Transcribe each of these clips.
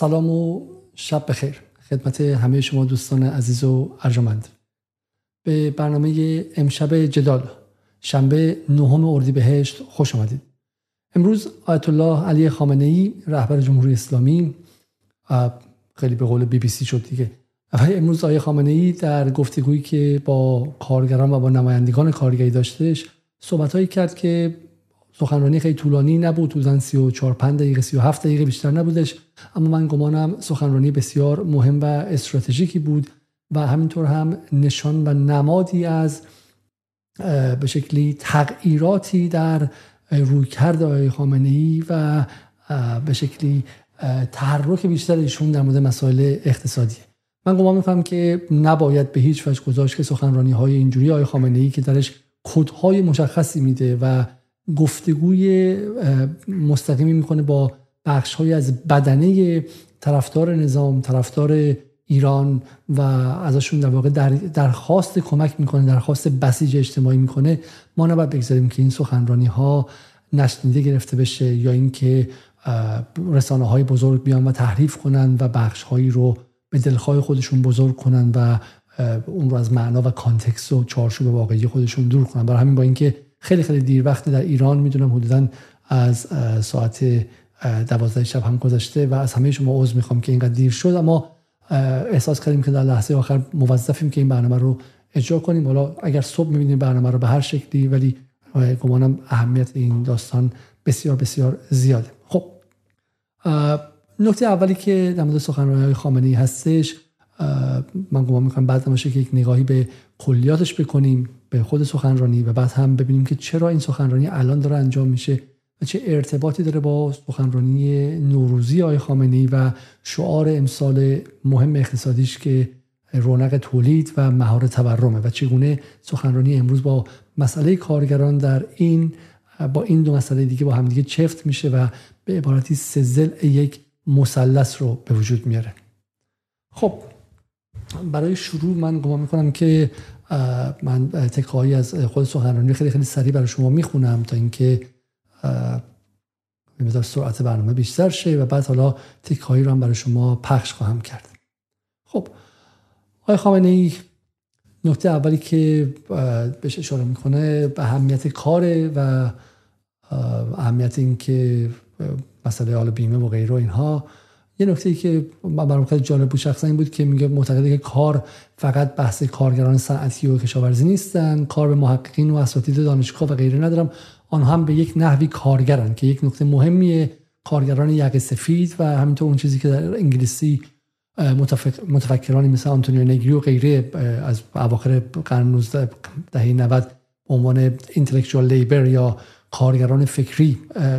سلام و شب بخیر. خدمت همه شما دوستان عزیز و ارجمند. به برنامه امشب جدال شنبه نهم اردیبهشت خوش آمدید. امروز آیت الله علی خامنه ای رهبر جمهوری اسلامی خیلی به قول بی بی سی شد دیگه. امروز آیه خامنه ای در گفتگویی که با کارگران و با نمایندگان کارگری داشتش صحبتهایی کرد که سخنرانی خیلی طولانی نبود. حدودا 34 5 دقیقه 37 دقیقه بیشتر نبودش. اما من گمانم سخنرانی بسیار مهم و استراتژیکی بود و همینطور هم نشان و نمادی از به شکلی تغییراتی در رویکرد آقای خامنه ای و به شکلی تحرک بیشتر ایشون در مورد مسائل اقتصادی. من گمان می‌کنم که نباید به هیچ وجه گذاشت که سخنرانی های اینجوری آقای خامنه ای که درش کدهای مشخصی میده و گفتگوی مستقیمی می‌کنه با بخش های از بدنه طرفدار نظام طرفدار ایران و ازشون در واقع در درخواست کمک می‌کنه درخواست بسیج اجتماعی می‌کنه. ما نباید بگذاریم که این سخنرانی ها نشنیده گرفته بشه یا اینکه رسانه های بزرگ بیان و تحریف کنن و بخش هایی رو به دلخواه خودشون بزرگ کنن و اون رو از معنا و کانتکست و چارچوب واقعی خودشون دور کنن. برای همین با اینکه خیلی خیلی دیر وقت در ایران. می‌دونم حدودا از ساعت دوازده شب هم گذشته و از همه شما عذر می‌خوام که اینقدر دیر شد. اما احساس کردیم که در لحظه آخر موظفیم که این برنامه رو اجرا کنیم. حالا اگر صبح می‌بینیم برنامه رو به هر شکلی ولی گمانم اهمیت این داستان بسیار بسیار زیاده. خب نکته اولی که در مورد سخنرانی های خامنه هستش من گمان می‌کنم بعد که یک نگاهی به کلیاتش بکنیم به خود سخنرانی و بعد هم ببینیم که چرا این سخنرانی الان داره انجام میشه و چه ارتباطی داره با سخنرانی نوروزی آقای خامنه ای و شعار امسال مهم اقتصادیش که رونق تولید و مهار تورمه و چگونه سخنرانی امروز با مسئله کارگران در این با این دو مسئله دیگه با همدیگه چفت میشه و به عبارتی سزل یک مثلث رو به وجود میاره. خب برای شروع من گمان می‌کنم که من تکهایی از خود سخنرانی خیلی خیلی سریع برای شما می‌خونم تا اینکه مقدار سرعت برنامه بیشتر شه و بعد حالا تکهایی رو هم برای شما پخش خواهم کرد. خب آقای خامنه ای نکته اولی که بهش اشاره می‌کنه به اهمیت کاره و اهمیت این که مسئله حال بیمه و غیره اینها یه نکته ای که برام خیلی جالب بود شخصا این بود که میگه معتقده که کار فقط بحث کارگران صنعتی و کشاورزی نیستن کار به محققین و اساتید دانشگاه و غیره ندارم. آنها هم به یک نحوی کارگرن که یک نکته مهمیه کارگران یق سفید و همینطور اون چیزی که در انگلیسی متفکرانی مثل آنتونیو نگری و غیره از اواخر قرن 19 دهه 90 عنوان اینتלקچوال لیبر یا کارگران فکری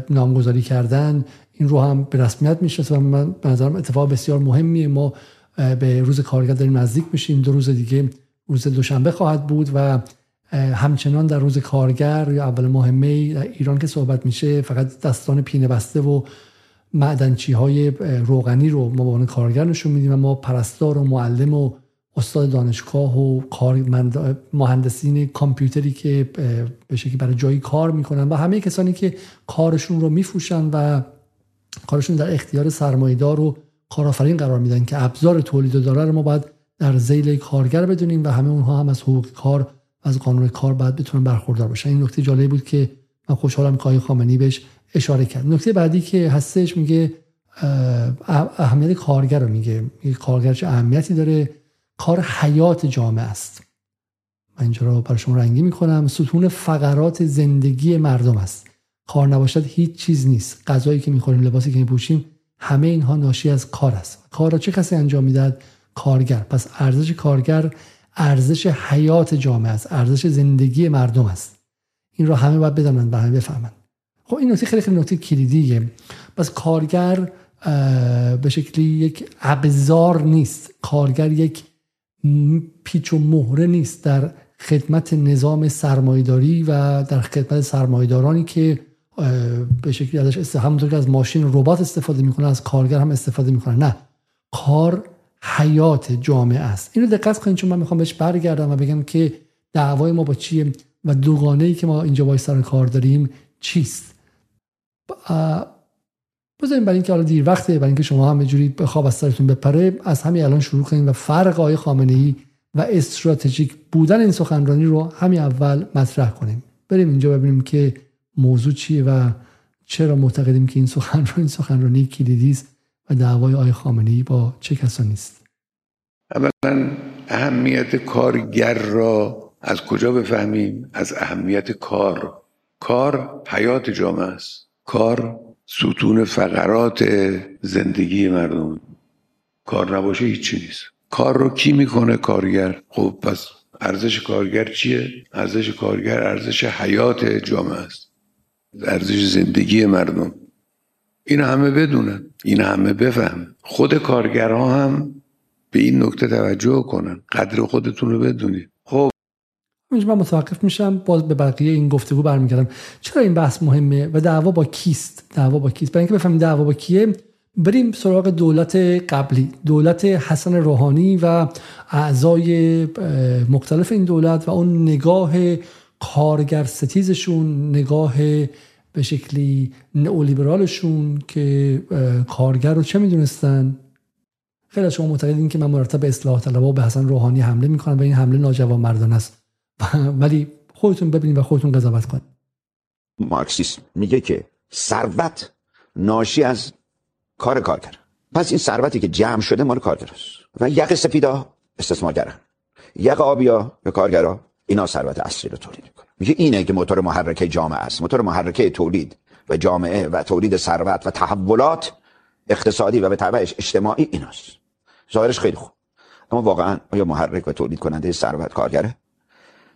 نامگذاری کردن. این رو هم به رسمیت میشه. و من به نظرم اتفاق بسیار مهمیه. ما به روز کارگر داریم نزدیک میشیم. دو روز دیگه روز دوشنبه خواهد بود و همچنان در روز کارگر یا اول ماه می ایران که صحبت میشه فقط دستان پینه بسته و معدنچی های روغنی رو ما به عنوان کارگر نشون میدیم و ما پرستار و معلم و استاد دانشگاه و مهندسین کامپیوتری که به شکلی برای جایی کار می‌کنن و همه کسانی که کارشون رو میفروشن و کارشون در اختیار سرمایدار و کارآفرین قرار میدن که ابزار تولید و داره رو ما باید در زیل کارگر بدونیم و همه اونها هم از حقوق کار از قانون کار باید بتونن برخوردار باشن. این نکته جالبی بود که من خوشحالم که آقای خامنه‌ای بهش اشاره کرد. نکته بعدی که هستش میگه اهمیت کارگر رو میگه کارگر چه اهمیتی داره؟ کار حیات جامعه است. من اینجا رو برای شما رنگی می‌کنم. ستون فقرات زندگی مردم است. کار نباشد هیچ چیز نیست. غذایی که می‌خوریم لباسی که میپوشیم همه اینها ناشی از کار است. کار را چه کسی انجام می‌دهد؟ کارگر. پس ارزش کارگر ارزش حیات جامعه است. ارزش زندگی مردم است. این را همه باید بدانند و همه بفهمند. خب این نکته خیلی خیلی نکته کلیدیه. پس کارگر به شکلی یک ابزار نیست. کارگر یک پیچ و مهره نیست در خدمت نظام سرمایداری و در خدمت سرمایدارانی که به شکلی ازش همونطور که از ماشین ربات استفاده می‌کنه از کارگر هم استفاده می‌کنه. نه کار حیات جامعه است. اینو دقت کنید چون من می‌خوام بهش برگردم و بگم که دعوای ما با چیه و دوگانه ای که ما اینجا باید سر کار داریم چیست. بذاریم برای اینکه حالا دیر وقته برای اینکه شما هم جوری به خواب از سرتون بپره از همین الان شروع کنیم و فرق آقای خامنه ای و استراتژیک بودن این سخنرانی رو همین اول مطرح کنیم. بریم اینجا ببینیم که موضوع چیه و چرا معتقدیم که این سخنرانی سخنرانی کلیدی است و دعوای آقای خامنه ای با چه کسانی است اولا اهمیت کارگر را از کجا بفهمیم؟ از اهمیت کار. کار حیات جامعه است. کار ستون فقرات زندگی مردم. کار نباشه هیچی نیست. کار رو کی می‌کنه کارگر؟ خب پس ارزش کارگر چیه؟ ارزش کارگر ارزش حیات جامعه است. ارزش زندگی مردم. این همه بدونن این همه بفهم. خود کارگرها هم به این نکته توجه کنن. قدر خودتون رو بدونید. خب. اینجا من متوقف میشم. باز به بقیه این گفتگو برمیگردم. چرا این بحث مهمه و دعوا با کیست؟ دعوا با کیست؟ برای اینکه بفهمیم دعوا با کیه بریم سراغ دولت قبلی. دولت حسن روحانی و اعضای مختلف این دولت و اون نگاه کارگر ستیزشون نگاه به شکلی نئولیبرالشون که کارگر رو چه می‌دونستن؟ خیلی از شما معتقدین که من مرتب اصلاح طلبها به حسن روحانی حمله می‌کنم و این حمله ناجوان مردان است. ولی خودتون ببینید و خودتون قضاوت کنید. مارکسیسم میگه که ثروت ناشی از کار کارگر. پس این ثروتی که جمع شده مال کارگر است و یق سپیدا استثمارگرن یق آبیا به کارگرا اینا ثروت اصلی رو تولید می‌کنه. میگه اینه که موتور محرکه جامعه است. موتور محرکه تولید و جامعه و تولید ثروت و تحولات اقتصادی و به تبعش اجتماعی ایناست. ظاهرش خیلی خوب. اما واقعا آیا محرک و تولید کننده ثروت کارگره؟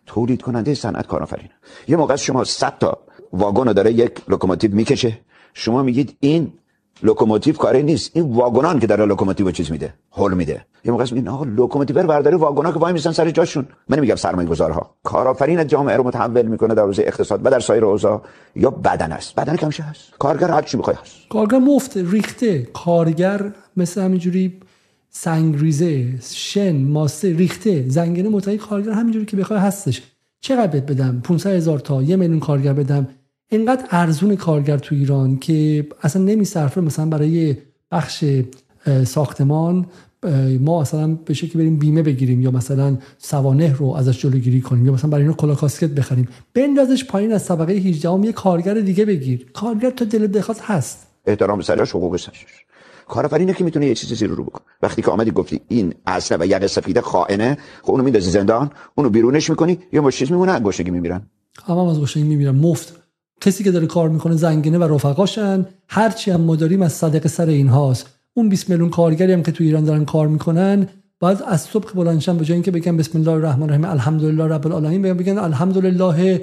تولید کننده صنعت کارآفرین یه موقع شما 100 تا واگن داره یک لوکوموتیو می‌کشه. شما میگید این لوکوموتیو کاری نیست. این واگنان که داره لوکوموتیو چیز میده هول میده. یه موقع میگن آقا لوکوموتیو رو برداری واگنا که وای میسن سر جاشون. من میگم سرمایه گذارها کارآفرین جامعه رو متحول می‌کنه در حوزه اقتصاد و در سایر حوزه یا بدن است. بدن کمشه هست. کارگر هر چی می‌خواد هست. کارگر مفت ریخته. کارگر مثل همینجوری سنگریزه شن ماسه ریخته. زنگنه متعهد کارگر همینجوری که بخوای هستش. چقدر بدم؟ 500 هزار تا. یه میلیون کارگر بدم. اینقدر ارزون کارگر تو ایران که اصلا نمیصرفه مثلا برای بخش ساختمان ما مثلا به شکلی بریم بیمه بگیریم یا مثلا سوانه رو ازش جلوگیری کنیم یا مثلا برای اینو کلا کاسکت بخریم. بندازش پایین از طبقه 18 هم یه کارگر دیگه بگیر. کارگر تو دل بخواد هست. احترام سرش حقوقش هست کارآفرینه که می‌تونه یه چیز زیر رو بکنه. وقتی که آمدی گفتی این اصله و یقه سفیده خائنه خب اونو میندازی زندان اونو بیرونش می‌کنی یا با چیز میمونه گوشگی میمیرن. هم از گوشگی میمیرن مفت. کسی که داره کار می‌کنه زنگینه و رفقاشن. هرچی هم ما داریم از صدقه سر اینهاست اون 20 میلیون کارگری هم که تو ایران دارن کار می‌کنن بعد از صبح بلندشن به جای اینکه بگن بسم الله الرحمن الرحیم الحمدلله رب العالمین بگن بگن الحمدلله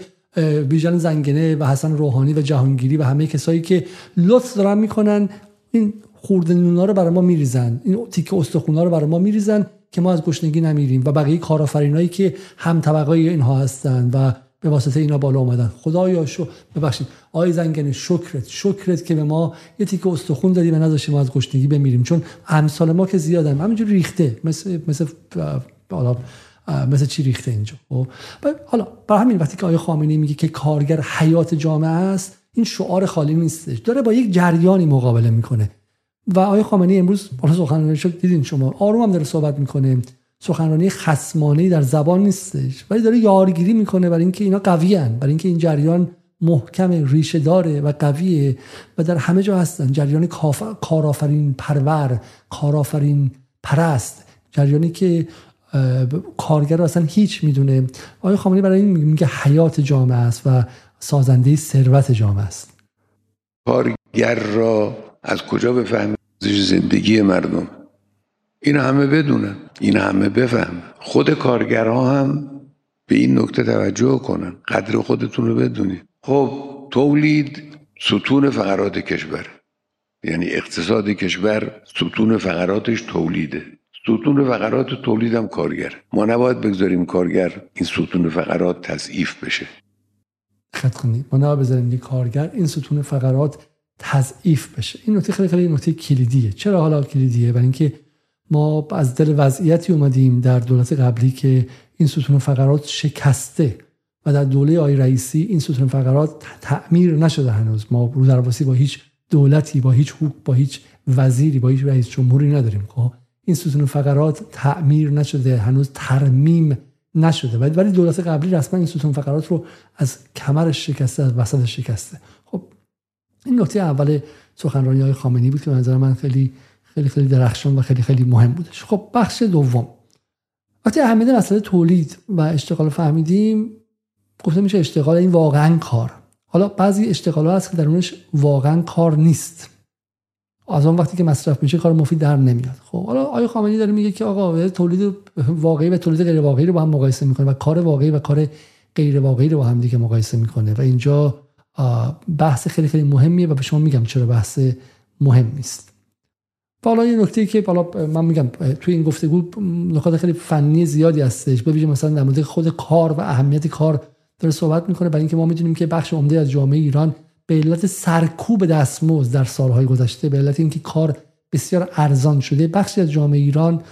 بیژن زنگنه و حسن روحانی و جهانگیری و همه کسایی که لطف دارن می‌کنن. این خورده نونا رو برای ما میریزن. این تیک استخونا رو برای ما میریزن که ما از گشنگی نمیریم و بقیه کارآفرینایی که هم طبقه اینها هستن و به واسطه اینا بالا اومدن. خدایا شو ببخشید. آی زنگنه شکرت شکرت که به ما یه تیک استخون دادی و نذاشتی ما از گشنگی بمیریم. چون امثال ما که زیادن. همینجور ریخته. مثل مثل حالا مثل چی ریخته اینجا. خب؟ حالا برای همین وقتی که آیه خامنه‌ای میگه که کارگر حیات جامعه است این شعار خالی نیستش. داره با یک جریانی مقابله می‌کنه. و آقای خامنه‌ای امروز بالا سخنرانی شد. دیدین شما؟ آروم هم داره صحبت می‌کنه. سخنرانی خصمانه در زبان نیستش. ولی داره یارگیری می‌کنه برای اینکه اینا قویان برای اینکه این جریان محکم ریشه داره و قویه و در همه جا هستن. جریان کارآفرین پرور کارآفرین پرست جریانی که کارگر رو اصلا هیچ می‌دونه. آقای خامنه‌ای برای این میگه حیات جامعه است و سازنده ثروت جامعه است. کارگر را از کجا بفهمید؟ زندگی مردم. این همه بدونن این همه بفهم. خود کارگرها هم به این نکته توجه کنن. قدر خودتون رو بدونید. خب تولید ستون فقرات کشور. یعنی اقتصاد کشور ستون فقراتش تولیده. ستون فقرات تولید هم کارگر. ما نباید بگذاریم کارگر این ستون فقرات تضعیف بشه. خط ما نباید بذاریم کارگر این ستون فقرات تضعیف بشه. این نکته خیلی خیلی نکته کلیدیه. چرا حالا کلیدیه؟ برای اینکه ما از دل وضعیتی اومدیم در دولت قبلی که این ستون فقرات شکسته و در دوله آی رئیسی این ستون فقرات تعمیر نشده هنوز. ما رو درواسی با هیچ دولتی با هیچ حقوق با هیچ وزیری با هیچ رئیس جمهوری نداریم. خب این ستون فقرات تعمیر نشده هنوز ترمیم نشده. ولی دولت قبلی رسما این ستون فقرات رو از کمرش شکسته از وسط شکسته. خب این نکته اول سخنرانی های خامنی بود که به نظر من خیلی خیلی خیلی درخشان و خیلی خیلی مهم بودش. خب بخش دوم. وقتی اهمیت مسئله تولید و اشتغال فهمیدیم گفته میشه اشتغال این واقعا کار. حالا بعضی اشتغال ها هست که درونش واقعا کار نیست. از اون وقتی که مصرف میشه کار مفید در نمیاد. خب حالا آقای خامنه‌ای داره میگه که آقا تولید واقعی و تولید غیر واقعی رو با هم مقایسه می‌کنه و کار واقعی و کار غیر واقعی رو با هم دیگه مقایسه می‌کنه. و اینجا بحث خیلی خیلی مهمیه و به شما میگم چرا بحث مهم نیست. حالا یه نکته که حالا من میگم توی این گفتگو نکات خیلی فنی زیادی هستش. ببینید مثلا در مورد خود کار و اهمیت کار داره صحبت می‌کنه. برای اینکه ما می‌دونیم که بخش عمده از جامعه ایران به علت سرکوب دستمزد در سالهای گذشته به علت اینکه کار بسیار ارزان شده بخشی از جامعه ایران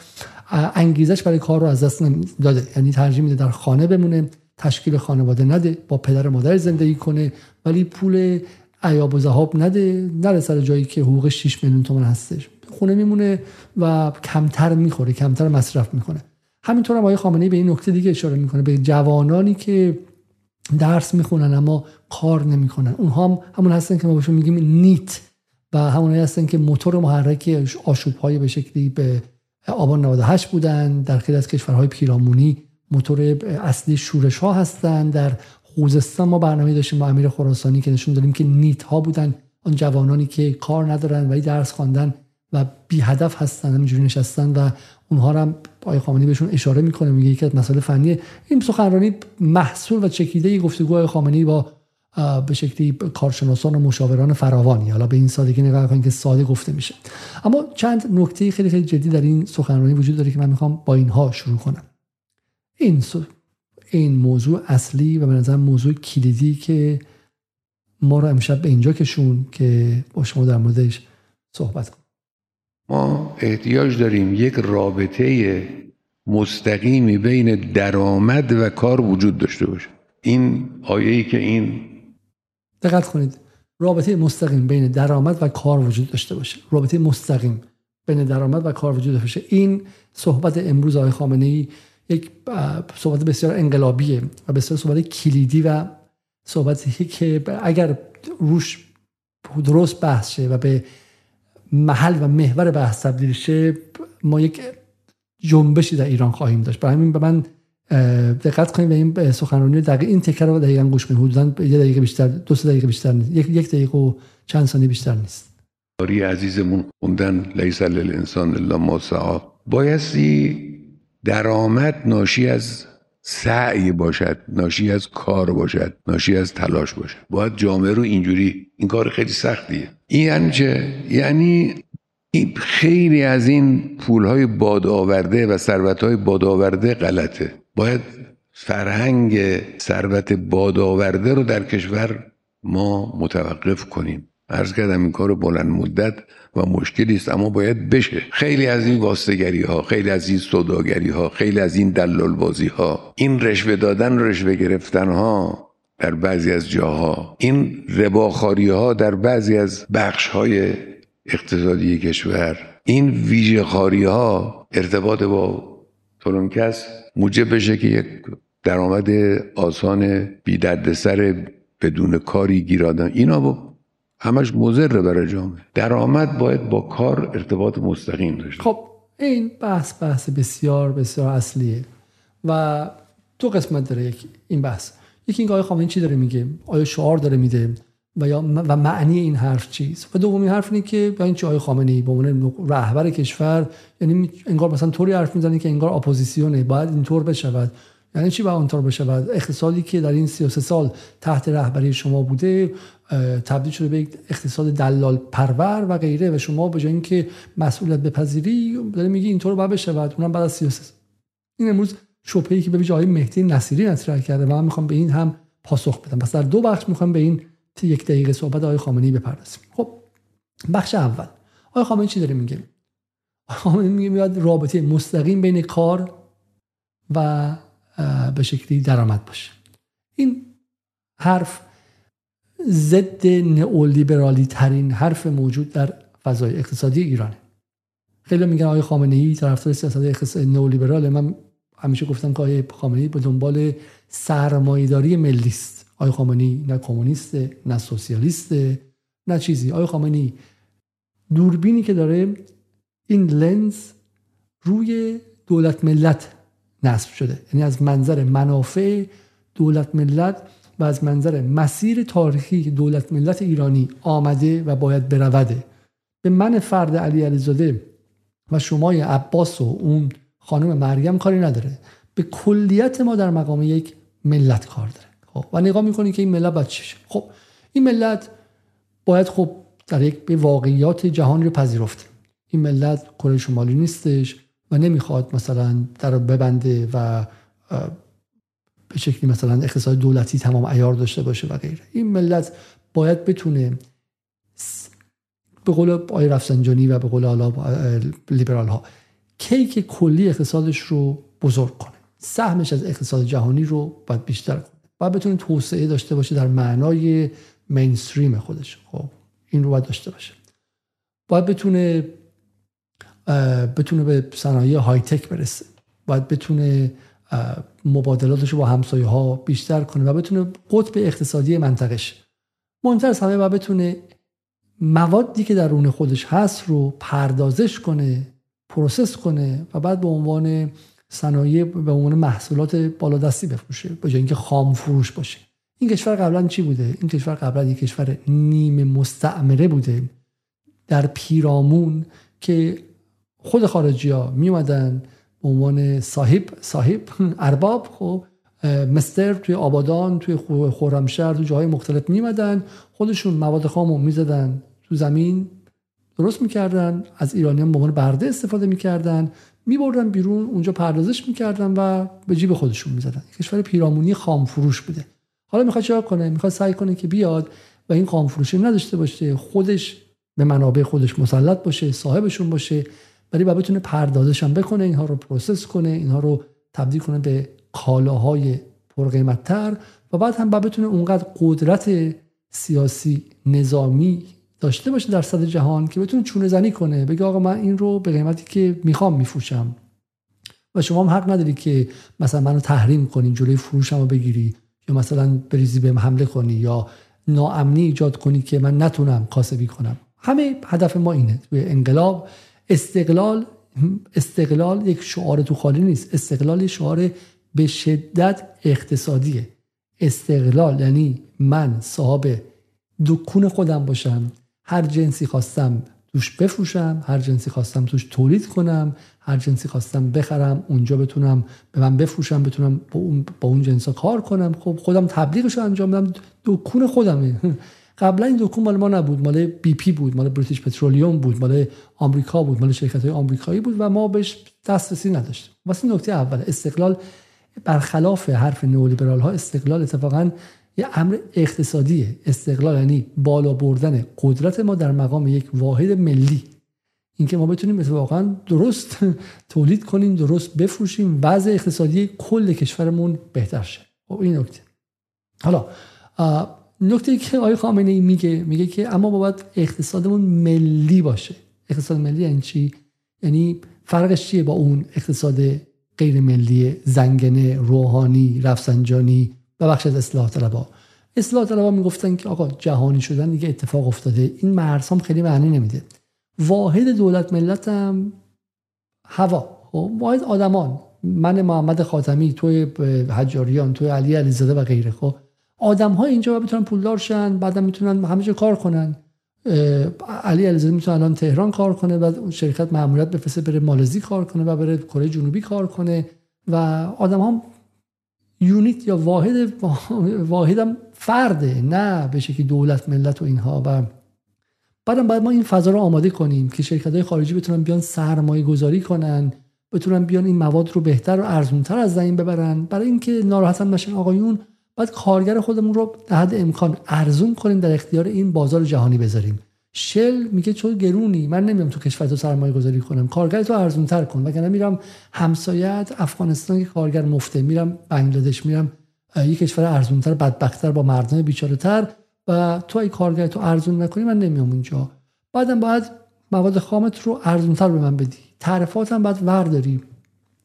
انگیزش برای کار رو از دست داده. یعنی ترجیح میده در خانه بمونه تشکیل خانواده نده با پدر و مادر زندگی کنه ولی پول عیاب و ذهاب نده نره جایی که حقوق 6 میلیون تومان هستش. خونه میمونه و کمتر می‌خوره کمتر مصرف می‌کنه. همینطور هم آقای خامنه‌ای به این نکته دیگه اشاره می‌کنه به جوانانی که درس می‌خونن اما کار نمی‌کنن. اونها هم همون هستن که ما بهشون میگیم نیت و همون هستن که موتور محرک آشوب های به شکلی به آبان 98 بودن. در خیلی از کشورهای پیرامونی موتور اصلی شورش ها هستن. در خوزستان ما برنامه داشتیم با امیر خراسانی که نشون دادیم که نیت ها بودن. آن جوانانی که کار ندارن ولی درس خواندن و بی هدف هستن همینجوری نشستن و اونها هم آقای خامنه‌ای بهشون اشاره می‌کنه میگه یکی از مسائل فنی این سخنرانی محصول و چکیده گفتگو آقای خامنه‌ای با به شکلی کارشناسان و مشاوران فراوانی. حالا به این سادگی نگاه کنید که ساده گفته میشه. اما چند نکته خیلی خیلی جدی در این سخنرانی وجود داره که من می‌خوام با اینها شروع کنم. این این موضوع اصلی و به نظر موضوع کلیدی که ما رو امشب به اینجا کشون که با شما در موردش صحبت کنیم. ما احتیاج داریم یک رابطه مستقیمی بین درآمد و کار وجود داشته باشه. این آیه که این دقت کنید. رابطه مستقیم بین درآمد و کار وجود داشته باشه. رابطه مستقیم بین درآمد و کار وجود داشته باشه. این صحبت امروز آقای خامنه ای یک صحبت بسیار انقلابیه و بسیار صحبت کلیدی و صحبتی که اگر روش درست بحث شه و به محل و محور بحث تبدیل شه ما یک جنبشی در ایران خواهیم داشت. برای همین به من دقت کنید به این سخنرانی. دقیق این تکر رو دقیقا گوش کنید. حدودا یه دقیقه بیشتر دو سه دقیقه بیشتر نیست. یک یک دقیقه و چند ثانیه بیشتر نیست. آری عزیزمون خوندن لیس للانسان الا ما سعی. بایستی درآمد ناشی از سعی باشد ناشی از کار باشد ناشی از تلاش باشد. باید جامعه رو اینجوری این کار خیلی سختیه. این یعنی چه؟ یعنی خیلی از این پولهای باد آورده و ثروتهای باد آورده غلطه. باید فرهنگ ثروت باد آورده رو در کشور ما متوقف کنیم. عرض کردم این کار بلند مدت و مشکلی است اما باید بشه. خیلی از این واسطگری ها خیلی از این سوداگری ها خیلی از این دلال بازی ها این رشوه دادن رشوه گرفتن ها در بعضی از جاها این رباخاری ها در بعضی از بخش های اقتصادی کشور این ویژه خاری ها ارتباط با کس موجب بشه که یک درآمد آسان بی سر بدون کاری گیرادن. اینا با همش مضر برای جامعه. درآمد باید با کار ارتباط مستقیم داشته خب این بحث بحث بسیار بسیار اصلیه. و دو قسمت داره. این بحث. یکی این آقای چی داره میگه؟ آیا شعار داره میده؟ و یا و معنی این حرف چیست؟ و دومی حرف اینه که با این چه خامنه ای به عنوان رهبر کشور یعنی انگار مثلا طوری حرف می‌زنه که انگار اپوزیسیونه. باید اینطور بشود. یعنی چی باید اونطور بشود اقتصادی که در این 33 سال تحت رهبری شما بوده تبدیل شده به یک اقتصاد دلال پرور و غیره و شما به جای اینکه مسئولیت بپذیری داره میگی اینطور باید بشود اونم بعد از 33 این امروز شبهه‌ای که به جای مهدی نصیری مطرح کرده و من می‌خوام به این هم پاسخ بدم. پس در دو بخش می‌خوام به این یک دقیقه صحبت آقای خامنه‌ای بپردازیم. خب بخش اول. آقای خامنه‌ای چی داره میگه؟ خامنه‌ای میگه رابطه مستقیم بین کار و به شکلی درآمد باشه. این حرف ضد نئولیبرالی ترین حرف موجود در فضای اقتصادی ایرانه. خیلی میگن آقای خامنه ای طرفدار سیاست اقتصادی نئولیبرال. من همیشه گفتم که آقای خامنه ای به دنبال سرمایه‌داری ملی است. آقای خامنه ای نه کمونیست نه سوسیالیست نه چیزی. آقای خامنه ای دوربینی که داره این لنز روی دولت ملت نصب شده. یعنی از منظر منافع دولت ملت و از منظر مسیر تاریخی دولت ملت ایرانی آمده و باید برود. به من فرد علی علیزاده و شمای عباس و اون خانم مریم کاری نداره. به کلیت ما در مقام یک ملت کار داره. خب و نگاه می‌کنی که این ملت باید چیشه خب این ملت باید خب در یک به واقعیات جهانی رو پذیرفته این ملت کره شمالی نیستش. و نمی‌خواد مثلا در ببنده و به شکلی مثلا اقتصاد دولتی تمام ایار داشته باشه و غیره. این ملت باید بتونه به قول آقای رفسنجانی و به قول حالا لیبرال ها کیک کلی اقتصادش رو بزرگ کنه. سهمش از اقتصاد جهانی رو باید بیشتر کنه. باید بتونه توسعه داشته باشه در معنای مینستریم خودش. خب این رو باید داشته باشه. باید بتونه بتونه به صنایع های تک برسه. باید بتونه مبادلاتش رو با همسایه ها بیشتر کنه و بتونه قطب اقتصادی منطقش مهمتر از همه باید بتونه موادی که درون خودش هست رو پردازش کنه پروسس کنه و بعد به عنوان صنایع به عنوان محصولات بالادستی بفروشه به جای اینکه خام فروش باشه. این کشور قبلا چی بوده؟ این کشور قبلا یک کشور نیمه مستعمره بوده. در پیرامون که خود خارجی ها می اومدن به عنوان صاحب صاحب ارباب خب مستر توی آبادان توی خورمشهر تو جاهای مختلف میمدن خودشون مواد خام رو می‌زدن تو زمین درست می‌کردن. از ایرانیان به عنوان برده استفاده می‌کردن. میبردن بیرون اونجا پردازش می‌کردن و به جیب خودشون می‌زدن. کشور پیرامونی خام فروش بوده. حالا می‌خواد چیکار کنه؟ می‌خواد سعی کنه که بیاد و این خام فروشی نداشته باشه. خودش به منابع خودش مسلط باشه صاحبشون باشه. ولی باید بتونه پردازش هم بکنه اینها رو پروسس کنه اینها رو تبدیل کنه به کالاهای پرقیمتتر و بعد هم باید بتونه اونقدر قدرت سیاسی نظامی داشته باشه در صد جهان که بتونه چونه زنی کنه. بگه آقا من این رو به قیمتی که می‌خوام میفروشم. و شما هم حق نداری که مثلا منو تحریم کنی جلوی فروشم رو بگیری یا مثلا بریزی بهم حمله کنی یا ناامنی ایجاد کنی که من نتونم کاسبی کنم. همه هدف ما اینه. توی انقلاب استقلال استقلال یک شعار تو خالی نیست. استقلال شعار به شدت اقتصادیه. استقلال یعنی من صاحب دکون خودم باشم. هر جنسی خواستم توش بفروشم هر جنسی خواستم توش تولید کنم هر جنسی خواستم بخرم اونجا بتونم به من بفروشم بتونم با اون, با اون جنسا کار کنم. خب خودم تبلیغش رو انجام بدم دکون خودمه. قبلا این دکون مال ما نبود. مال بی پی بود مال بریتیش پترولیوم بود مال آمریکا بود مال شرکت های آمریکایی بود و ما بهش دسترسی نداشتیم. واسه نکته اول استقلال برخلاف حرف نئولیبرال ها استقلال اتفاقا یه امر اقتصادیه. استقلال یعنی بالا بردن قدرت ما در مقام یک واحد ملی. اینکه ما بتونیم واقعا درست تولید کنیم درست بفروشیم وضع اقتصادی کل کشورمون بهتر شه. خب این نکته. حالا نکته که آقای خامنه ای میگه میگه که اما باید اقتصادمون ملی باشه. اقتصاد ملی یعنی چی؟ یعنی فرقش چیه با اون اقتصاد غیر ملی زنگنه روحانی رفسنجانی؟ و بخش از اصلاح طلبا. اصلاح طلبا می‌گفتن که آقا جهانی شدن دیگه اتفاق افتاده. این مرسام خیلی معنی نمیده. واحد دولت ملت هم هوا. خب واحد آدمان. من محمد خاتمی توی حجاریان توی علی علیزاده و غیره. خب آدم ها اینجا بتونن پولدار شن بعدم می‌تونن همه کار کنن. علی علیزاده می‌تونه الان تهران کار کنه و شرکت ماموریت بفرسته بره مالزی کار کنه و بره کره جنوبی کار کنه و آدم ها یونیت یا واحد واحدم فرده نه به شکلی دولت ملت و اینها. و بعدم باید ما این فضا رو آماده کنیم که شرکت های خارجی بتونن بیان سرمایه گذاری کنن بتونن بیان این مواد رو بهتر و ارزونتر از زمین ببرن. برای اینکه ناراحت نشن آقایون باید کارگر خودمون رو در حد امکان ارزون کنیم در اختیار این بازار جهانی بذاریم. شل میگه چون گرونی من نمیام تو کشور تو سرمایه گذاری کنم. کارگر تو ارزون تر کن. وگرنه میرم همسایت افغانستان که کارگر مفته. میرم بنگلادش میرم یک کشور ارزون تر بدبختتر با مردم بیچاره تر و تو ای کارگر تو ارزون نکنی من نمیام اونجا. بعدم باید مواد خامت رو ارزونتر به من بدی. تعرفات هم باید ورداری.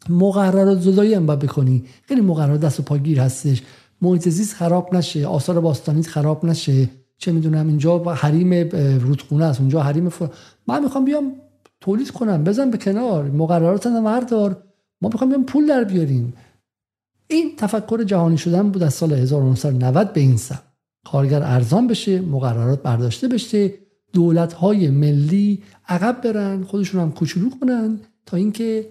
مقررات زدایی هم باید بکنی. خیلی مقررات دست و پاگیر هستش. محیط زیست خراب نشه آثار باستانیت خراب نشه. چه می‌دونم اینجا حریم رودخونه است اونجا حریم فر... من می‌خوام بیام تولید کنم. بزن به کنار. مقررات هم وردار ما می‌خوام بیام پول در بیاریم. این تفکر جهانی شدن بود از سال 1990 به این سم کارگر ارزان بشه مقررات برداشته بشه. دولت های ملی عقب برن خودشون هم کوچولو کنن تا اینکه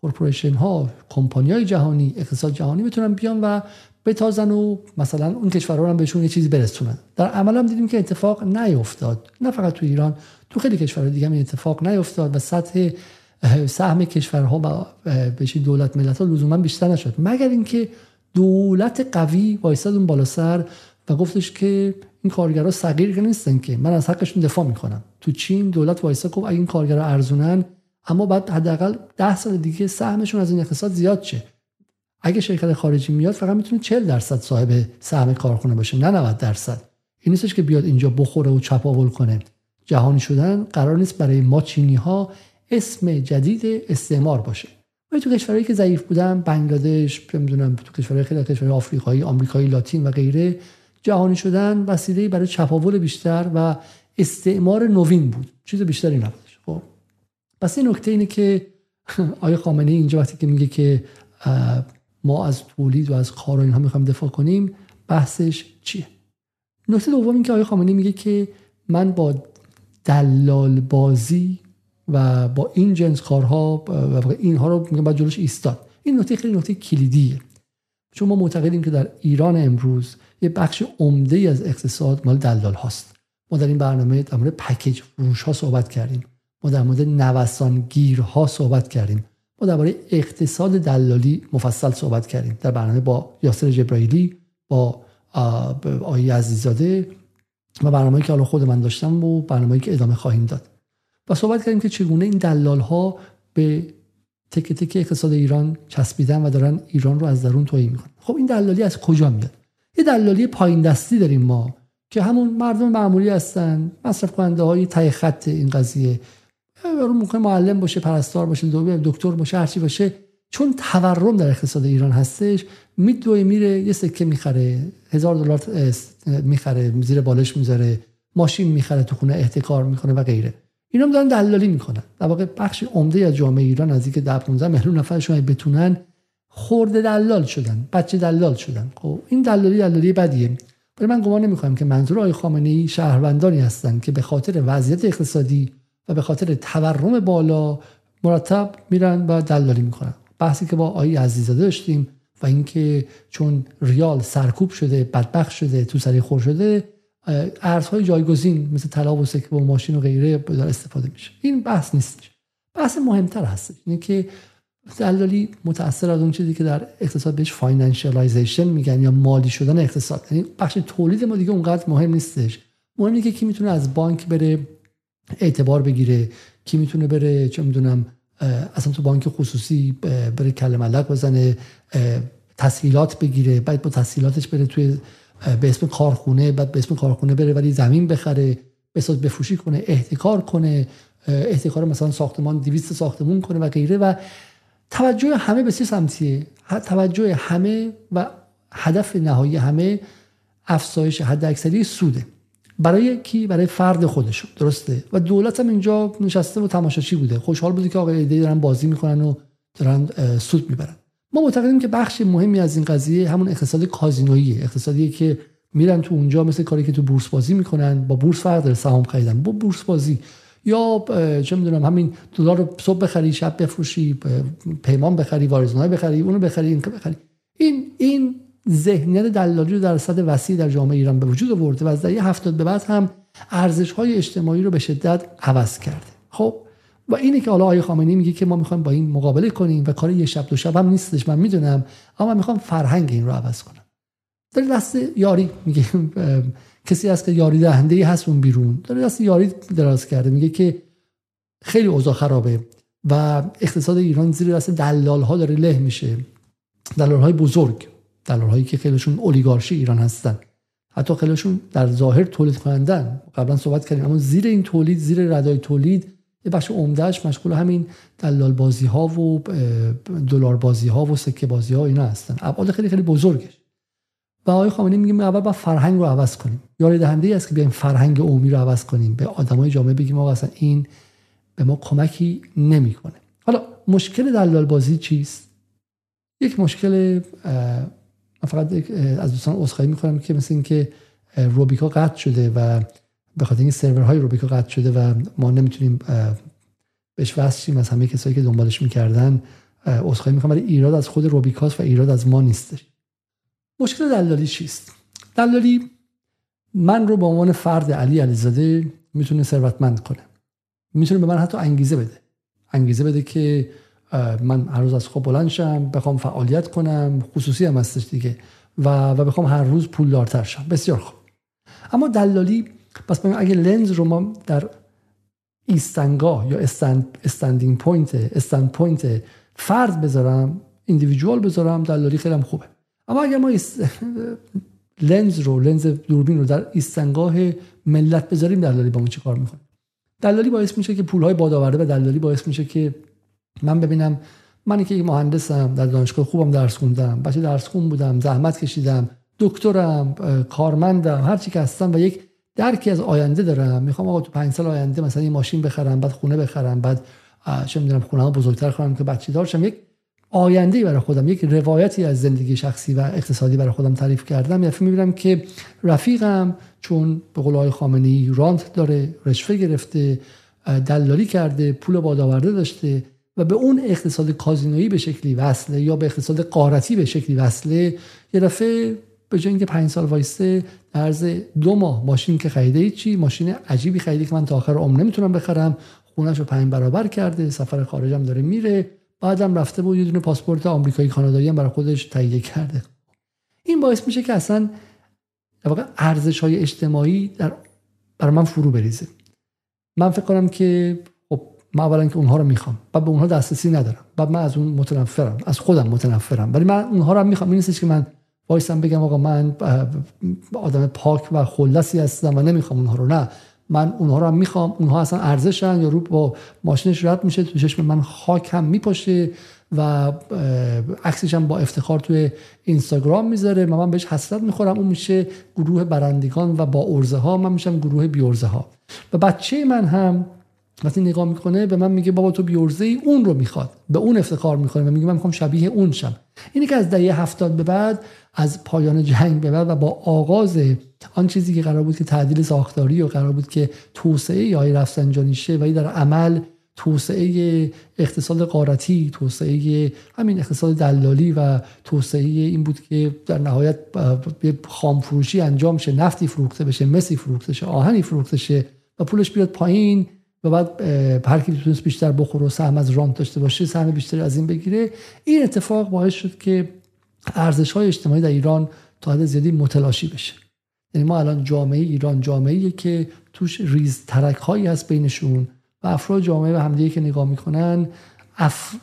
کورپوریشن ها کمپانی های جهانی اقتصاد جهانی بتونن بیان و بتازن و مثلا اون کشورها هم بهشون یه چیزی برسونن. در عمل هم دیدیم که اتفاق نیفتاد نه فقط تو ایران تو خیلی کشورهای دیگه هم اتفاق نیفتاد و سطح سهم کشورها و بهش دولت ملت ها لزوما بیشتر نشد. مگر اینکه دولت قوی وایساد اون بالا سر و گفتش که این کارگرها صغیر که نیستن که. من از حقشون دفاع می‌کنم. تو چین دولت وایسا گفت این کارگرها ارزونن اما بعد حداقل ده سال دیگه سهمشون از این اقتصاد زیاد شه. اگه شرکت خارجی میاد فقط می‌تونه 40 درصد صاحب سهم کارخونه باشه نه 90 درصد. این نیستش که بیاد اینجا بخوره و چپاول کنه. جهانی شدن قرار نیست برای ما چینی ها اسم جدید استعمار باشه. ولی تو کشورهایی که ضعیف بودن بنگلادش نمی‌دونم تو کشورهای خیلی کشورهای آفریقایی آمریکایی لاتین و غیره جهانی شدن وسیله برای چپاول بیشتر و استعمار نوین بود. چیز بیشتری نبودش خب. پس این نکته اینه که آیا خامنه اینجا وقتی که میگه که ما از تولید و از کار و اینها می‌خوایم دفاع کنیم بحثش چیه؟ نکته دوم این که آقای خامنه‌ای میگه که من با دلال بازی و با این جنس کارها و اینها رو میگم باید جلوش ایستاد. این نکته خیلی نکته کلیدیه. چون ما معتقدیم که در ایران امروز یه بخش عمده از اقتصاد مال دلال هاست. ما در این برنامه در مورد پکیج فروش ها صحبت کردیم. ما در مورد نوسان ها صحبت کردیم. درباره اقتصاد دلالی مفصل صحبت کردیم. در برنامه با یاسر جبرائیلی با آقای عزیزاده و برنامه‌ای که حالا خود من داشتم و برنامه‌ای که ادامه خواهیم داد. و صحبت کردیم که چگونه این دلال ها به تک تک اقتصاد ایران چسبیدن و دارن ایران رو از درون توهی می‌کنن. خب این دلالی از کجا میاد؟ یه دلالی پایین دستی داریم ما که همون مردم معمولی هستن مصرف کننده های تای خط این قضیه. ممکن معلم باشه پرستار باشه دکتر باشه هرچی باشه چون تورم در اقتصاد ایران هستش میدوه میره یه سکه می‌خره هزار دلار می‌خره زیر بالش می‌ذاره ماشین می‌خره تو خونه احتکار می‌کنه و غیره. اینا دارن دلالی می‌کنن. در واقع بخش عمده از جامعه ایران از اینکه 10 15 میلیون نفرشون بتونن خورده دلال شدن بچه دلال شدن. خب این دلالی دلالی بدیه. ولی من گمان نمی‌کنم که منظور آقای خامنه ای شهروندانی هستند که به خاطر وضعیت اقتصادی و به خاطر تورم بالا مرتب میرن و دلالی می‌کنن. بحثی که با آقای عزیزاده داشتیم و اینکه چون ریال سرکوب شده بدبخت شده تو سری خور شده ارزهای جایگزین مثل طلا و سکه و ماشین و غیره داره استفاده میشه. این بحث نیست بحث مهمتر هست اینه که دلالی متاثر از اون چیزی که در اقتصاد بهش financialization میگن یا مالی شدن اقتصاد. یعنی بخش تولید ما دیگه اونقدر مهم نیستش. مهم که کی می‌تونه از بانک بره اعتبار بگیره کی می‌تونه بره چه می‌دونم اصلا تو بانک خصوصی بره کل ملک بزنه تسهیلات بگیره بعد با تسهیلاتش بره توی به اسم کارخونه بعد به اسم کارخونه بره ولی زمین بخره بساز بفروشی کنه احتکار کنه احتکار مثلا ساختمان 200 ساختمون کنه و غیره و توجه همه به چه سمتیه توجه همه و هدف نهایی همه افزایش حد اکثری سوده. برای کی برای فرد خودشون. درسته؟ و دولت هم اینجا نشسته و تماشاچی بوده. خوشحال بوده که آقای ایده دارن بازی می‌کنن و دارن سود می‌برن. ما معتقدیم که بخش مهمی از این قضیه همون اقتصاد کازینویی اقتصادی که میرن تو اونجا مثل کاری که تو بورس بازی می‌کنن با بورس فرق داره سهام خریدن. با بورس بازی. یا چه می‌دونم همین دلار رو صبح بخری شب بفروشی پیمان بخری واریزنای بخری اونو بخری این بخری. این این ذهنیت دلالی رو در صد وسیع در جامعه ایران به وجود آورده و از دهه هفتاد به بعد هم ارزش های اجتماعی رو به شدت عوض کرده. خب و اینه که حالا آقای خامنه‌ای میگه که ما می‌خوایم با این مقابله کنیم و کار یه شب دو شب هم نیستش من می‌دونم اما من می‌خوام فرهنگ این رو عوض کنم. در دست یاری میگه کسی هست که یاری دهنده هست اون بیرون. داره دست یاری دراز کرده میگه که خیلی اوضاع خرابه و اقتصاد ایران زیر دست دلال ها داره له میشه. دلال های بزرگ. دلال هایی که خیلیشون اولیگارشی ایران هستن. حتی خیلیشون در ظاهر تولید کنندن. قبلا صحبت کردیم اما زیر این تولید زیر ردای تولید یه بخش عمدهش مشغول همین دلال بازی ها و دلار بازی ها و سکه بازی ها اینا هستن. ابعاد خیلی خیلی بزرگش. و آقای خامنه‌ای میگه اول با فرهنگ رو عوض کنیم. یاری دهنده ای است که بیایم فرهنگ عمومی رو عوض کنیم. به آدمای جامعه بگیم آقا اصلا این به ما کمکی نمی‌کنه. حالا مشکل دلال بازی چیست؟ یک مشکل من فقط از دوستان عذرخواهی می‌کنم که مثل اینکه روبیکا قطع شده و به خاطر اینکه سرورهای روبیکا قطع شده و ما نمی‌تونیم بهش وصل از همه کسایی که دنبالش می‌کردن عذرخواهی می‌کنم ولی ایراد از خود روبیکاست و ایراد از ما نیستش مشکل دلالی چیست؟ دلالی من رو به عنوان فرد علی علیزاده می‌تونه ثروتمند کنه. می‌تونه به من حتی انگیزه بده. انگیزه بده که من هر روز از خواب بلند شم بخوام فعالیت کنم خصوصی هم هستش دیگه. و و بخوام هر روز پولدارتر شم. بسیار خوب. اما دلالی پس اگه لنز رو ما در ایستنگاه یا stand standing point standpoint فرد بذارم individual بذارم دلالی خیلی خوبه. اما اگر ما لنز رو لنز دوربین رو در ایستنگاه ملت بذاریم دلالی با اون چه کار می‌کنه؟ دلالی باعث میشه که پولهای بادآورده و دلالی باعث میشه که من ببینم من که مهندسم در دانشگاه خوبم درس خوندم بچه درس خون بودم زحمت کشیدم دکترم کارمندم هر چی که هستم و یک درکی از آینده دارم. می‌خوام آقا تو پنج سال آینده مثلا یه ماشین بخرم بعد خونه بخرم بعد چه می‌دونم خونه بزرگتر کنم که بچه دارشم یک آینده برای خودم یک روایتی از زندگی شخصی و اقتصادی برای خودم تعریف کردم. یه می‌بینم که رفیقم چون به قول آقای خامنه‌ای رانت داره رشوه گرفته دلالی کرده پول بادآورده داشته و به اون اقتصاد کازینویی به شکلی وصله یا به اقتصاد قارتی به شکلی وصله یه دفعه به جای اینکه پنج سال وایسته در عرض دو ماه ماشین که خریده چی؟ ماشین عجیبی خریده که من تا آخر عمر نمی‌تونم بخرم. خونش رو پنج برابر کرده سفر خارجم داره میره. بعدم رفته بود یه دونه پاسپورت آمریکایی کانادایی هم برای خودش تهیه کرده. این باعث میشه که اصلا واقع ارزش های اجتماعی در برای من فرو بریزه. من فکر کنم که من اولا که اونها رو می‌خوام. و به اونها دسترسی ندارم. و من از اون متنفرم. از خودم متنفرم. ولی من اونها رو هم می‌خوام. این نیستش که من وایسم بگم آقا من آدم پاک و خلصی هستم و نمی‌خوام اونها رو. نه. من اونها رو هم می‌خوام. اونها اصلا ارزشن. یا رو با ماشینش رد میشه. تو چشم من خاک هم میپاشه و عکسش هم با افتخار توی اینستاگرام می‌ذاره. و من بهش حسرت می‌خورم. اون میشه گروه برندگان و با ارزه ها من میشم گروه بیورزه ها و بچه من هم وقتی نگاه می‌کنه به من میگه بابا تو بیورزه ای اون رو می‌خواد. به اون افتخار می‌کنه و میگه من می‌خوام شبیه اون شم. اینی که از دهه هفتاد به بعد از پایان جنگ به بعد و با آغاز آن چیزی که قرار بود که تعدیل ساختاری و قرار بود که توسعه یا رفسنجانی شه و در عمل توسعه اقتصاد قارتی توسعه همین اقتصاد دلالی و توسعه این بود که در نهایت خام فروشی انجام شه نفتی فروخته بشه مسی فروخته شه آهنی فروخته شه و پولش بیاد پایین. و بعد هر کی بیشتر بخوره و سهم از رانت داشته باشه سهم بیشتری از این بگیره. این اتفاق باعث شد که ارزش های اجتماعی در ایران تا حد زیادی متلاشی بشه. یعنی ما الان جامعه ایران جامعه که توش ریز ترک هایی هست بینشون و افراد جامعه به همدیگه که نگاه می‌کنن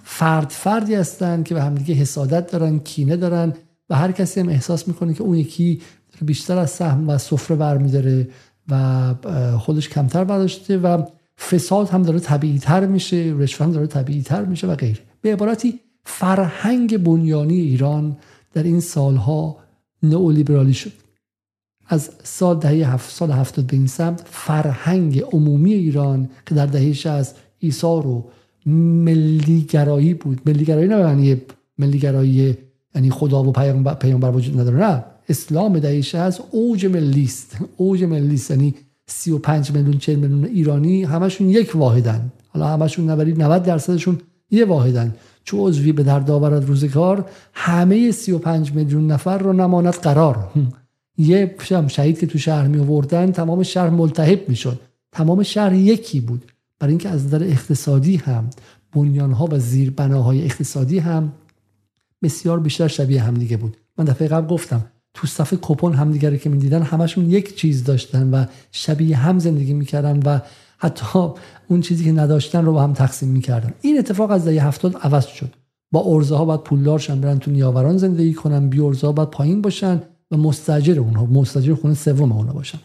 فرد فردی هستن که به همدیگه حسادت دارن کینه دارن و هر کسی هم احساس می‌کنه که اون یکی بیشتر از سهم و سفره برمیداره و خودش کمتر برداشته و فساد هم داره طبیعی تر میشه رشوه داره طبیعی تر میشه و غیره. به عبارتی فرهنگ بنیانی ایران در این سالها نئولیبرالی شد. از سال دهه هفت سال هفتاد به این سمت فرهنگ عمومی ایران که در دهه از ایثار و ملیگرایی بود. ملیگرایی نه معنی ملیگرایی یعنی خدا و پیامبر, وجود نداره نه. اسلام دهه از اوج ملیست. اوج ملیست یعنی 35 میلیون 40 میلیون ایرانی همشون یک واحدن. حالا همشون نبرید 90 درصدشون یه واحدن. چو عضوی به درد آورد روزگار؟ همه 35 میلیون نفر رو نماند قرار. یه شهید که تو شهر می آوردن تمام شهر ملتهب می‌شد. تمام شهر یکی بود. برای اینکه از نظر اقتصادی هم بنیانها و زیربناهای اقتصادی هم بسیار بیشتر شبیه همدیگه بود. من دفعه قبل گفتم تو صف کپون همدیگه که می‌دیدن همشون یک چیز داشتن و شبیه هم زندگی می‌کردن و حتی اون چیزی که نداشتن رو با هم تقسیم می‌کردن. این اتفاق از دهه هفتاد عوض شد. با ارزه ها باید پولدار شن برن تو نیاوران زندگی کنن بی ارزه ها باید پایین باشن و مستجر اونها مستجر خونه سوم اونها باشم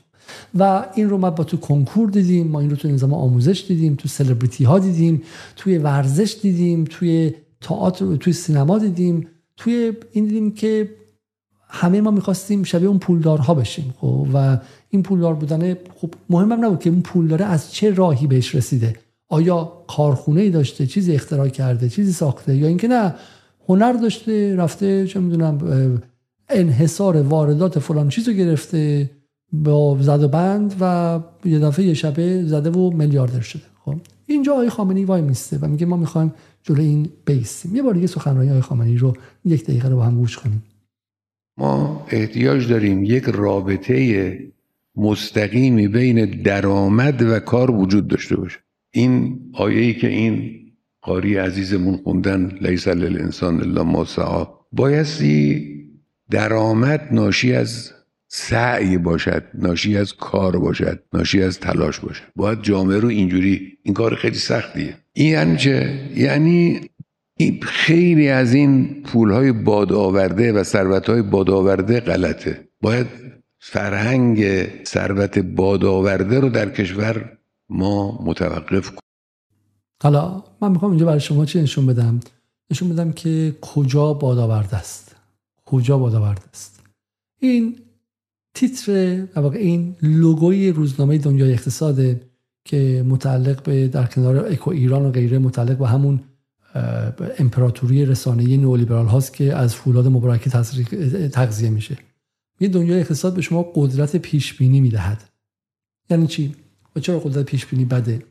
و این رو ما با تو کنکور دیدیم ما این رو تو نظام آموزش دیدیم تو سلبریتی ها دیدیم توی ورزش دیدیم توی تئاتر توی سینما دیدیم توی این دیدیم که همه ما می‌خواستیم شبیه اون پولدارها بشیم خب؟ و این پولدار بودن خب مهمم نبود که اون پولداره از چه راهی بهش رسیده. آیا کارخونه ای داشته چیزی اختراع کرده چیزی ساخته یا اینکه نه هنر داشته رفته چه می‌دونم انحصار واردات فلان چیزو گرفته با زد و بند و یه دفعه یه شبه زده و میلیاردر شده خب؟ اینجا آقای خامنه‌ای وای میسته و میگه ما می‌خوایم جلو این بیستیم. یه بار دیگه سخنرانی آقای خامنه‌ای رو یک دقیقه رو با هم گوش کنیم. ما احتیاج داریم یک رابطه مستقیمی بین درآمد و کار وجود داشته باشه. این آیه‌ای که این قاری عزیزمون خوندن لیس للانسان الا ما سعی بایستی درآمد ناشی از سعی باشد ناشی از کار باشد ناشی از تلاش باشد. باید جامعه رو اینجوری این کار خیلی سختیه. این یعنی یعنی خیلی از این پولهای باد آورده و ثروتهای باد آورده غلطه. باید فرهنگ ثروت باد آورده رو در کشور ما متوقف کنیم. حالا من می‌خوام اینجا برای شما چی نشون بدم؟ نشون بدم که کجا باد آورده است. کجا باد آورده است. این تیتر واقع این لوگوی روزنامه دنیای اقتصاده که متعلق به در کنار اکو ایران و غیره متعلق به همون امپراتوری رسانه‌ای نولیبرال هاست که از فولاد مبارکی تغذیه میشه. یه دنیای اقتصاد به شما قدرت پیش بینی می‌دهد. یعنی چی؟ و چرا قدرت پیش بینی بده؟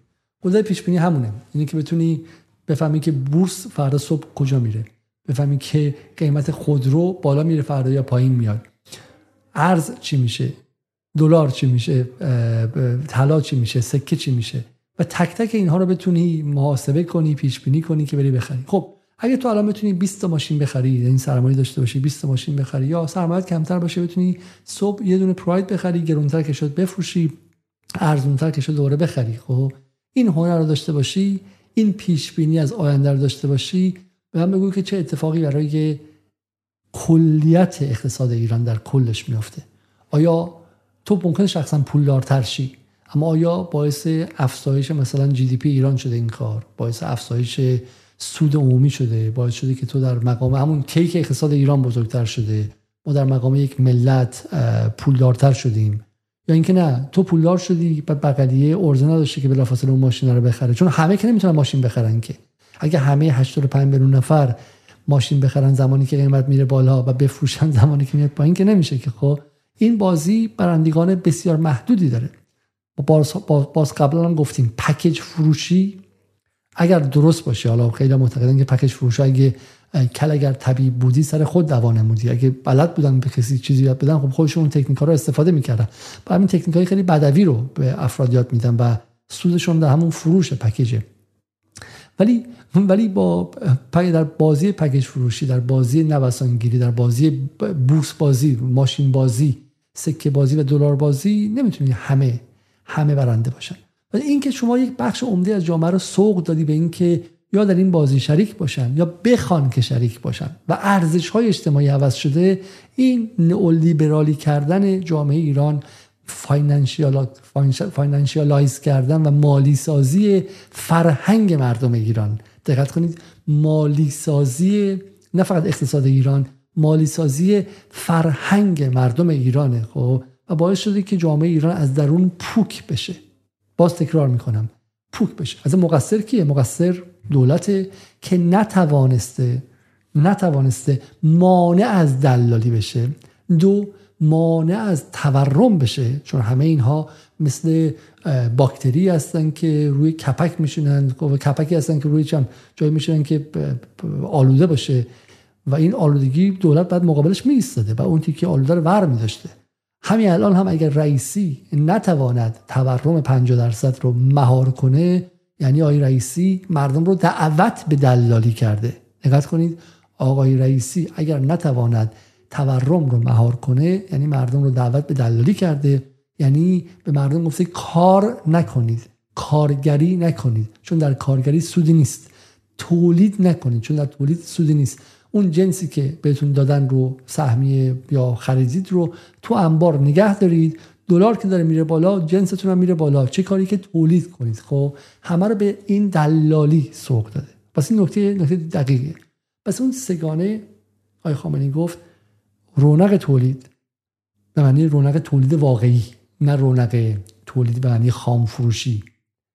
قدرت پیش بینی همونه. اینه که بتونی بفهمی که بورس فردا صبح کجا میره. بفهمی که قیمت خودرو بالا میره فردا یا پایین میاد. ارز چی میشه؟ دلار چی میشه؟ طلا چی میشه؟ سکه چی میشه؟ و تک تک اینها رو بتونی محاسبه کنی پیش بینی کنی که بری بخری. خب اگه تو الان بتونی 20 تا ماشین بخری این سرمایه داشته باشی 20 تا ماشین بخری یا سرمایه کمتر باشه بتونی صبح یه دونه پراید بخری گرونتر که شد بفروشی ارزونتر که شد دوره بخری. خب این هنر رو داشته باشی این پیش بینی از آینده رو داشته باشی به من بگو که چه اتفاقی برای کلیت اقتصاد ایران در کلش میافته. آیا تو ممکن شخصا پولدارتر شی؟ اما آیا باعث افزایش مثلا جی دی پی ایران شده این کار؟ باعث افزایش سود عمومی شده؟ باعث شده که تو در مقام همون کیک اقتصاد ایران بزرگتر شده؟ ما در مقام یک ملت پولدارتر شدیم. یا اینکه نه تو پولدار شدی بعد بغلیه ارزه نداشته که بلافاصله اون ماشین رو بخره. چون همه که نمی‌تونن ماشین بخرن که. اگه همه 85 میلیون نفر ماشین بخرن زمانی که قیمت میره بالا و بفروشن زمانی که میاد پایین که نمیشه که. خب این بازی برندگان بسیار محدودی داره. باز, باز قبلا هم گفتیم پکیج فروشی اگر درست باشه حالا خیلی معتقدن که پکیج فروشی اگه کل اگر طبیعی بودی سر خود دوا نمودی اگه بلد بودن به کسی چیزی یاد بدن خب خودشون اون تکنیک رو استفاده می‌کردن. با همین تکنیک های خیلی بدوی رو به افراد یاد میدن و سودشون در همون فروش پکیجه ولی ولی با در بازی پکیج فروشی در بازی نوسانگیری در بازی بورس بازی ماشین بازی سکه بازی و دلار بازی نمی‌تونی همه همه برنده باشن. ولی اینکه شما یک بخش عمده از جامعه رو سوق دادی به اینکه یا در این بازی شریک باشن یا بخوان که شریک باشن و ارزش های اجتماعی عوض شده این نئولیبرالی کردن جامعه ایران financialize کردن و مالی سازی فرهنگ مردم ایران. دقت کنید مالی سازی نه فقط اقتصاد ایران مالی سازی فرهنگ مردم ایرانه. خب و باعث شده که جامعه ایران از درون پوک بشه. باز تکرار می‌کنم پوک بشه. از مقصر کیه؟ مقصر دولت که نتوانسته نتوانسته مانع از دلالی بشه. دو مانع از تورم بشه. چون همه اینها مثل باکتری هستن که روی کپک میشونن و کپکی هستن که روی چم جای میشونن که آلوده باشه. و این آلودگی دولت بعد مقابلش میستاده و اون تیکه آلوده رو ور میداشته. همین الان هم اگر رئیسی نتواند تورم 50 درصد رو مهار کنه یعنی آقای رئیسی مردم رو دعوت به دلالی کرده. دقت کنید آقای رئیسی اگر نتواند تورم رو مهار کنه یعنی مردم رو دعوت به دلالی کرده یعنی به مردم گفته کار نکنید کارگری نکنید چون در کارگری سودی نیست. تولید نکنید چون در تولید سودی نیست. اون جنسی که بهتون دادن رو سهمیه یا خریدید رو تو انبار نگه دارید. دلار که داره میره بالا جنستون هم میره بالا. چه کاری که تولید کنید؟ خب همه رو به این دلالی سوق داده. پس این نکته نکته دقیقه پس اون سگانه آقای خامنه‌ای گفت رونق تولید به معنی رونق تولید واقعی نه رونق تولید به معنی خام فروشی.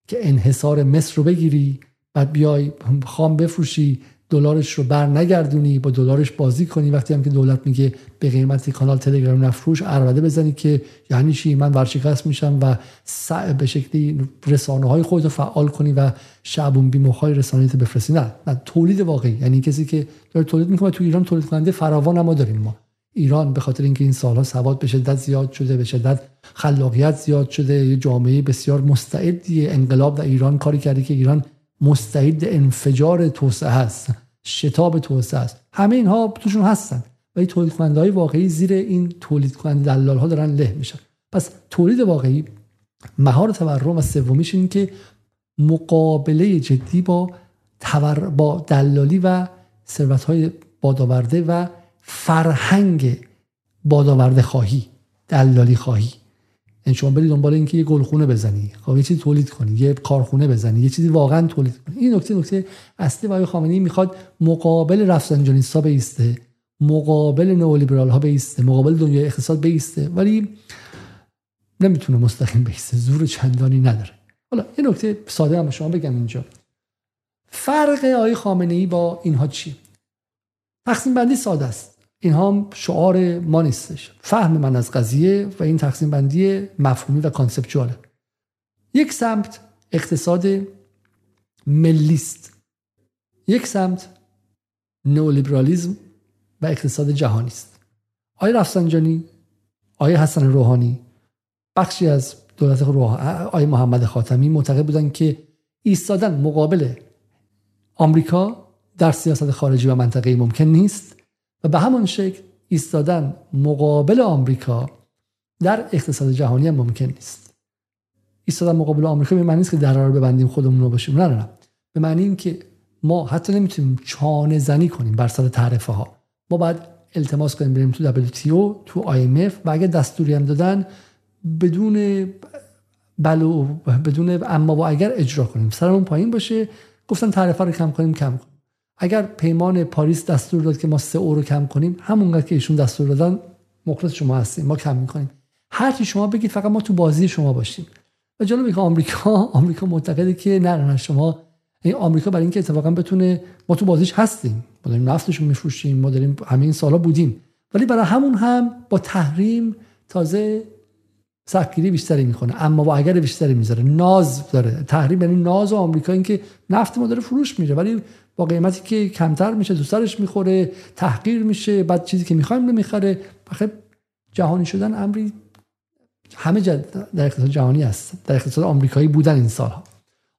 که انحصار مصر رو بگیری بعد بیای خام بفروشی دلارش رو بر نگردونی با دلارش بازی کنی. وقتی هم که دولت میگه به قیمت کانال تلگرام نفروش اربده بزنی که یعنی چی؟ من ورشکست میشم و به شکلی رسانه های خودت فعال کنی و شعبون بیمخوای رسانه بفرستی. نه نه تولید واقعی. یعنی کسی که داره تولید می‌کنه تو ایران تولید کننده فراوان ما داریم ما. ایران به خاطر اینکه این سالها سواد به شدت زیاد شده به شدت خلاقیت زیاد شده یه جامعه بسیار مستعدی انقلاب در ایران کاری کرده که ایران مستعد انفجار توسعه هست شتاب توسعه است. همه اینها توشون هستن. ولی تولید کننده های واقعی زیر این تولید کننده دلال ها دارن له میشن. پس تولید واقعی مهار تورم و سومیش این که مقابله جدی با تور با دلالی و ثروت های بادآورده و فرهنگ بادآورده خواهی دلالی خواهی. یعنی شما برید دنبال اینکه یه گلخونه بزنی. خب یه چیزی تولید کنی یه کارخونه بزنی یه چیزی واقعا تولید کنی. این نکته نکته اصلی وای خامنه‌ای می‌خواد مقابل رفسنجانیستا بیسته مقابل نئولیبرال ها بیسته مقابل دنیای اقتصاد بیسته ولی نمی‌تونه مستقیم بیسته زور چندانی نداره. حالا یه نکته ساده هم شما بگم اینجا. فرق آقای خامنه ای با اینها چی؟ تقسیم بندی ساده است. اینها شعار ما نیستش. فهم من از قضیه و این تقسیم بندی مفهومی و کانسپچواله. یک سمت اقتصاد ملیست. یک سمت نئولیبرالیزم و اقتصاد جهانی است. آیا رفسنجانی آیا حسن روحانی بخشی از دولت آیا محمد خاتمی معتقد بودن که ایستادن مقابل آمریکا در سیاست خارجی و منطقه ممکن نیست. و به همان شکل ایستادن مقابل آمریکا در اقتصاد جهانی هم ممکن نیست. ایستادن مقابل آمریکا به معنی نیست که در رو ببندیم خودمون رو باشیم. نه نه به معنی این که ما حتی نمی‌تونیم چانه زنی کنیم بر سر تعرفه ها ما باید التماس کنیم بریم تو WTO تو IMF و اگه دستوری هم دادن بدون بلو بدون اما و اگر اجرا کنیم. سرمون پایین باشه. گفتن تعرفه رو کم کنیم کم کنیم. اگر پیمان پاریس دستور داد که ما سه اورو کم کنیم همونقدر که ایشون دستور دادن مخلص شما هستیم ما کم می‌کنیم. هر چی شما بگید فقط ما تو بازی شما باشیم. و جالبه که آمریکا آمریکا معتقده که نه نه شما این آمریکا برای اینکه اتفاقا بتونه ما تو بازیش هستیم. ما داریم نفتش میفروشیم ما داریم همه این سالا بودیم. ولی برای همون هم با تحریم تازه سختگیری بیشتری می‌کنه اما با اگر بیشتری می‌ذاره. ناز داره. تحریم یعنی ناز آمریکا اینکه نفت ما داره فروش میره. ولی با قیمتی که کمتر میشه دوستارش می‌خوره تحقیر میشه بعد چیزی که می‌خوایم نمی‌خره بخیر جهانی شدن امری همه در اقتصاد جهانی هست. در اقتصاد آمریکایی بودن این سالها.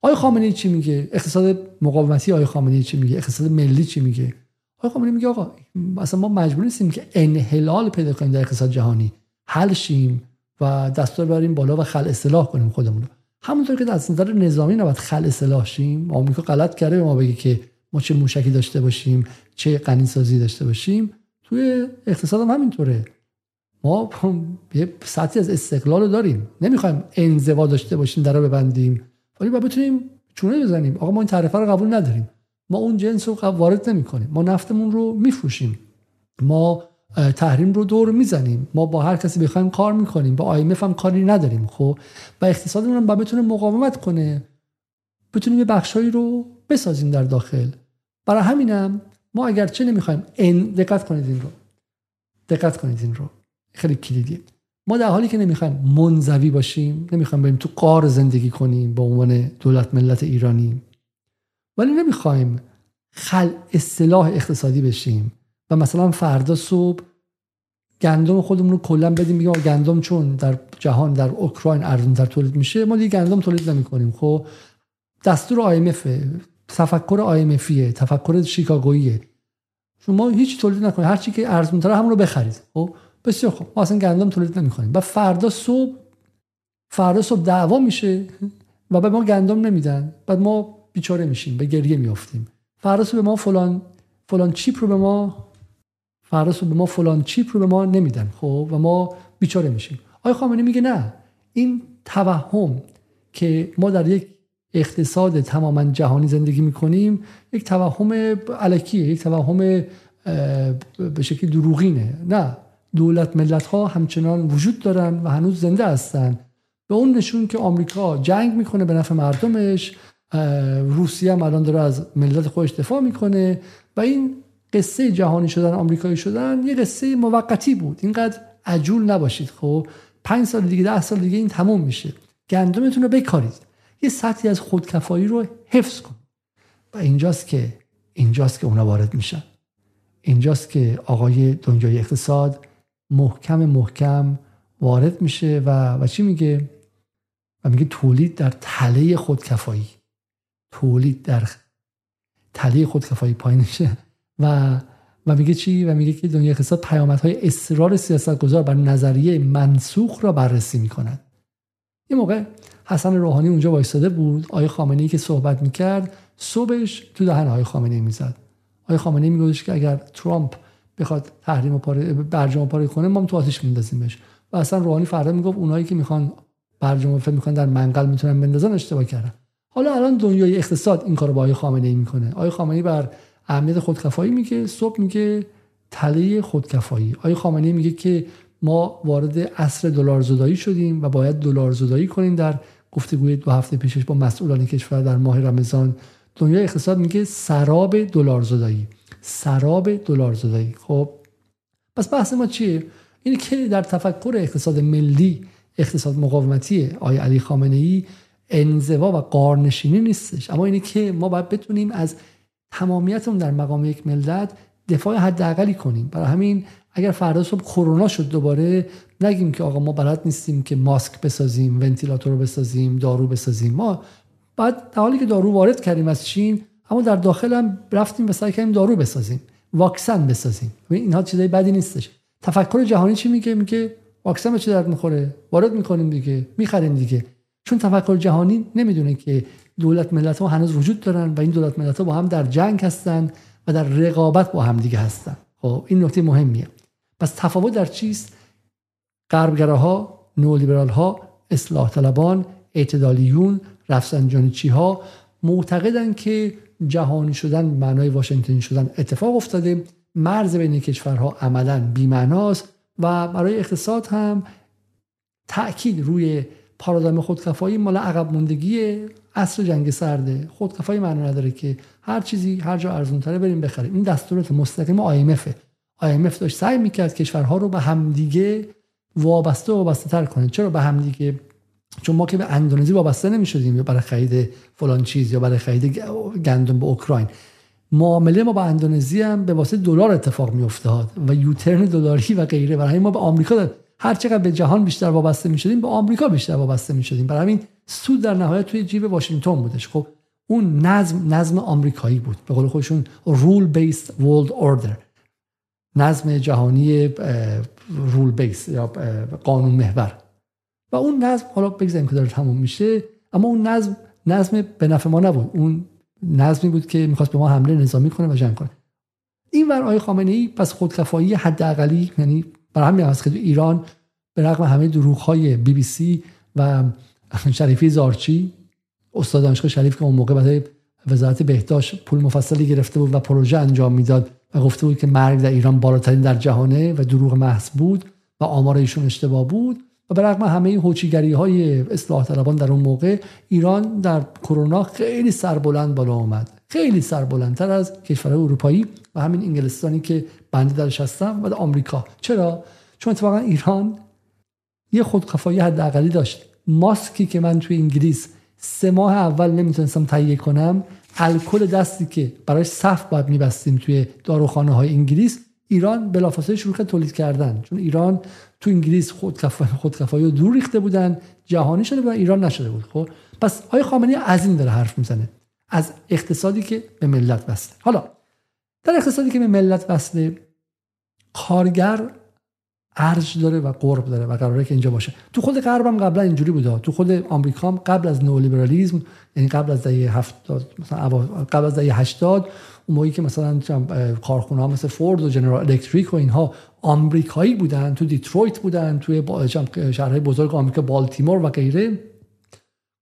آقای خامنه چی میگه؟ اقتصاد مقاومتی آقای خامنه چی میگه؟ اقتصاد ملی چی میگه؟ آقای خامنه میگه آقا اصلا ما مجبور نیستیم که انحلال پیدا کنیم در اقتصاد جهانی. حل شیم. و دستور بریم بالا و خل اصلاح کنیم خودمون همونطور که از نظر نظامی نباید خل اصلاح شیم. آمریکا غلط کرده به ما بگه که ما چه موشکی داشته باشیم چه غنیسازی داشته باشیم. توی اقتصاد هم همینطوره. ما یه سطحی از استقلال رو داریم. نمی‌خوایم انزوا داشته باشیم در رو ببندیم. ولی باید بتونیم چونه بزنیم. آقا ما این تعرفه رو قبول نداریم. ما اون جنس رو وارد نمی کنیم ما نفتمون رو میفروشیم. ما تحریم رو دور می‌زنیم. ما با هر کسی بخوایم کار می‌کنیم. با IMF هم کاری نداریم خب؟ و اقتصادمون هم بتونه مقاومت کنه. بتونیم یه بخشهایی رو بسازیم در داخل. برای همینم ما اگرچه نمی‌خوایم ان دقت کنید این رو. دقت کنید این رو. خیلی کلیدیه. ما در حالی که نمی‌خوایم منزوی باشیم نمی‌خوایم بریم تو قار زندگی کنیم به عنوان دولت ملت ایرانی. ولی نمی‌خوایم خل اصلاح اقتصادی بشیم. و مثلا فردا صبح گندم خودمون رو کلا بدیم میگم گندم چون در جهان در اوکراین ارزون در تولید میشه ما دیگه گندم تولید نمی کنیم خب دستور IMF تفکر آیمفیه تفکر شیکاگوییه. شما هیچ تولید نکنید هر چی که ارزونتره همون رو بخرید. خب بسیار خوب ما اصلا گندم تولید نمی‌کنیم. و فردا صبح فردا صبح دعوا میشه و به ما گندم نمیدن. بعد ما بیچاره میشیم به گریه میافتیم. فردا صبح ما فلان فلان چیپ رو به ما فردا به ما فلان چیپ رو به ما نمیدن خب؟ و ما بیچاره میشیم. آقای خامنه‌ای میگه نه. این توهم که ما در یک اقتصاد تماما جهانی زندگی می‌کنیم یک توهم علکیه یک توهم به شکل دروغینه. نه. دولت ملت ها همچنان وجود دارن و هنوز زنده هستن. به اون نشون که آمریکا جنگ می‌کنه به نفع مردمش روسیه هم الان داره از ملت خودش دفاع می‌کنه و این قصه جهانی شدن آمریکایی شدن یه قصه موقتی بود. اینقدر عجول نباشید. خب پنج سال دیگه ده سال دیگه این تموم میشه. گندمتون رو بکارید. یه سطحی از خودکفایی رو حفظ کن. و اینجاست که اینجاست که اونا وارد میشن. اینجاست که آقای دنیای اقتصاد محکم محکم وارد میشه و, و چی میگه؟ و میگه تولید در تله خودکفایی. تولید در تله خودکفایی پایینشه. و و میگه چی؟ و میگه که دنیا اقتصاد پیامدهای اصرار سیاستگزار بر نظریه منسوخ را بررسی می‌کند یه موقع حسن روحانی اونجا وایستاده بود آیه خامنه ای که صحبت می‌کرد صبحش تو دهن آیه خامنه ای می‌زد. آیه خامنه ای میگوش که اگر ترامپ بخواد تحریم پاره برجام پاره کنه ما تو آتیش میندازیمش. و اصلا روحانی فردا می‌گفت اونایی که می‌خوان برجام فکر می‌کنن در منقل می‌تونن بندازن اشتباه کردن. حالا الان دنیای اقتصاد این کارو با آیه خامنه ای می‌کنه. آیه خامنه ای بر اهمیت خودکفایی میگه صبح میگه تله خودکفایی. آیه خامنه میگه که ما وارد عصر دلار زدایی شدیم و باید دلار زدایی کنیم در گفتگوی دو هفته پیشش با مسئولان کشور در ماه رمضان. دنیای اقتصاد میگه سراب دلار زدایی. سراب دلار زدایی. خب پس بحث ما چیه؟ اینه که در تفکر اقتصاد ملی اقتصاد مقاومتی آی علی خامنه ای انزوا و قارنشینی نیستش. اما اینه که ما باید بتونیم از تمامیتمون در مقام یک ملت دفاع حداقلی کنیم. برای همین اگر فردا صبح کرونا شد دوباره نگیم که آقا ما بلد نیستیم که ماسک بسازیم ونتیلاتور بسازیم دارو بسازیم. ما بعد در حالی که دارو وارد کردیم از چین اما در داخل هم رفتیم و سعی کردیم دارو بسازیم واکسن بسازیم. اینها چیزای بدی نیستش. تفکر جهانی چی میگه؟ میگه واکسن به چه درد می‌خوره؟ وارد می‌کنیم دیگه می‌خریم دیگه. چون تفکر جهانی نمی‌دونه که دولت ملت ها هنوز وجود دارن و این دولت ملت ها با هم در جنگ هستن و در رقابت با هم دیگه هستن. خب این نکته مهمیه. پس تفاوت در چیست؟ غربگراها نولیبرال ها اصلاح طلبان اعتدالیون رفسنجانیچی ها معتقدن که جهانی شدن معنای واشنگتنی شدن اتفاق افتاده. مرز بین کشورها عملا بیمعناست و برای اقتصاد هم تاکید روی پارادایم خودکفایی مال عقب موندگی اصر جنگ سرده. خودکفایی معنی نداره که هر چیزی هر جا ارزون تره بریم بخریم. این دستورات مستقیم IMF IMF داشت سعی می‌کرد کشورها رو به همدیگه وابسته وابسته تر کنه. چرا به همدیگه؟ چون ما که به اندونزی وابسته نمی‌شدیم یا برای خرید فلان چیز یا برای خرید گندم به اوکراین. معامله ما با اندونزی هم به واسطه دلار اتفاق میافتاد و یوترن دلاری و غیره. برای ما به آمریکا هر چقدر به جهان بیشتر وابسته می شدیم به آمریکا بیشتر وابسته می شدیم برای همین سود در نهایت توی جیب واشنگتن بودش. خب اون نظم نظم آمریکایی بود. به قول خودشون رول بیس ورلد اوردر نظم جهانی رول بیس یا قانون محور. و اون نظم حالا بگذاریم که داره تموم میشه اما اون نظم نظم به نفع ما نبود. اون نظمی بود که می‌خواست به ما حمله نظامی کنه و جنگ کنه. این ور آقای خامنه ای پس خودکفایی حداقلی یعنی برای همین هست که ایران به رغم همه دروغ های بی بی سی و شریفی زارچی استاد دانشگاه شریف که اون موقع برای وزارت بهداشت پول مفصلی گرفته بود و پروژه انجام می‌داد و گفته بود که مرگ در ایران بالاترین در جهانه و دروغ محض بود و آمار ایشون اشتباه بود و به رغم همه هوچیگری های اصلاح طلبان در اون موقع ایران در کرونا خیلی سربلند بالا آمد. خیلی سربلندتر از کشورهای اروپایی و همین انگلستانی که بنده درش هستم و آمریکا. چرا؟ چون اتفاقا ایران یه خودکفایی حداقلی داشت. ماسکی که من توی انگلیس سه ماه اول نمی‌تونستم تهیه کنم الکل دستی که برای صف باید میبستیم توی داروخانه های انگلیس ایران بلافاصله شروع کرد تولید کردن. چون ایران تو انگلیس خودکفایی خودکفایی رو دور ریخته بودن جهانی شده و ایران نشده بود خب؟ پس آقای خامنه‌ای از این داره حرف می‌زنه. از اقتصادی که به ملت وصله حالا در اقتصادی که به ملت وصله کارگر ارج داره و قرب داره و قراره که اینجا باشه. تو خود غرب هم قبلا اینجوری بوده. تو خود آمریکا هم قبل از نئولیبرالیسم یعنی قبل از دهه 70 مثلا قبل از دهه 80 اون موقعی که مثلا کارخونه ها مثل فورد و جنرال الکتریک و اینها آمریکایی بودن تو دیترویت بودن توی شهرهای بزرگ آمریکا بالتیمور و غیره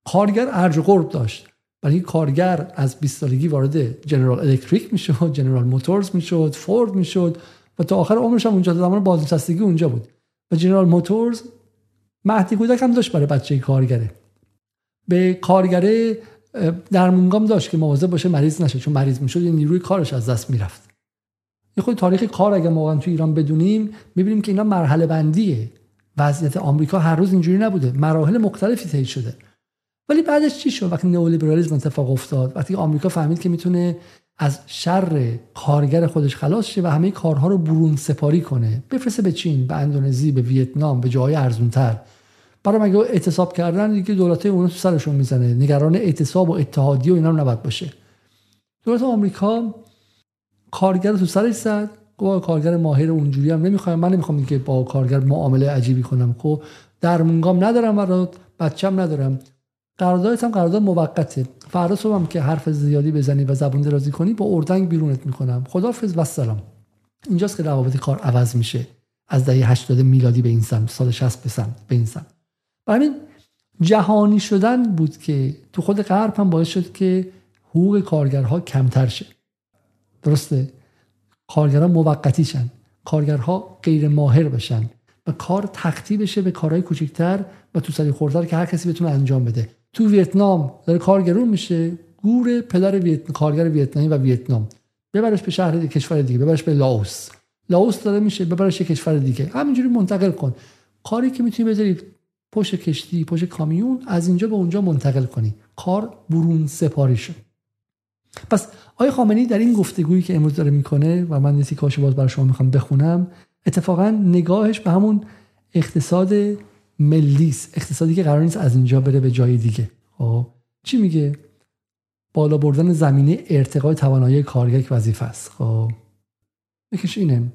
کارگر ارج و قرب داشت. برای کارگر از 20 سالگی وارد جنرال الکتریک می‌شد جنرال موتورز می‌شد فورد می‌شد و تا آخر عمرش هم اونجا زمان بازنشستگی اونجا بود. و جنرال موتورز مهدی کودک هم داشت برای بچه کارگره. به کارگره در مونگام داشت که مواظب باشه مریض نشه چون مریض می‌شد یه نیروی کارش از دست می‌رفت. یه خود تاریخ کار اگه واقعا تو ایران بدونیم می‌بینیم که اینا مرحله بندیه وضعیت آمریکا هر روز اینجوری نبوده. مراحل مختلفی طی شده. ولی بعدش چی شد؟ وقتی نئولیبرالیسم اتفاق افتاد وقتی آمریکا فهمید که می‌تونه از شر کارگر خودش خلاص شه و همه کارها رو برون سپاری کنه بفرسته به چین به اندونزی به ویتنام به جای ارزونتر. برای مگه اعتصاب کردن دیگه دولت اون تو سرشون می‌زنه؟ نگران اعتصاب و اتحادی و اینا نباید باشه. دولت آمریکا کارگر تو سرش زد. گفت کارگر ماهر اونجوری هم نمی‌خوام من نمی‌خوام که با کارگر معامله عجیبی کنم. خب در مونگام ندارم برات بچم ندارم. قراردادت هم قرارداد موقته. فردا صبحم که حرف زیادی بزنی و زبون درازی کنی با اردنگ بیرونت می‌کنم. خدافظ و سلام. اینجاست که روابط کار عوض میشه. از دهه 80 میلادی به این سمت سال 60 به سمت به این سمت. همین جهانی شدن بود که تو خود غرب هم باعث شد که حقوق کارگرها کمتر شه. درسته؟ کارگرها موقتی شن. کارگرها غیر ماهر بشن. و کار تختی بشه به کارهای کوچکتر و تو سری خوردار که هر کسی بتونه انجام بده. تو ویتنام داره کارگرون میشه گور پدر ویت... کارگر ویتنامی و ویتنام. ببرش به شهر کشور دیگه ببرش به لاوس. لاوس داره میشه ببرش به کشور دیگه. همینجوری منتقل کن. کاری که می‌تونی بذاری پشت کشتی پشت کامیون از اینجا به اونجا منتقل کنی. کار برون سپاری شد پس آقای خامنه‌ای در این گفتگویی که امروز داره می‌کنه و من یه کاش باز برای شما می‌خوام بخونم اتفاقا نگاهش به همون اقتصاد ملی اقتصادی که قرار نیست از اینجا بره به جای دیگه. خب چی میگه؟ بالا بردن زمینه ارتقای توانایی کارگر که وظیفه است. خب یکیش اینه.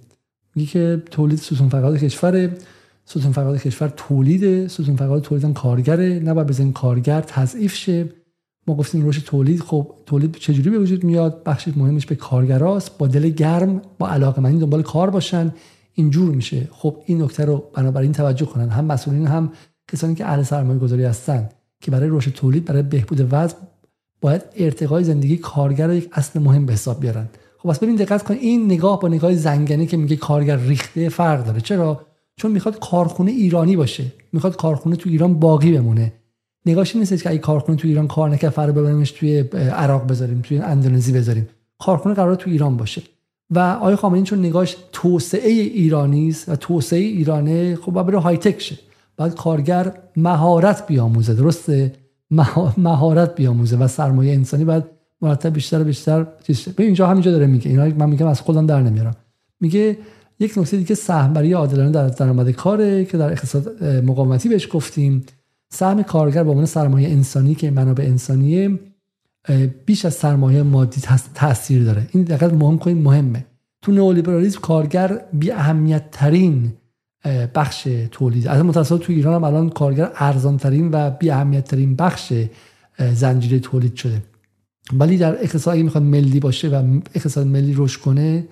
میگه که تولید ستون فقرات کشور ستون فقرات کشور تولید ستون فقرات تولیدن کارگره نباید بزنین کارگر تضعیف شه. ما گفتیم روش تولید خب تولید چجوری به وجود میاد؟ بخش مهمش به کارگراست. با دل گرم با علاقه مندی دنبال کار باشن. اینجور میشه. خب این نکته رو بنابراین توجه کنن. هم مسئولین هم کسانی که اهل سرمایه گذاری هستن که برای رشد تولید برای بهبود وضع باید ارتقای زندگی کارگر رو یک اصل مهم به حساب بیارن. خب بس ببین دقت کن این نگاه با نگاه زنگنه که میگه کارگر ریخته فرق داره. چرا؟ چون می‌خواد کارخونه ایرانی باشه. می‌خواد کارخونه تو ایران باقی بمونه. نگاهش نیست که اگه کارخونه تو ایران کار نکرد فرق ببریمش توی عراق بذاریم توی اندونزی بذاریم. کارخونه قرار تو ایران باشه. و آقای خامنه‌ای چون نگاهش توسعه ایرانی است و توسعه ایرانه خب باید بره های تک شه. بعد کارگر مهارت بیاموزه درسته؟ مهارت بیاموزه و سرمایه انسانی باید مرتب بیشتر و بیشتر به اینجا همینجا داره میگه. اینا من میگم از خودم در نمیارم. میگه یک نکته دیگه سهمبری عادلانه در درآمد کاره که در اقتصاد مقاومتی بهش گفتیم. سهم کارگر به عنوان سرمایه انسانی که منابع انسانیه بیش از سرمایه مادی تاثیر داره. این دقیقا مهم کنید مهمه. تو نئولیبرالیسم کارگر بی اهمیت ترین بخش تولید. از متصاد تو ایران هم الان کارگر ارزان ترین و بی اهمیت ترین بخش زنجیره تولید شده. ولی در اقتصاد اگه می‌خواد ملی باشه و اقتصاد ملی رشد کنه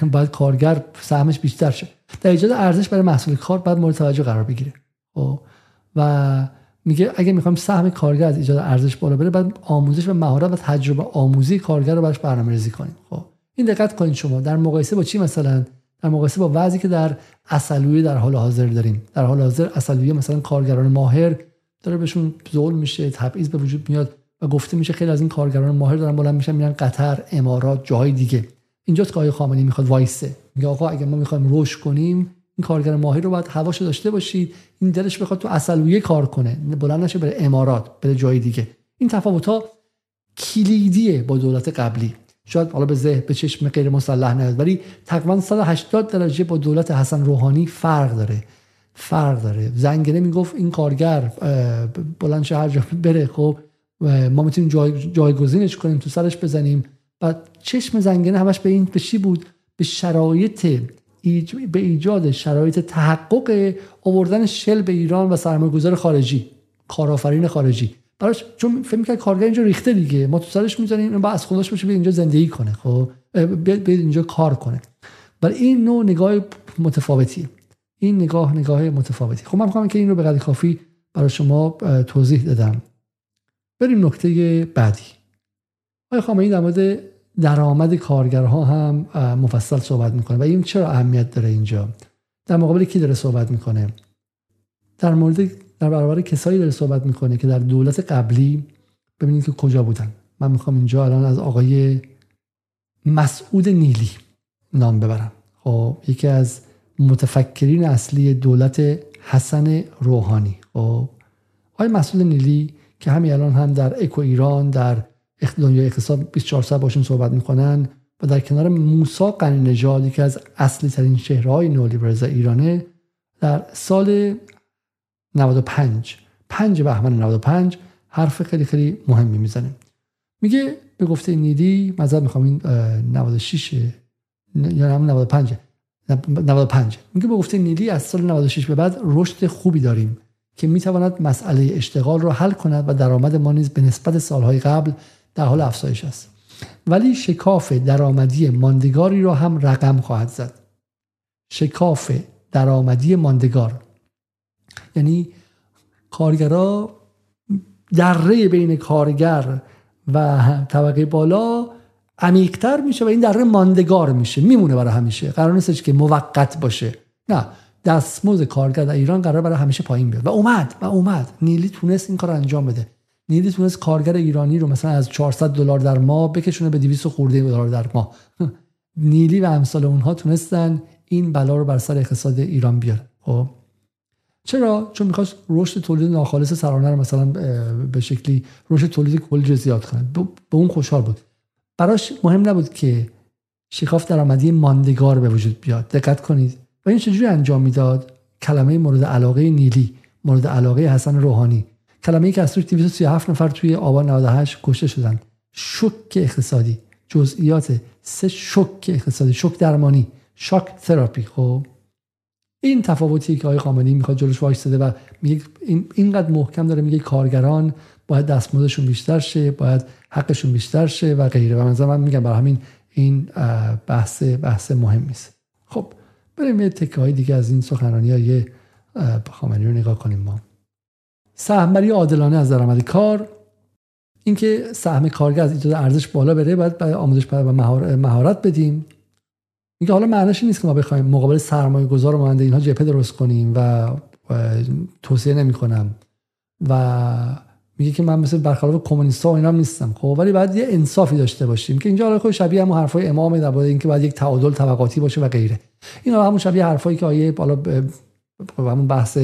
باید کارگر سهمش بیشتر شه. در ایجاد ارزش برای محصول کار باید مورد توجه قرار بگیره. خب؟ و میگه اگه می‌خوایم سهم کارگر از ایجاد ارزش بالا بره بعد آموزش و مهارت و تجربه آموزی کارگر رو براش برنامه‌ریزی کنیم. خب. این دقت کنید شما. در مقایسه با چی مثلا؟ در مقایسه با وضعی که در اصلویه در حال حاضر داریم. در حال حاضر اصلویه مثلا کارگران ماهر داره بهشون ظلم میشه تبعیض به وجود میاد و گفته میشه خیلی از این کارگران ماهر دارن بلند میشن میرن قطر امارات جاهای دیگه. اینجاست که آقای خامنه‌ای می‌خواد وایسه. میگه آقا اگه ما می‌خوایم رشد کنیم این کارگر ماهر رو باید هواشو داشته باشید این دلش بخواد تو اصلویه کار کنه. بلند نشه بره امارات بره جای دیگه. این تفاوت ها کلیدیه با دولت قبلی. شاید حالا به ذهن به چشم غیر مسلح نیاد ولی تقریبا 180 درجه با دولت حسن روحانی فرق داره. فرق داره. زنگنه می‌گفت این کارگر بلند هر جا بره خب ما می‌تونیم جای جایگزینش کنیم تو سرش بزنیم. بعد چشم زنگنه همش به این به چی بود؟ به شرایط به ایجاد شرایط تحقق آوردن شل به ایران و سرمایه‌گذار خارجی کارآفرین خارجی. براش چون فکر می‌کنه کارگر اینجا ریخته دیگه. ما تو سرش می‌ذاریم با از خودش بشه اینجا زندگی کنه خب؟ بیاد اینجا کار کنه. ولی این نوع نگاه متفاوتیه این نگاه نگاه متفاوتی. خب من می‌خوام که این رو به قدر کافی برای شما توضیح دادم. بریم نکته بعدی. آقای خامنه‌ای در مورد درآمد کارگرها هم مفصل صحبت می‌کنه. و این چرا اهمیت داره اینجا؟ در مقابل کی داره صحبت می‌کنه؟ در مورد در برابر کسایی داره صحبت می‌کنه که در دولت قبلی ببینید که کجا بودن. من می‌خوام اینجا الان از آقای مسعود نیلی نام ببرم. خب یکی از متفکرین اصلی دولت حسن روحانی. خب آقای مسعود نیلی که همین الان هم در اکو ایران در دنیای اقتصاد 24 ساعت باشون صحبت می‌کنن و در کنار موسا قنی نژاد که از اصلی ترین شهرهای نولیبرال ایرانه در سال 95 5 بهمن 95 حرف خیلی خیلی مهمی می‌زنه. میگه به گفته نیدی مذهب می‌خوام این 96 یا 95 95 میگه به گفته نیلی از سال 96 به بعد رشد خوبی داریم که می‌تواند مسئله اشتغال را حل کند و درآمد ما نیز به نسبت سالهای قبل در حال افزایش است. ولی شکاف درآمدی ماندگاری را هم رقم خواهد زد. شکاف درآمدی ماندگار. یعنی کارگرا دره بین کارگر و طبقه بالا عمیقتر میشه و این دره ماندگار میشه. میمونه برای همیشه. قرار نیستش که موقت باشه. نه. دستمزد کارگر در ایران قرار برای همیشه پایین بیاد. و اومد. و اومد. نیلی تونست این کار انجام بده. نیلی تونست کارگر ایرانی رو مثلا از 400 دلار در ماه بکشونه به 200 خورده دلار در ماه. نیلی و امثال اونها تونستن این بلا رو بر سر اقتصاد ایران بیارن. خب. چرا؟ چون می‌خواست رشد تولید ناخالص سرانه رو مثلا به شکلی رشد تولید کلی زیاد کنه. به اون خوشحال بود. براش مهم نبود که شکاف درآمدی ماندگار به وجود بیاد. دقت کنید. و این چجوری انجام می‌داد؟ کلمه مورد علاقه نیلی مورد علاقه حسن روحانی. کلمه ای که از توش 237 نفر توی آبان 98 کشته شدن. شک اقتصادی. جزئیات سه شک اقتصادی. شک درمانی. شاک تراپی. خب؟ این تفاوتی که آقای خامنه‌ای می‌خواد جلوش وایساده و میگه این اینقدر محکم داره میگه کارگران باید دستمزدشون بیشتر شه باید حقشون بیشتر شه و غیره. و من میگم برای همین این بحث بحث مهم است خب بریم یه تکه های دیگه از این سخنرانی های خامنه‌ای رو نگاه کنیم ما. سهمبری عادلانه از درآمد کار اینکه سهم کارگر از ایجاد ارزش بالا بره باید آموزش و مهارت بدیم. میگه حالا معنیش نیست که ما بخوایم مقابل سرمایه گذار مانند اینها جبهه درست کنیم و توصیه نمی کنم و میگه که من مثل برخلاف کمونیست ها اینا نیستم. خب ولی بعد یه انصافی داشته باشیم که اینجا خود شبیه همون حرفای امام در اینکه باید یک تعادل طبقاتی باشه و غیره. اینا همون شبیه حرفایی که آیه بالا همون بحث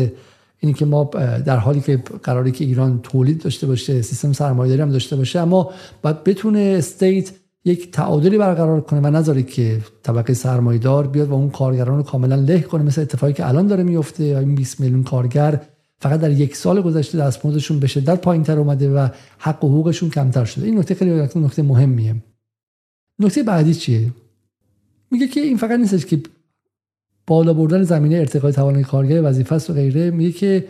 اینی که ما در حالی که قراری که ایران تولید داشته باشه سیستم سرمایه‌داری هم داشته باشه اما باید بتونه استیت یک تعادلی برقرار کنه و نذاره که طبقه سرمایه‌دار بیاد و اون کارگران رو کاملا له کنه. مثل اتفاقی که الان داره میفته این 20 میلیون کارگر فقط در یک سال گذشته دستمزدشون به شدت پایینتر اومده و حق و حقوقشون کمتر شده. این نکته خیلی نکته مهمیه. نکته بعدی چیه؟ میگه که این فقط نیستش که بالا بردن زمینه ارتقای توانایی کارگر وظیفه است و غیره میگه که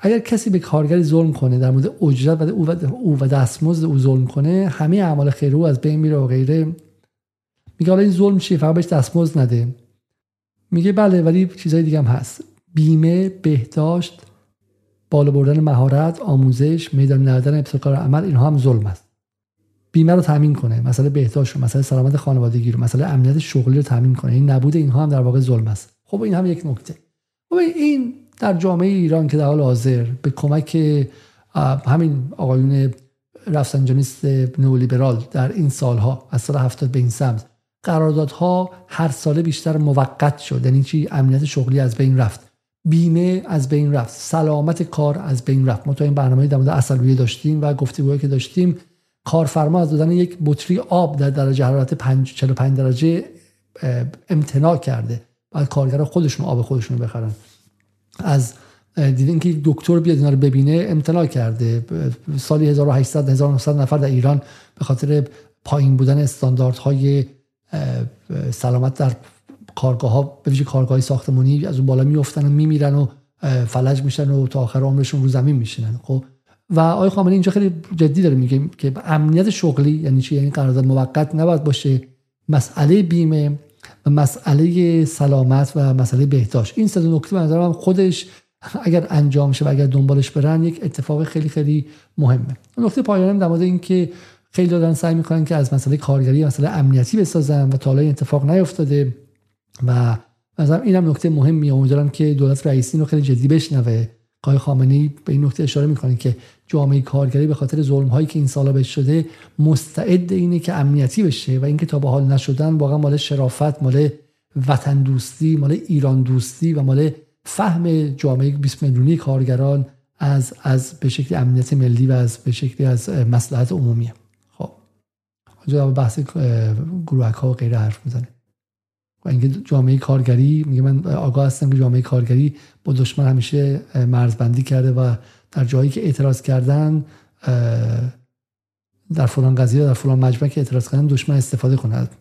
اگر کسی به کارگری ظلم کنه در مورد اجرت و او و دستمزد او ظلم کنه همه اعمال خیر او از بین میره و غیره. میگه حالا این ظلم چیه؟ فقط بهش دستمزد نده. میگه بله ولی چیزای دیگه هم هست. بیمه بهداشت بالا بردن مهارت آموزش میدان ندادن ابتکار عمل اینها هم ظلم است. بیمه رو تامین کنه مسئله بهداشت رو مسئله سلامت خانوادگی رو مسئله امنیت شغلی رو تامین کنه. این نبود اینها هم در واقع ظلم است. خب این هم یک نکته. خب این در جامعه ایران که در حال حاضر به کمک همین آقایون رفسنجانیست نولیبرال در این سالها از سال هفتاد به این سمت قراردادها هر ساله بیشتر موقت شد. یعنی چی؟ امنیت شغلی از بین رفت. بیمه از بین رفت. سلامت کار از بین رفت. ما تو این برنامه در مورد اصل داشتیم و گفتگوهایی که داشتیم کارفرما از دادن یک بطری آب در درجه حرارت 45 درجه امتناع کرده. بعد کارگرا خودشون آب خودشون بخرن. از دیدین که دکتر بیاد اینا رو ببینه امتناع کرده. سالی 1800 1900 نفر در ایران به خاطر پایین بودن استانداردهای سلامت در کارگاه ها به ویژه کارگاه ساختمانی از اون بالا میافتن و میمیرن و فلج میشن و تا آخر عمرشون رو زمین میشینن. خب و آقای خامنه‌ای اینجا خیلی جدی داره میگه که امنیت شغلی یعنی چی؟ یعنی قرارداد موقت نباید باشه مسئله بیمه و مسئله سلامت و مسئله بهداشت. این سه نکته به نظرم خودش اگر انجام شه و اگر دنبالش برن یک اتفاق خیلی خیلی مهمه. نکته پایانی در مورد اینکه خیلی دارن سعی می‌کنن که از مسئله کارگری مسئله امنیتی بسازن و تا حالا اتفاق نیفتاده و مثلا اینم نکته مهمیه. امیدوارم که دولت رئیسی رو خیلی جدی بشنوه. آقای خامنه‌ای به این نکته اشاره می‌کنه که جامعه کارگری به خاطر ظلم هایی که این سالا بهش شده مستعد اینه که امنیتی بشه و اینکه تا به حال نشدن واقعا مال شرافت مال وطن دوستی مال ایران دوستی و مال فهم جامعه 20 میلیونی کارگران از از به شکل امنیت ملی و از به شکلی از مصلحت عمومیه. خب اونجا بحث گروهک ها و غیره حرف می‌زنه. و اینکه جامعه کارگری میگه من آگاه هستم که جامعه کارگری با دشمن همیشه مرزبندی کرده و در جایی که اعتراض کردن در فلان قضیه در فلان مجمع که اعتراض کردن دشمن استفاده کند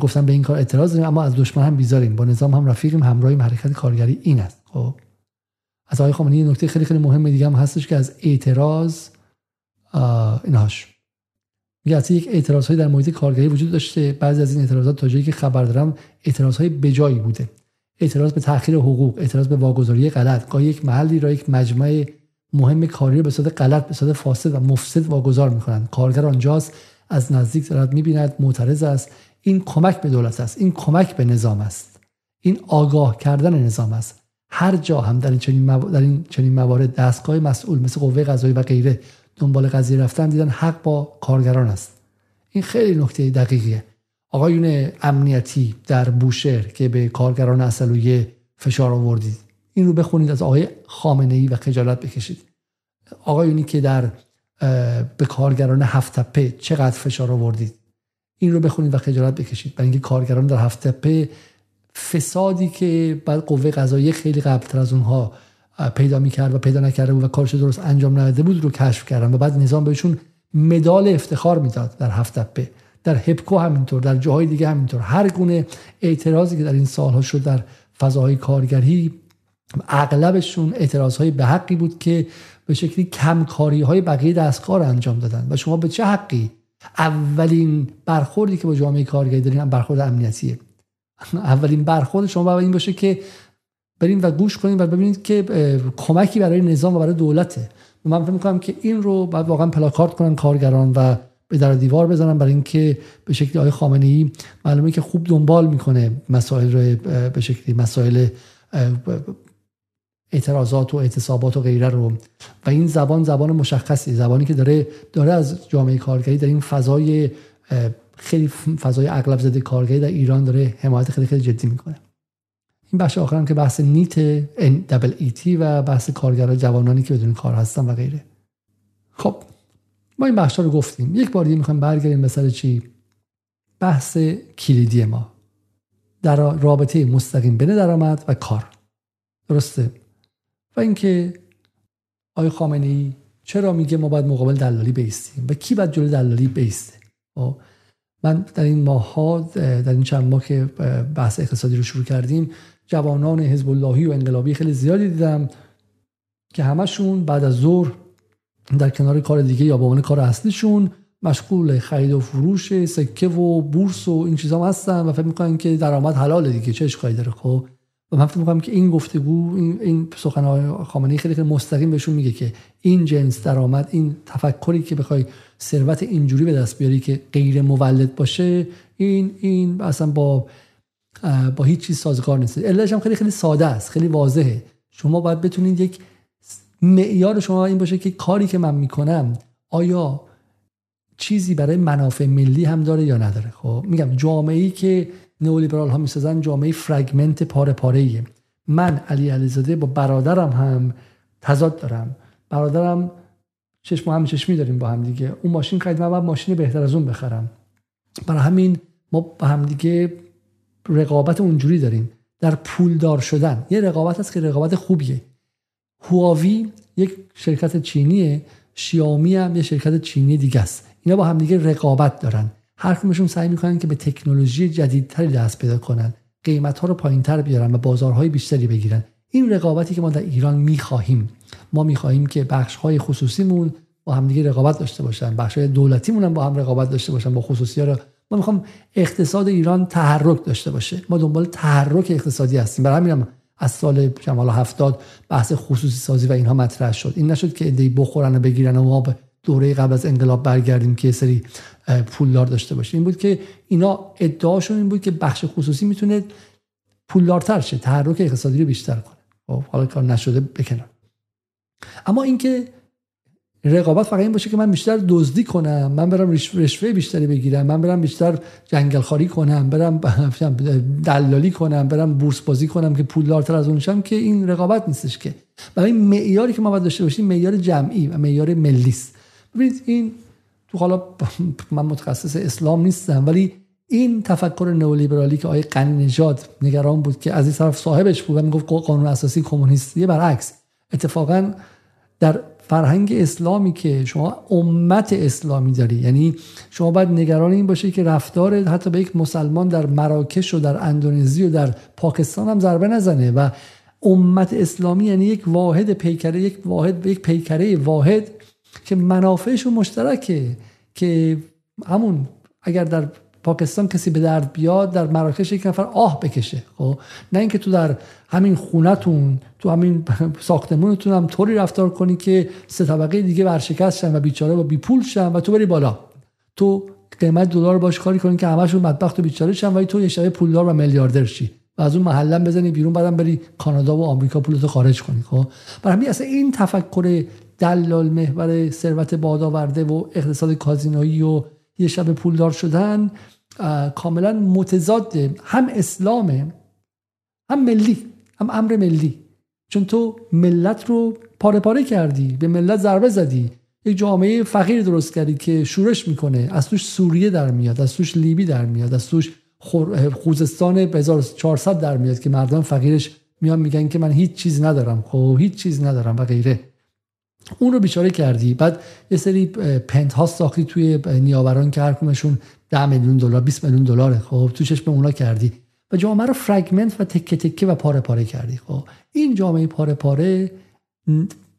گفتم به این کار اعتراض داریم اما از دشمن هم بیزاریم. با نظام هم رفیقیم همراهیم حرکت کارگری این است. خب. از آقای خامنه‌ای نکته خیلی خیلی مهم دیگه هم هستش که از اعتراض اینهاش. میگه از یک اعتراض های در محیط کارگری وجود داشته. بعضی از این اعتراضات تا جایی که خبر دارم اعتراض های بجایی بوده. اعتراض به تاخیر حقوق اعتراض به واگذاری غلط. گاهی یک محلی را یک مجمع مهم کاری به صورت غلط به صورت فاسد و مفسد واگذار می‌کنند. کارگر آنجاست از نزدیک دارد می‌بیند معترض است. این کمک به دولت است. این کمک به نظام است. این آگاه کردن نظام است. هر جا هم در این چنین موارد, در این چنین موارد دستگاه مسئول مثل قوه قضایی و غیره دنبال قضیه رفتن دیدن حق با کارگران است. این خیلی نکته دقیقیه. آقایون امنیتی در بوشهر که به کارگران اصلویه فشار آوردید این رو بخونید از آقای خامنه ای و خجالت بکشید. آقایونی که در به کارگران هفت تپه چقدر فشار آوردید این رو بخونید و خجالت بکشید. برای اینکه کارگران در هفت تپه فسادی که بعد قوه قضایی خیلی قبلتر از اونها پیدا می‌کرد و پیدا نکرده بود و کارش درست انجام نداده بود رو کشف کردن. و بعد نظام بهشون مدال افتخار می‌داد در هفت تپه در هپکو همینطور در جاهای دیگه همینطور. هر گونه اعتراضی که در این سالها شد در فضاهای کارگری اغلبشون اعتراض های به حقی بود که به شکلی کمکاری های بقیه دستگاه انجام دادن. و شما به چه حقی؟ اولین برخوردی که با جامعه کارگری دارین برخورد امنیتیه. اولین برخورد شما باید این باشه که برین و گوش کنین و ببینید که کمکی برای نظام و برای دولته. من فکر می‌کنم که این رو باید واقعا پلاکارد کنن کارگران و به در دیوار بزنن برای اینکه به شکلی آقای خامنه ای معلومه که خوب دنبال می‌کنه مسائل رو به شکلی مسائل اعتراضات و اعتصابات و غیره رو. و این زبان زبان مشخصی زبانی که داره داره از جامعه کارگری در این فضای خیلی فضای اغلب زده کارگری در ایران داره حمایت خیلی خیلی جدی می‌کنه. این بخش آخرم که بحث نیت تی و بحث کارگرای جوانانی که بدون کار هستن و غیره. خب ما این بخش رو گفتیم. یک بار دیگه می‌خوایم برگردیم به چی؟ بحث کلیدی ما. در رابطه مستقیم بین درآمد و کار. درسته؟ و اینکه آقای خامنه ای چرا میگه ما باید مقابل دلالی بیستیم؟ و کی باید جلوی دلالی بیسته؟ خب، من در این ماه ها در این چند ماه که بحث اقتصادی رو شروع کردیم جوانان حزب اللهی و انقلابی خیلی زیادی دیدم که همشون بعد از ظهر در کنار کار دیگه یا به عنوان کار اصلیشون مشغول خرید و فروش سکه و بورس و این چیزا هستن و فکر می‌کنن که درآمد حلال دیگه چه اشکالی داره خب؟ و من فکر می‌کنم که این گفتگو این, این سخن خامنه‌ای خیلی خیلی مستقیم بهشون میگه که این جنس درآمد این تفکری که بخوای ثروت اینجوری به دست بیاری که غیر مولد باشه این این اصلا با با هیچ چیز سازگار نیست. علتش هم خیلی خیلی ساده است خیلی واضحه. شما باید بتونید یک معیار شما این باشه که کاری که من می‌کنم آیا چیزی برای منافع ملی هم داره یا نداره؟ خب میگم جامعه ای که نئولیبرال ها می‌سازن جامعه فرگمنت پاره پاره ایه من علی علیزاده با برادرم هم تضاد دارم. برادرم چشم هم چشمی داریم با هم دیگه. اون ماشین خرید من ماشین بهتر از اون بخرم. برای همین ما با هم دیگه رقابت اونجوری داریم. در پولدار شدن. یه رقابت هست که رقابت خوبیه. هواوی یک شرکت چینیه. شیائومی هم یه شرکت چینی دیگه است. اینا با هم دیگه رقابت دارن. هر کمشون سعی می‌کنن که به تکنولوژی جدیدتری دست پیدا کنن. قیمت ها رو پایین تر بیارن و بازارهای بیشتری بگیرن. این رقابتی که ما در ایران می‌خواهیم. ما می‌خواهیم که بخش های خصوصیمون با همدیگه رقابت داشته باشن. بخش های دولتیمون هم با هم رقابت داشته باشن با خصوصی ها رو ما می‌خوام اقتصاد ایران تحرک داشته باشه. ما دنبال تحرک اقتصادی هستیم. برای همین از سال شمال هفتاد بحث خصوصی سازی و اینها مطرح شد. این نشد که ایده بخورن و بگیرن و ما به دوره قبل از انقلاب برگردیم که سری پولدار داشته باشیم. این بود که اینا ادعاشون این بود که بخش خصوصی می‌تونه پولدارتر شه تحرک اقتصادی رو بیشتر کنه. خب حالا کار نشده بکنن اما اینکه رقابت فقط این باشه که من بیشتر دزدی کنم. من برم رشوه بیشتری بگیرم. من برم بیشتر جنگل خاری کنم. برم دلالی کنم. برم بورس بازی کنم که پولدارتر از اونشم که این رقابت نیستش که. این معیاری که ما باید داشته باشیم معیار جمعی و معیار ملی است. ببینید این تو حالا من متخصص اسلام نیستم ولی این تفکر نئولیبرالی که آقای نژاد نگران بود که از این طرف صاحبش بود و می‌گفت قانون اساسی کمونیستی برعکس. اتفاقا در فرهنگ اسلامی که شما امت اسلامی داری. یعنی شما باید نگران این باشه که رفتار حتی به یک مسلمان در مراکش و در اندونزی و در پاکستان هم ضربه نزنه و امت اسلامی یعنی یک واحد پیکره یک واحد یک پیکره واحد که منافعشون مشترکه که همون اگر در پاکستان کسی به درد بیاد در مراکش یک نفر آه بکشه خب؟ نه اینکه تو در همین خونتون تو همین ساختمونتون هم طوری رفتار کنی که سه طبقه دیگه ورشکست شن و بیچاره و بی پول شن و تو بری بالا. تو قیمت دلار باش کاری کنی که همشون بدبخت و بیچاره شن و تو یه شبه پولدار و میلیاردر شی و از اون محلم بزنی بیرون بعدم بری کانادا و آمریکا پولتو خارج کنی خب؟ برای همین اصلا این تفکر دلال محور ثروت بادآورده و اقتصاد کازینویی و یه شب پولدار شدن کاملا متضاد هم اسلامه هم ملی هم امر ملی. چون تو ملت رو پاره پاره کردی به ملت ضربه زدی. یک جامعه فقیر درست کردی که شورش می‌کنه. از توش سوریه در میاد از توش لیبی در میاد از توش خوزستان 1400 در میاد که مردم فقیرش میان میگن که من هیچ چیز ندارم. خب هیچ چیز ندارم و غیره. اون رو بیچاره کردی. بعد یه سری پنت ها ساختی توی نیاوران که هر 10 میلیون دلار 20 میلیون دلاره. خب تو چشم اونا کردی. و جامعه رو فرگمنت و تکه تکه و پاره پاره کردی. خب این جامعه پاره پاره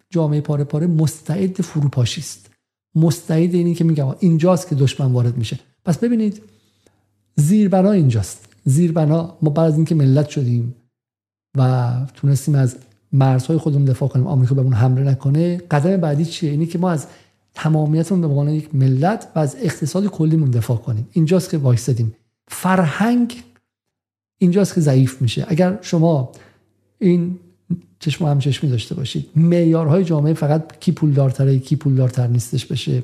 جامعه پاره پاره مستعد فروپاشی است. مستعد اینی که میگم اینجاست که دشمن وارد میشه. پس ببینید زیربنا اینجاست. زیربنا ما بعد از اینکه ملت شدیم و تونستیم از مرزهای خودمون دفاع کنیم آمریکا به اون حمله نکنه. قدم بعدی چیه؟ اینی که ما از تمامیتمون به عنوان یک ملت و از اقتصاد کلیمون دفاع کنیم. اینجاست که وایستدیم فرهنگ اینجاست که ضعیف میشه. اگر شما این چشم هم چشمی داشته باشید معیارهای جامعه فقط کی پولدارتره کی پولدارتر نیستش بشه.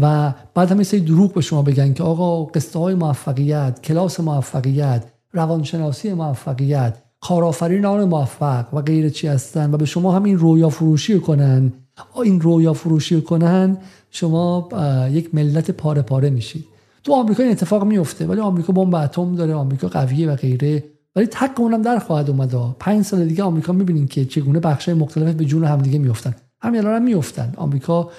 و بعد هم سری دروغ به شما بگن که آقا قصه های موفقیت کلاس موفقیت روانشناسی موفقیت کارآفرینان موفق و غیر چی هستن و به شما همین رویا فروشی کنن. این رویا فروشی کنن شما یک ملت پاره پاره میشید. تو آمریکا این اتفاق میفته ولی آمریکا بمب اتم داره آمریکا قویه و غیره. ولی تک اونم در خواهد اومد. پنج سال دیگه آمریکا می‌بینین که چگونه بخش مختلف به جون همدیگه میفتن همین الان هم میفتن آمریکا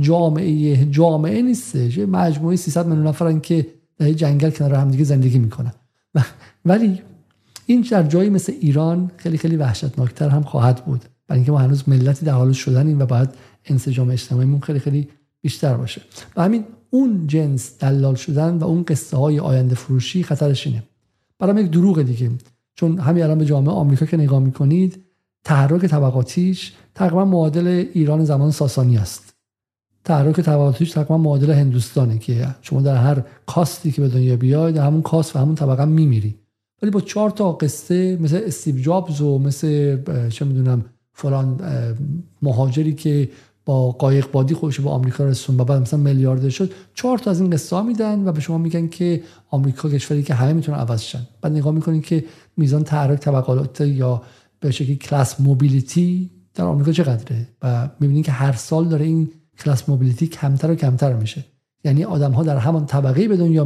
جامعه جامعه نیستش مجموعه 300 میلیون نفرن که در جنگل کنار همدیگه زندگی می‌کنن. ولی این در جایی مثل ایران خیلی خیلی وحشتناکتر هم خواهد بود. برای اینکه ما هنوز ملتی در حال شدنیم و باید انسجام اجتماعیمون خیلی خیلی بیشتر باشه. و همین اون جنس دلال شدن و اون قصه های آینده فروشی خطرش اینه. برام یک دروغ دیگه. چون همین الان به جامعه آمریکا که نگاه می‌کنید تحرک طبقاتیش تقریبا معادل ایران زمان ساسانی است. تحرک طبقاتیش تقریبا معادل هندوستانه که شما در هر کاستی که به دنیا بیاید همون کاست و همون طبقه میمیری. ولی با چهار تا قصه مثل استیو جابز و مثل چه می‌دونم فلان مهاجری که با قایق بادی خودش به آمریکا رسون و بعد مثلا میلیاردر شد چهار تا از این قصه ها میدن و به شما میگن که آمریکا کشوری که همه می‌تونن عوض شن. بعد نگاه می‌کنین که میزان تحرک طبقات یا به شکلی کلاس موبیلیتی در آمریکا چقدره؟ و می‌بینین که هر سال داره این کلاس موبیلیتی کمتر و کمتر میشه. یعنی آدم ها در همان طبقه به دنیا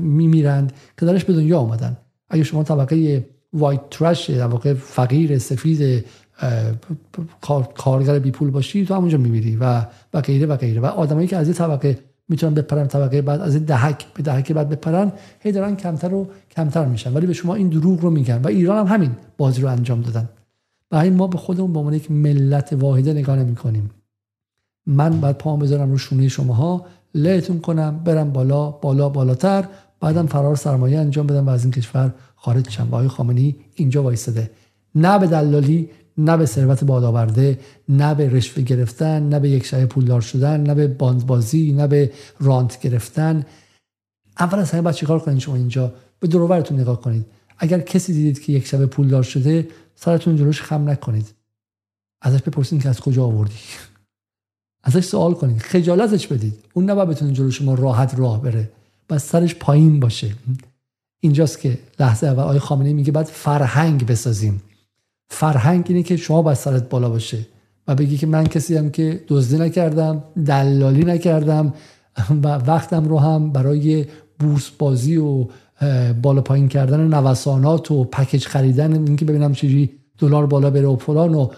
میمیرند که درش به دنیا آمدن اگه شما طبقه وایت ترش واقع فقیر سفید کارگر بی پول باشی تو همونجا میمیری و و غیره و غیره. و آدمایی که از این طبقه می‌تونن بپرن طبقه بعد از این دهک به دهک بعد بپرن هی دارن کمتر و کمتر میشن. ولی به شما این دروغ رو میگن. و ایران هم همین بازی رو انجام دادن. و ما به خودمون به عنوان یک ملت واحده نگاه نمی کنیم من باید پام بذارم رو شونه شماها. لهتون کنم برم بالا بالا بالاتر. بعدم فرار سرمایه انجام بدم و از این کشور خارج شم و آقای خامنه‌ای اینجا وایساده نه به دلالی نه به ثروت بادآورده نه به رشوه گرفتن نه به یک شب پولدار شدن نه به باندبازی نه به رانت گرفتن. اول از همه باید چیکار کنید شما اینجا؟ به دروبرتون نگاه کنید اگر کسی دیدید که یک شب پولدار شده سرتون جلوش خم نکنید. ازش بپرسید که از کجا آوردی. ازش سوال کنید خجالتش بدید. اون نباید بتونه جلو شما راحت راه بره. بس سرش پایین باشه. اینجاست که لحظه اول آقای خامنه‌ای میگه بعد فرهنگ بسازیم. فرهنگ اینه که شما باید سرت بالا باشه و بگی که من کسی هم که دزدی نکردم دلالی نکردم و وقتم رو هم برای بورس بازی و بالا پایین کردن نوسانات و پکیج خریدن اینکه ببینم چجوری دلار بالا بره و فلان و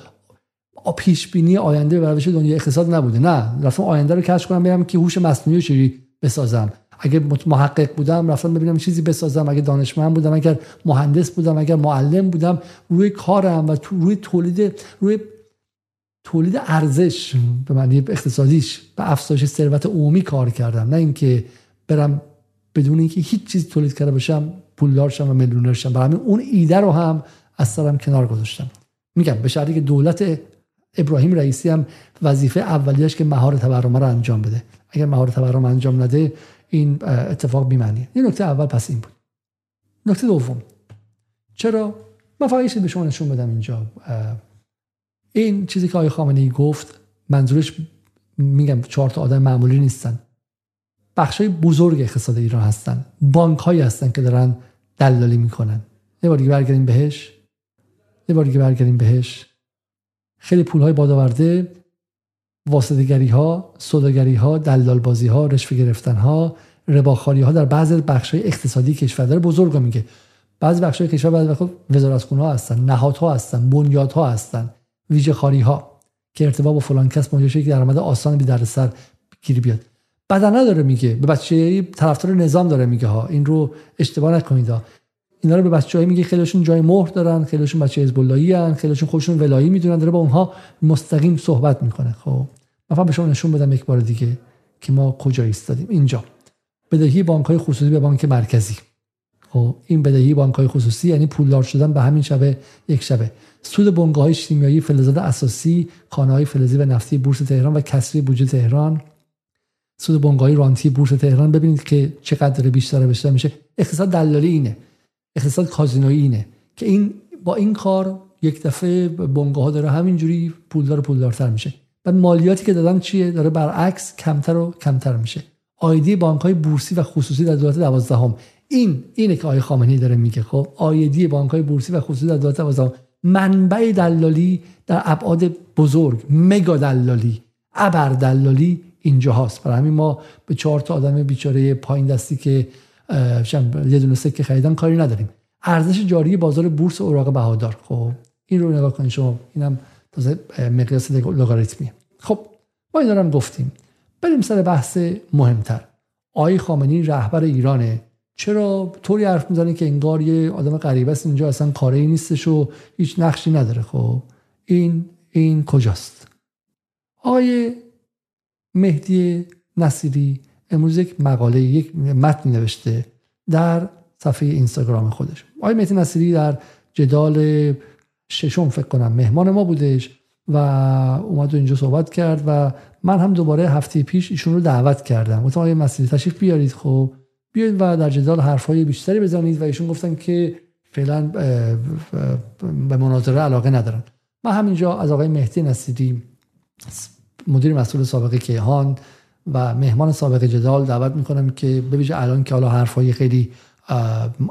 پیش بینی آینده به روش دنیا اقتصاد نبوده. نه رفتم آینده رو کشف کنم ببینم که هوش مصنوعی چجوری بسازم. اگه محقق بودم رفتم ببینم چیزی بسازم اگه دانشمند بودم اگر مهندس بودم اگر معلم بودم روی کارم و روی تولید روی تولید ارزش به معنی اقتصادیش به افزایش ثروت عمومی کار کردم. نه اینکه برم بدون اینکه هیچ چیز تولید کرده باشم پولدار شم و میلیونر شم. برای اون ایده رو هم از سرم کنار گذاشتم. میگم به شرطی که دولت ابراهیم رئیسی هم وظیفه اولیش که مهار تورم رو انجام بده. اگر مهار تورم انجام نده این اتفاق بیمعنیه. این نکته اول پس این بود. نکته دوم. چرا؟ من فقط به شما نشون بدم اینجا. این چیزی که آقای خامنه‌ای گفت منظورش میگم چهار تا آدم معمولی نیستن. بخشای بزرگ اقتصاد ایران هستن. بانک هایی هستن که دارن دلالی می‌کنن. یه بار دیگه برگردیم بهش. یه بار دیگه برگردیم بهش. خیلی پول های بادآورده. واسطگری ها سوداگری ها دلال بازی ها رشوه گرفتن ها رباخاری ها در بعض بخش های اقتصادی کشور داره بزرگ میگه. بعضی بخش های کشور بعضی وقت وزارت ها هستن نهادها هستن بنیادها هستن ویژه خاری ها که ارتباط با فلان کس موجب که درآمد آسان بی سر گیری بیاد. بدنه داره میگه به بچه طرفدار نظام داره میگه ها. این رو اشتباه نکنید ها. اینا رو به بچه‌ها میگه خیلیشون جای مهر دارن خیلیشون بچه حزب ان خیلیشون خودشون ولایی می‌دونن داره با اونها مستقیم صحبت می‌کنه. خب من به شما نشون بدم یک بار دیگه که ما کجا ایستادیم. اینجا. بدهی بانک های خصوصی به بانک مرکزی. خب این بدهی بانک های خصوصی یعنی پولدار شدن به همین شبه یک شبه. سود بنگاه های شیمیایی فلزات اساسی خانه های فلزی و نفتی بورس تهران و کسری بودجه تهران. سود بنگاه رانتی بورس تهران. ببینید که چقدر بیشتر بیشتر میشه. اقتصاد دلالی اینه. اقتصاد کازینویی اینه که این با این کار یک دفعه بنگاه ها داره همینجوری پولدار پولدارتر میشه. و مالیاتی که دادن چیه؟ داره برعکس کمتر و کمتر میشه. آیدی بانک های بورسی و خصوصی در دولت دوازدهم. این اینه که آقای خامنه‌ای داره میگه. خب آیدی بانک های بورسی و خصوصی در دولت دوازدهم. منبع دلالی در ابعاد بزرگ مگا دلالی ابر دلالی اینجا هست برای همین ما به چهار تا آدم بیچاره پایین دستی که یه دونه سکه خریدن کاری نداریم. ارزش جاری بازار بورس اوراق بهادار. خب این رو نگاه کنید. شما اینم تازه مقیاس لگاریتمی خب ما این دارم گفتیم. بریم سر بحث مهمتر. آقای خامنی رهبر ایرانه. چرا؟ طوری حرف می‌زنه که انگار یه آدم غریبه است اینجا اصلا کاری نیستش و هیچ نقشی نداره. خب این این کجاست؟ آقای مهدی نصیری امروز یک مقاله یک متن نوشته در صفحه اینستاگرام خودش. آقای مهدی نصیری در جدال ششم فکر کنم مهمان ما بودش و اومد و اینجا صحبت کرد و من هم دوباره هفته پیش ایشون رو دعوت کردم. گفتم آقای مسئله تشریف بیارید خب. بیاید و در جدال حرفهای بیشتری بزنید و ایشون گفتن که فعلا به مناظره علاقه ندارن. من همینجا از آقای مهدی نصیری مدیر مسئول سابقه کیهان و مهمان سابقه جدال دعوت می‌کنم که ببینید الان که حالا حرفهای خیلی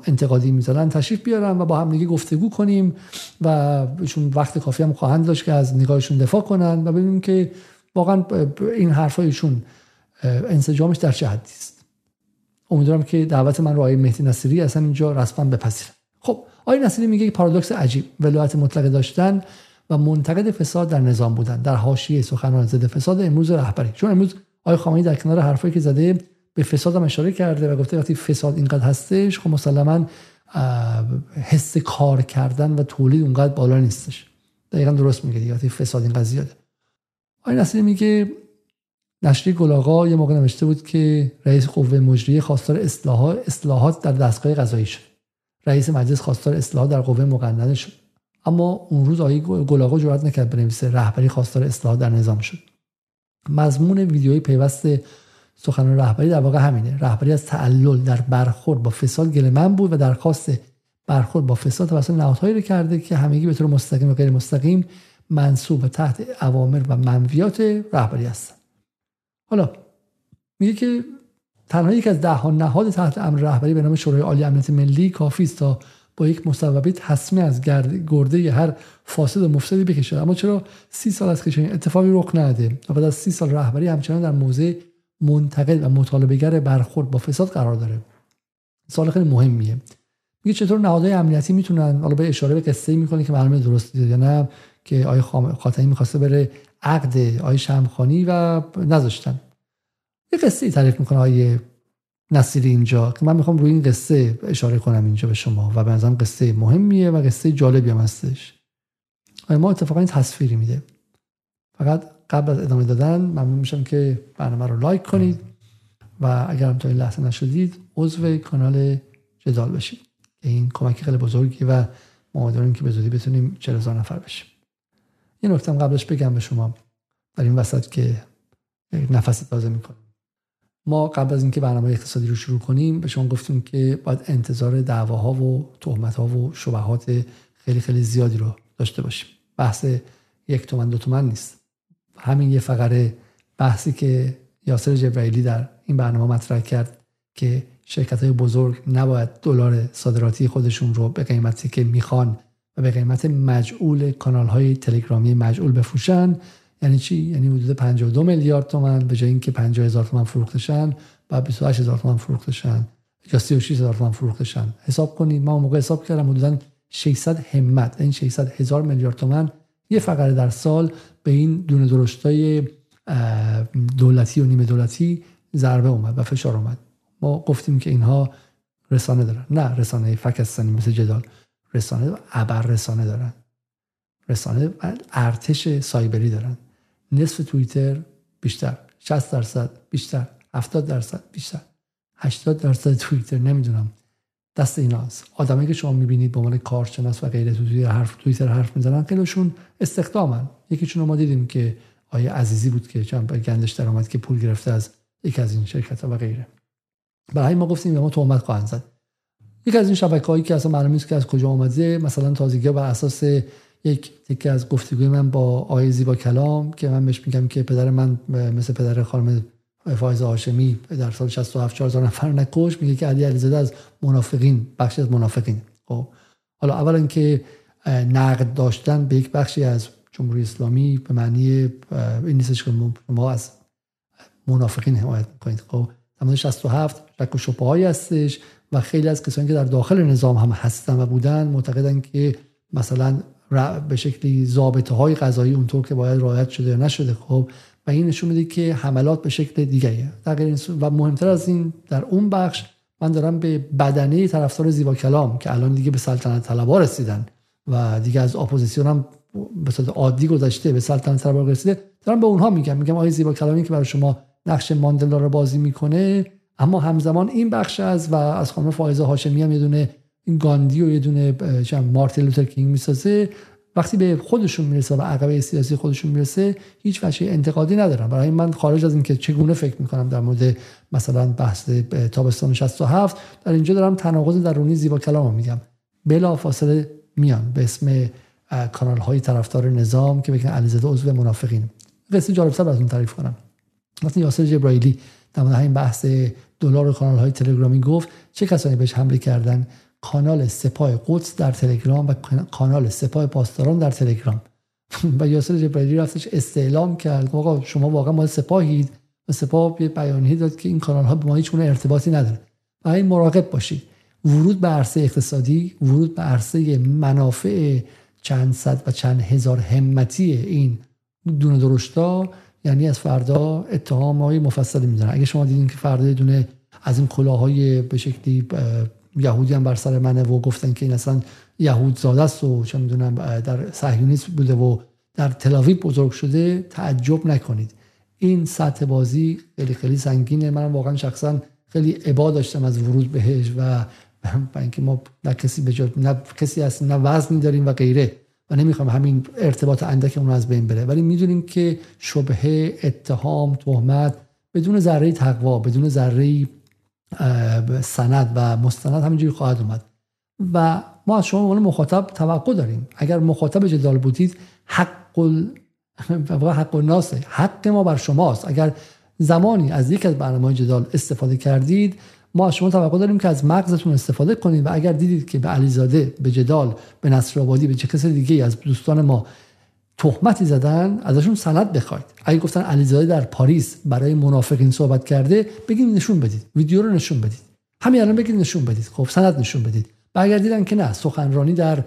انتقادی می‌زنن تشریف بیارن و با هم دیگه گفتگو کنیم و ایشون وقت کافی هم خواهند داشت که از نگاهشون دفاع کنن و ببینیم که واقعا این حرفایشون انسجامش در چه حدی است. امیدوارم که دعوت من رو آقای مهدی نصیری اصلا اینجا رسما بپذیرن. خب آقای نصیری میگه که پارادوکس عجیب ولایت مطلقه داشتن و منتقد فساد در نظام بودن در حاشیه سخنان ضد فساد امروز رهبری. چون امروز آقای خامنه‌ای در کنار حرفایی که زده به فساد هم اشاره کرده و گفته وقتی فساد اینقدر هستش خب مسلما حس کار کردن و تولید اونقدر بالا نیستش. دقیقا درست میگه وقتی فساد اینقدر زیاده. آقای نصیری میگه نشری گلاغا یه موقع نوشته بود که رئیس قوه مجریه خواستار اصلاحات در دستگاه قضایی شد. رئیس مجلس خواستار اصلاحات در قوه مقننه شد. اما اون روز آقای گلاغا جرئت نکرد بنویسه رهبری خواستار اصلاحات در نظام شد. مضمون ویدیوی پیوست سخنان رهبری در واقع همینه. رهبری از تعلل در برخورد با فساد گله من بود و درخواست برخورد با فساد توسط نهادهایی رو کرده که همگی به طور مستقیم و غیر مستقیم منصوب تحت اوامر و منویات رهبری هستن. حالا میگه که تنها یک از ده ها نهاد تحت امر رهبری به نام شورای عالی امنیت ملی کافی است تا با یک مصوبه تصمیم از گرده هر فاسد و مفسدی بکشه. اما چرا سی سال از که اتفاقی رخ نده؟ و بعد از سی سال رهبری همچنان در موضع منتقد و مطالبهگر برخورد با فساد قرار داره. سال خیلی مهمیه. میگه چطور نهادهای امنیتی می‌تونن حالا به اشاره به قصه می‌کنه که معلومه درست یا نه که آیه خاتمی می‌خواسته بره عقد آیه شمخانی و نذاشتن. یه قصه ای تعریف می‌کنه آیه نصیری اینجا. که من می‌خوام روی این قصه اشاره کنم اینجا به شما و به نظرم قصه مهمیه و قصه جالبی هم هستش. ما اتفاقا این تصویری میده. فقط قبل از ادامه دادن ممنون میشم که برنامه رو لایک کنید و اگر هم تا این لحظه نشدید عضو کانال جدال بشید. این کمکی خیلی بزرگی و ما داریم که به زودی بتونیم 40 نفر بشیم. یه نکته قبلش بگم به شما. در این وسط که نفسی تازه می‌کنیم ما قبل از اینکه برنامه اقتصادی رو شروع کنیم به شما گفتیم که باید انتظار دعواها و تهمتها و شبهات خیلی خیلی زیادی رو داشته باشیم. بحث یک تومن دو تومن نیست. همین یه فقره بحثی که یاسر جبرائیلی در این برنامه مطرح کرد که شرکت های بزرگ نباید دلار صادراتی خودشون رو به قیمتی که می‌خوان و به قیمت مجعول کانال های تلگرامی مجعول بفروشن. یعنی چی؟ یعنی حدود 52 میلیارد تومن به جای اینکه 50 هزار تومن فروختشن بعد 28 هزار تومن فروختشن یا 36 هزار تومن فروختشن حساب کنید ما موقع حساب کردم حدودا 600 همت. این 600 هزار میلیارد تومن یه فقره در سال به این دونه درشتای دولتی و نیمه دولتی ضربه اومد و فشار اومد. ما گفتیم که اینها رسانه دارن. نه رسانه فکستانی مثل جدال. رسانه ابر رسانه دارن. رسانه ارتش سایبری دارن. نصف توییتر بیشتر 60 درصد بیشتر 70 درصد بیشتر 80 درصد توییتر نمی‌دونم. دست ایناست. آدمایی که شما می‌بینید به عنوان کارشناس و غیره تو توییتر حرف توییتر حرف می‌زنن خیلیشون استخدامن. یکیشون ما دیدیم که آیه عزیزی بود که چند گندش در آمد که پول گرفته از یکی از این شرکت ها و غیره. برای ما گفتیم ما تهمت خواهند زد. یکی از این شبکه هایی که اصلا معلوم نیست که از کجا آمده مثلا تازگی بر اساس یک تیکه از گفتگوی من با آقای زیبا کلام که من بهش میگم که پدر من مثل پدر خانم فایز هاشمی در سال 67 4000 نفر نکش میگه که علی علیزاده از منافقین بخشی از منافقین. خب حالا اولا اینکه نقد داشتن به یک بخشی از جمهوری اسلامی به معنی این نیستش که ما از منافقین حمایت می‌کنید خب در 67 شک و شبههایی هستش و خیلی از کسانی که در داخل نظام هم هستن و بودن معتقدن که مثلا به شکلی ضابطه های قضایی اونطور که باید رعایت شده یا نشده خب و این نشون میده که حملات به شکل دیگه و مهمتر از این در اون بخش من دارم به بدنه طرفدار زیبا کلام که الان دیگه به سلطنت طلبا رسیدن و دیگه از اپوزیسیون هم به صورت عادی گذشته به سلطنت طلبا رسیده دارم به اونها میگم. میگم آقای زیبا کلامی که برای شما نقش ماندلا رو بازی می‌کنه اما همزمان این بخش از و از خانم فائزه هاشمی هم یه دونه این گاندی و یه دونه مارتین لوتر کینگ می‌سازه. وقتی به خودشون می‌رسه و به عقبه سیاسی خودشون می‌رسه هیچ وجه انتقادی ندارم برای من خارج از اینکه چگونه فکر می‌کنم در مورد مثلا بحث تابستان 67 در اینجا دارم تناقض درونی زیبا کلام میگم. بلا فاصله میان به اسم کانال های طرفدار نظام که بگن علیزاده عضو منافقین. قصه جالب سر براتون تعریف کنم. وقتی یاسر جبرائیلی در مورد همین بحث دلار کانال های تلگرامی گفت چه کسانی بهش حمله کردن؟ کانال سپاه قدس در تلگرام و کانال سپاه پاسداران در تلگرام. و یاسر جبرائیلی رفتش استعلام کرد. آقا شما واقعا مال سپاهید. و سپاه یه بیانیه داد که این کانال ها به ما هیچ ارتباطی نداره و این مراقب باشید. ورود به عرصه اقتصادی ورود به عرصه منافع چند صد و چند هزار همتی این دونه درشتا یعنی از فردا اتهام های مفصلی می‌زنن اگه شما دیدین که فردا دونه از این کلاهای به شکلی یهودی هم بر سر منه و گفتن که این اصلا یهود زاده است و چه می‌دونم در صهیونیسم بوده و در تلاویب بزرگ شده تعجب نکنید. این سطح بازی خیلی خیلی سنگینه. من واقعا شخصا خیلی عبا داشتم از ورود بهش و اینکه ما نه کسی به نه کسی هست نه وزن داریم و غیره و نمی‌خوام همین ارتباط اندک اون از بین بره. ولی می‌دونیم که شبهه اتهام تهمت بدون ذره تقوا بدون ذره سند و مستند همینجوری خواهد اومد. و ما از شما عنوان مخاطب توقع داریم. اگر مخاطب جدال بودید حق حق ناسه حق ما بر شماست. اگر زمانی از یک از برنامه جدال استفاده کردید ما از شما توقع داریم که از مغزتون استفاده کنید. و اگر دیدید که به علیزاده به جدال به نصر آبادی به چه کسی دیگه از دوستان ما تهمتی زدن ازشون سند بخواید. اگه گفتن علیزاده در پاریس برای منافقین صحبت کرده بگید نشون بدید. ویدیو رو نشون بدید. همین الان بگید نشون بدید. خب سند نشون بدید. و اگر دیدن که نه سخنرانی در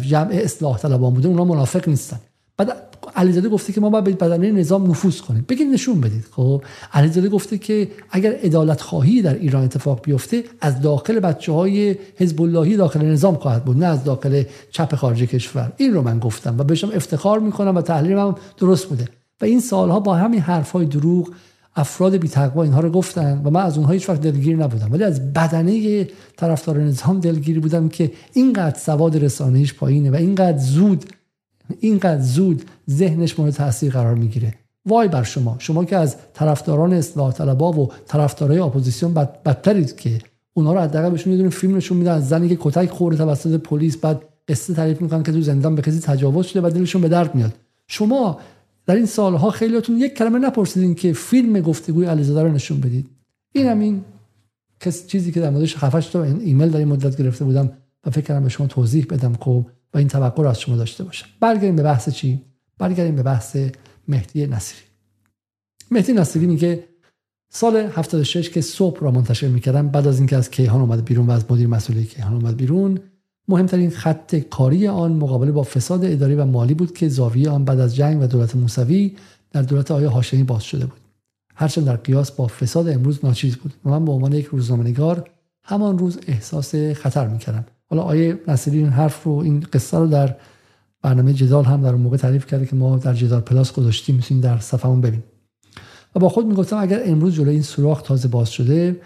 جمع اصلاح طلبان بوده اونا منافق نیستن. بعد علیزاده گفته که ما باید به بدنه نظام نفوذ کنیم. بگید نشون بدید. خب علیزاده گفته که اگر عدالت خواهی در ایران اتفاق بیفته از داخل بچه های حزب اللهی داخل نظام خواهد بود نه از داخل چپ خارج کشور. این رو من گفتم و بهشم افتخار می‌کنم و تحلیلم درست بوده. و این سالها با همین های دروغ افراد بی تقوا اینها رو گفتن و من از اونها هیچ وقت دلگیر نبودم. ولی از بدنه طرفدار نظام دلگیر بودم که اینقدر سواد رسانه‌ایش پایینه و اینقدر زود اینقدر زود ذهنش مورد تاثیر قرار می‌گیره. وای بر شما. شما که از طرفداران اصلاح طلبا و طرفدارای اپوزیسیون بد، بدترید که اونها رو حداقل بهشون یه دونه فیلم نشون میدن. از زنی که کتک خورده توسط پلیس بعد قصه تعریف می‌کنن که تو زندان به کسی تجاوز شده و دلشون به درد میاد. شما در این سالها خیلیاتون یک کلمه نپرسیدین که فیلم گفتگوی علیزاده رو نشون بدید. این همین کس چیزی که در موردش 7 تا ایمیل در این مدت گرفته بودم و فکر کردم به شما توضیح بدم. خب و این توقع رو از شما داشته باشم. برگردیم به بحث چی؟ برگردیم به بحث مهدی نصیری. مهدی نصیری میگه سال 76 که صبح را منتشر می‌کردم بعد از اینکه از کیهان اومد بیرون و از مدیر مسئولی کیهان اومد بیرون مهمترین خط کاری آن مقابله با فساد اداری و مالی بود که زاویه آن بعد از جنگ و دولت موسوی در دولت آیا هاشمی باز شده بود. هرچند در قیاس با فساد امروز ناچیز بود من به عنوان یک روزنامه‌نگار همان روز احساس خطر می‌کردم. حالا آیه نصیری این حرف رو این قصه رو در برنامه جدال هم در اون موقع تعریف کرده که ما در جدال پلاس گذاشتیم می‌تونیم در صفحمون ببین و با خود می‌گفتم اگر امروز جلوی این سوراخ تازه باز شده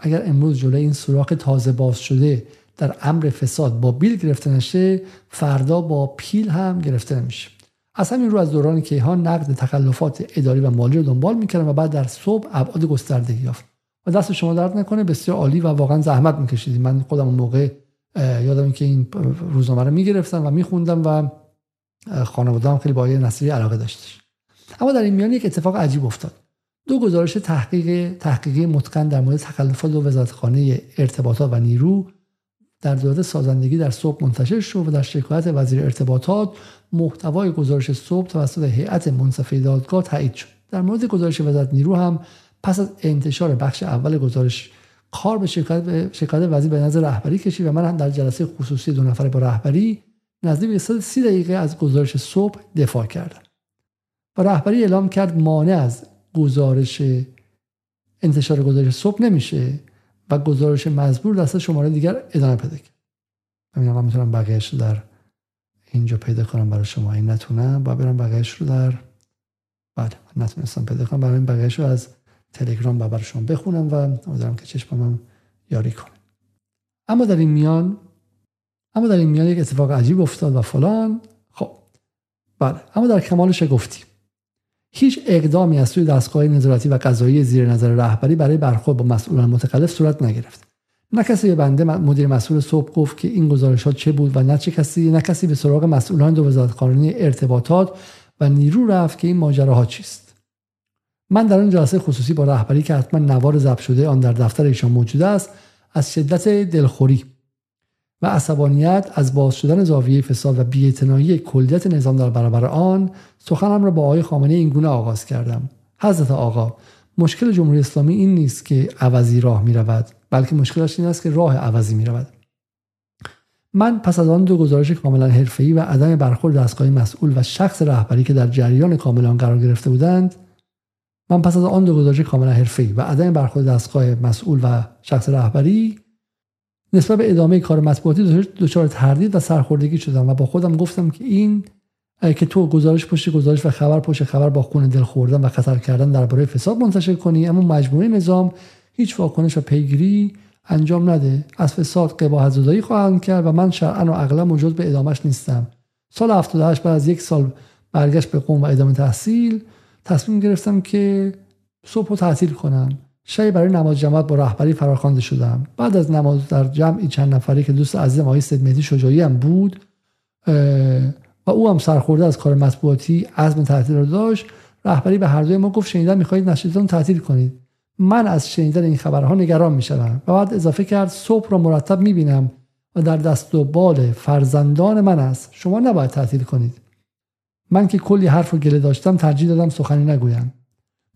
اگر امروز جلوی این سوراخ تازه باز شده در امر فساد با بیل گرفته نشه فردا با پیل هم گرفته نمیشه. از همین رو از دوران کیهان نقد تخلفات اداری و مالی رو دنبال می‌کردم و بعد در صبح ابعاد گستردگی یافت و دست شما درد نکنه بسیار عالی و واقعا زحمت میکشیدید من خودم اون موقع یادم که این روزنامه رو می‌گرفتم و میخوندم و خانواده هم خیلی با نصیری علاقه داشتش. اما در این میان یک اتفاق عجیب افتاد. دو گزارش تحقیق تحقیقی متقن در مورد تخلفات دو وزارتخانه ارتباطات و نیرو در دولت سازندگی در صبح منتشر شد و در شکایت وزیر ارتباطات محتوای گزارش صبح توسط هیئت منصفه دادگاه تایید شد. در مورد گزارش وزارت نیرو هم پس از انتشار بخش اول گزارش کار به شکایت شکایت وزیر به نظر رهبری کشید و من هم در جلسه خصوصی دو نفره با رهبری نزدیک به 130 دقیقه از گزارش صبح دفاع کردم. و رهبری اعلام کرد مانع از گزارش انتشار گزارش صبح نمیشه و گزارش مزبور دست شماره دیگر ادامه پیدا کرد. همین من می‌تونم بقیهش رو در اینجا پیدا کنم برای شما این نتونم با برم بقیهش رو در بله نتونستم پیدا کنم برای این بقیهش رو از تلگرام برای شما بخونم و امیدوارم که چشمم یاری کنه. اما در این میان اما در این میان یک اتفاق عجیب افتاد و فلان. خب بله اما در کمال شگفتی هیچ اقدامی از سوی دستگاه نظارتی و قضایی زیر نظر رهبری برای برخورد با مسئولان متخلف صورت نگرفت. نه کسی به بنده مدیر مسئول صبح گفت که این گزارشات چه بود و نه چه کسی نه کسی به سراغ مسئولان دو وزارت ارتباطات و نیرو رفت که این ماجراها چیست. من در اون جلسه خصوصی با رهبری که حتما نوار ضبط شده آن در دفتر ایشان موجود است از شدت دلخوری و عصبانیت از باز شدن زاویه فساد و بی‌اعتنایی کلیت نظام در برابر آن سخنم را با آقای خامنه این گونه آغاز کردم. حضرت آقا مشکل جمهوری اسلامی این نیست که عوضی راه می رود بلکه مشکلش این است که راه عوضی می رود من پس از آن دو گزارش کاملا حرفه‌ای و عدم برخورد دستگاه مسئول و شخص رهبری که در جریان کاملا قرار گرفته بودند من پس از آن دو گزارش کاملا حرفه‌ای و عدم برخورد دستگاه مسئول و شخص رهبری نسبت به ادامه کار مطبوعاتی دچار تردید و سرخوردگی شدم و با خودم گفتم که این که تو گزارش پشت گزارش و خبر پشت خبر با خون دل خوردن و خطر کردن درباره فساد منتشر کنی اما مجموعه نظام هیچ واکنش و پیگیری انجام نده. از فساد قباحت زدایی خواهند کرد و من شرعا و عقلا موجود به ادامش نیستم. سال 78 بعد از یک سال برگشت به قوم و ادامه تحصیل تصمیم گرفتم که صبح رو تعطیل کنم. شب برای نماز جماعت با رهبری فراخوانده شدم. بعد از نماز در جمعی چند نفری که دوست عزیزم آقای سید مهدی شجاعی هم بود و او هم سرخورده از کار مطبوعاتی عزم تعطیل رو داشت رهبری به هر دوی ما گفت شنیدن می‌خواهید نشریتون تعطیل کنید. من از شنیدن این خبرها نگران می‌شوم. و بعد اضافه کرد صبح را مرتب می‌بینم و در دست و بال فرزندان من است. شما نباید تعطیل کنید. من که کلی حرف و گله داشتم ترجیح دادم سخنی نگویم.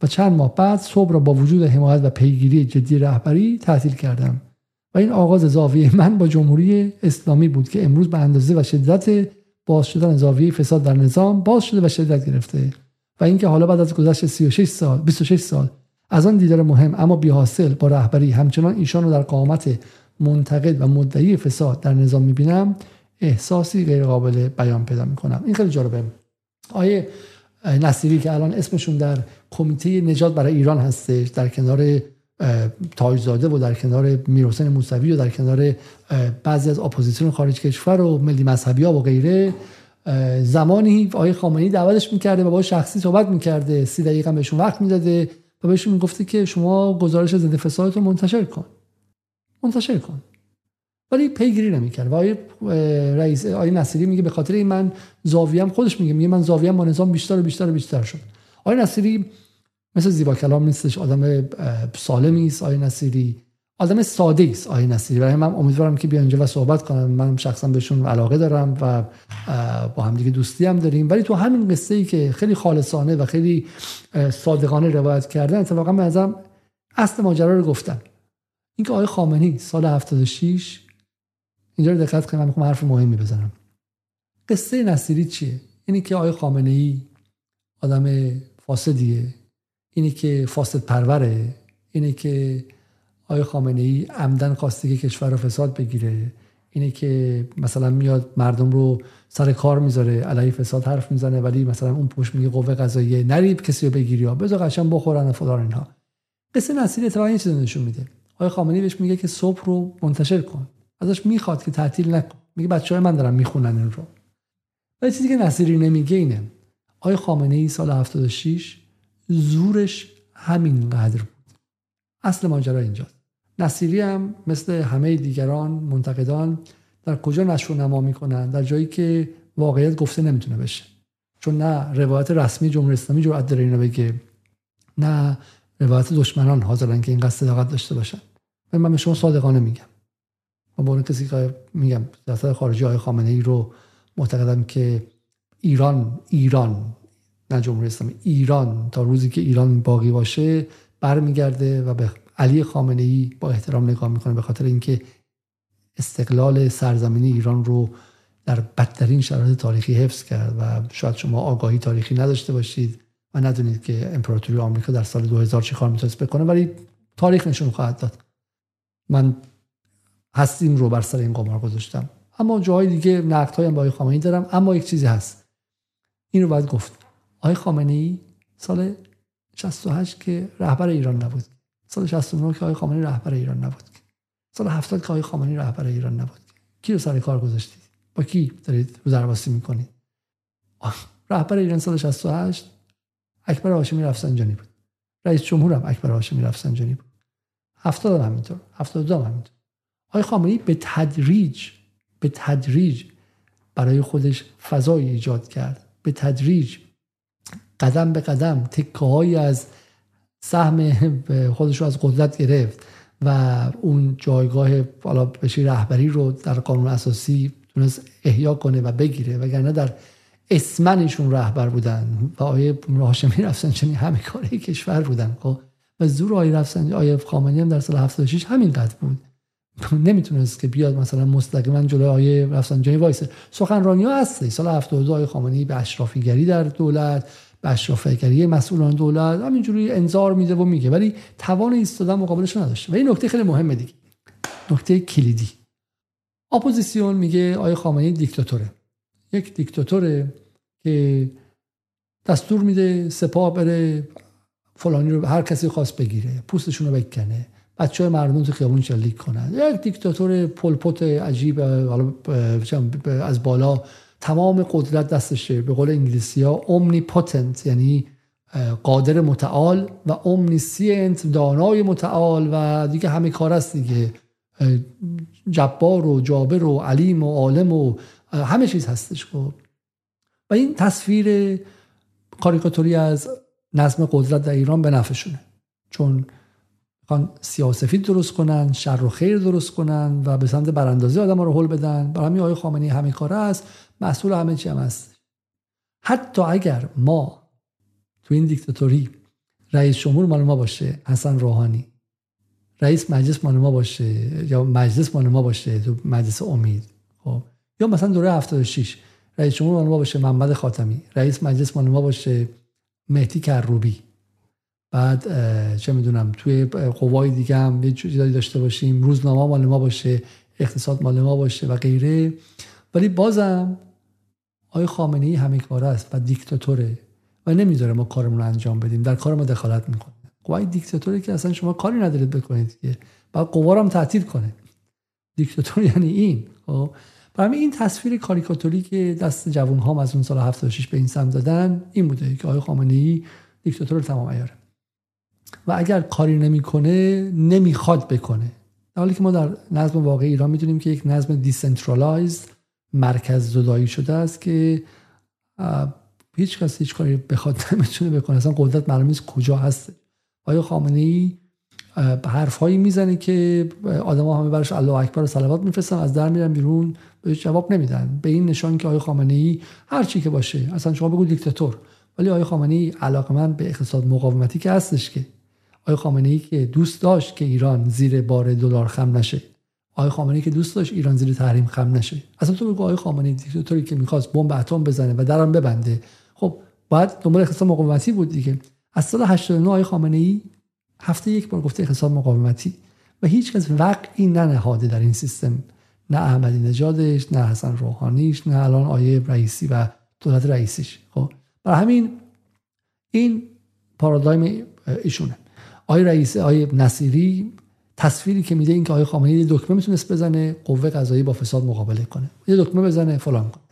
و چند ماه بعد صبح را با وجود حمایت و پیگیری جدی رهبری تعطیل کردم. و این آغاز زاویه من با جمهوری اسلامی بود که امروز به اندازه و شدت باز شدن زاویه فساد در نظام باز شده و شدت گرفته. و اینکه حالا بعد از گذشت 36 سال 26 سال از آن دیدار مهم اما بیحاصل با رهبری همچنان ایشان رو در قامت منتقد و مدعی فساد در نظام می‌بینم احساسی غیر قابل بیان پیدا می‌کنم. این خیلی جالبه. آیه نصیری که الان اسمشون در کمیته نجات برای ایران هستش در کنار تاجزاده و در کنار میرحسین موسوی و در کنار بعضی از اپوزیسیون خارج کشور و ملی مذهبی ها و غیره زمانی آقای خامنه‌ای دعوتش می‌کرده و با شخصی صحبت می‌کرده سی دقیقه بهشون وقت می‌داده و بهشون می‌گفته که شما گزارش ضد فساد رو منتشر کن. منتشر کن. ولی پیگیری نمی‌کرد. و آقای رئیس آقای نصیری میگه به خاطر این من زاویه‌ام خودش میگه میگه من زاویه‌ام با نظام بیشتر و بیشتر و بیشتر شد آقای نصیری مثل زیبا کلام نیستش آدم سالمی است. آقای نصیری آدم ساده است آقای نصیری. برای من امیدوارم که بیا اینجا و صحبت کنم. من شخصا بهشون علاقه دارم و با هم دیگه دوستی هم داریم. ولی تو همین قصه ای که خیلی خالصانه و خیلی صادقانه روایت کردن اتفاقا به نظرم اصل ماجرا رو گفتن. اینکه آقای خامنه‌ای سال 76 اینجا رو دقت کنید من می‌خوام حرف مهمی بزنم. قصه نصیری چیه؟ اینی که آقای خامنه ای آدم فاسدیه اینی که فاسد پروره اینه که آقای خامنه ای عمدن خواسته که کشور رو فساد بگیره اینه که مثلا میاد مردم رو سر کار می‌ذاره علیه فساد حرف می‌زنه ولی مثلا اون پشت میگه قوه قضاییه نریب کسی رو بگیری بذار قشنگ بخورن فلان اینها. قصه نصیری اتفاقا یه چیز نشون میده. آقای خامنه‌ای بهش میگه که صبح رو منتشر کن. ازش می‌خواد که تعطیل نکن میگه بچه های من دارن می‌خونن این رو. ولی چیزی که نصیری نمیگه اینه. آقای خامنه ای سال 76 زورش همینقدر بود. اصل ماجرا اینجاست. نصیری هم مثل همه دیگران منتقدان در کجا نشر و نما می‌کنن؟ در جایی که واقعیت گفته نمی‌تونه بشه. چون نه روایت رسمی جمهوری اسلامی جرأت داره اینو بگه نه روایت دشمنان حاضرن که این قصد صداقت داشته باشن. من به شما صادقانه میگم. و با کسی که میگم سیاست خارجی های خامنه ای رو معتقدم که ایران ایران نه جمهوری اسلامی ایران تا روزی که ایران باقی باشه برمیگرده و به علی خامنه ای با احترام نگاه می‌کنه به خاطر اینکه استقلال سرزمینی ایران رو در بدترین شرایط تاریخی حفظ کرد و شاید شما آگاهی تاریخی نداشته باشید و ندونید که امپراتوری آمریکا در سال 2000 چی کار می‌تونست بکنه ولی تاریخ نشون خواهد داد. من هستیم رو بر سر این قمار گذاشتم. اما جاهای دیگه نقد هم با آقای خامنه‌ای دارم اما یک چیزی هست. این رو باید گفت. آقای خامنه‌ای سال 68 که رهبر ایران نبود. سال 69 که آقای خامنه‌ای رهبر ایران نبود. سال 70 که آقای خامنه‌ای رهبر ایران نبود. کی رو سر کار گذاشتید با کی دارید روزرواسی می‌کنید رهبر ایران سال 68 اکبر هاشمی رفسنجانی بود. رئیس جمهور هم اکبر هاشمی رفسنجانی بود. 70 هم همینطور 72 هم همینطور. آقای خامنه‌ای به تدریج به تدریج برای خودش فضای ایجاد کرد. به تدریج قدم به قدم تکه از سهم خودش رو از قدرت گرفت و اون جایگاه حالا بشی رهبری رو در قانون اساسی تونست احیا کنه و بگیره. وگرنه در اسمنشون رهبر بودن و آیه هاشمی رفسنجانی همه کاره کشور بودن خب؟ و زور آیه رفسنجانی آیه خامنه‌ای هم در سال 76 همین قد بود. نمی‌تونست که بیاد مثلا مستقیما جلوی آیه رفسنجانی وایسه. سخنرانی ها هسته سال 72 آیه خامنه‌ای به اشرافیگری در دولت به اشرافیگری مسئولان دولت همینجوری انظار میده و میگه. ولی توان ایستادن مقابلش نداشته. و این نکته خیلی مهمه دیگه. نکته کلیدی. اپوزیسیون میگه آقای خامنه‌ای دیکتاتوره. یک دیکتاتوره که دستور میده سپاه بره فلانی رو هر کسی خواست بگیره پوستشون رو بکنه. بچه های مردم تو خیابون شلیک کنن. یک دیکتاتور پل پوت عجیب از بالا. تمام قدرت دستشه. به قول انگلیسی ها omnipotent یعنی قادر متعال و omniscient دانای متعال و دیگه همه کاره است دیگه. جبار و جابر و علیم و عالم و همه چیز هستش خب. و این تصویر کاریکاتوری از نظم قدرت در ایران به نفعشونه. چون می‌خوان سیاسفید درست کنن شر و خیر درست کنن و به سمت براندازی آدم رو حل بدن. برای همین آقای خامنه‌ای همه کاره است. مسئول همه چی هم هست. حتی اگر ما تو این دیکتاتوری رئیس جمهور مال ما باشه حسن روحانی رئیس مجلس مال ما باشه یا مجلس مال ما باشه تو مجلس امید خب یا مثلا دوره 76 رئیس جمهور مال ما باشه محمد خاتمی رئیس مجلس مال ما باشه مهدی کروبی. بعد چه می‌دونم توی قوای دیگه هم یه چیزی داشته باشیم. روزنامه مال ما باشه اقتصاد مال ما باشه و غیره. ولی بازم آقای خامنه ای همه کاره است و دیکتاتوره و نمی‌ذاره ما کارمون رو انجام بدیم. در کار ما دخالت می‌کنه. قوای دیکتاتوری که اصلا شما کاری ندارید بکنید که بعد قوا هم تعطیل کنه. دیکتاتور یعنی این خب؟ برای این تصویر کاریکاتوری که دست جوان ها از اون سال 76 به این سمت دادن این بوده که آقای خامنه ای دیکتاتور تمام عیاره و اگر کاری نمی‌کنه نمی‌خواد بکنه. در حالی که ما در نظم واقعی ایران می‌دونیم که یک نظم decentralized مرکز زدایی شده است که هیچ کس هیچ کاری بخواد نمی‌تونه بکنه. اصلا قدرت معلوم نیست کجا هست. آیا خامنه ای حرفهایی می‌زنه که آدما همه براش الله اکبر و صلوات میفرستن از در میرن بیرون بهش جواب نمیدن. به این نشان که آقای خامنه ای هر چی که باشه. اصلا شما بگو دیکتاتور. ولی آقای خامنه ای علاقمند به اقتصاد مقاومتی که هستش که آقای خامنه ای که دوست داشت که ایران زیر بار دلار خم نشه. آقای خامنه ای که دوست داشت ایران زیر تحریم خم نشه. اصلا تو بگو آقای خامنه ای دیکتاتوری که می‌خواست بمب اتم بزنه و درم ببنده. خب باید دنبال اقتصاد مقاومتی بود دیگه. از سال 89 آقای خامنه ای هفته یک بار گفته اقتصاد مقاومتی و هیچ کس وقعی ننهاده در این سیستم. نه احمدی نژادش نه حسن روحانیش نه الان آیه رئیسی و دولت رئیسیش. خب برای همین این پارادایم ایشونه. آقای رئیس آقای نصیری تصویری که میده این که آقای خامنه‌ای یه دکمه می‌تونست بزنه قوه قضایی با فساد مقابله کنه. یه دکمه بزنه فلان کنه.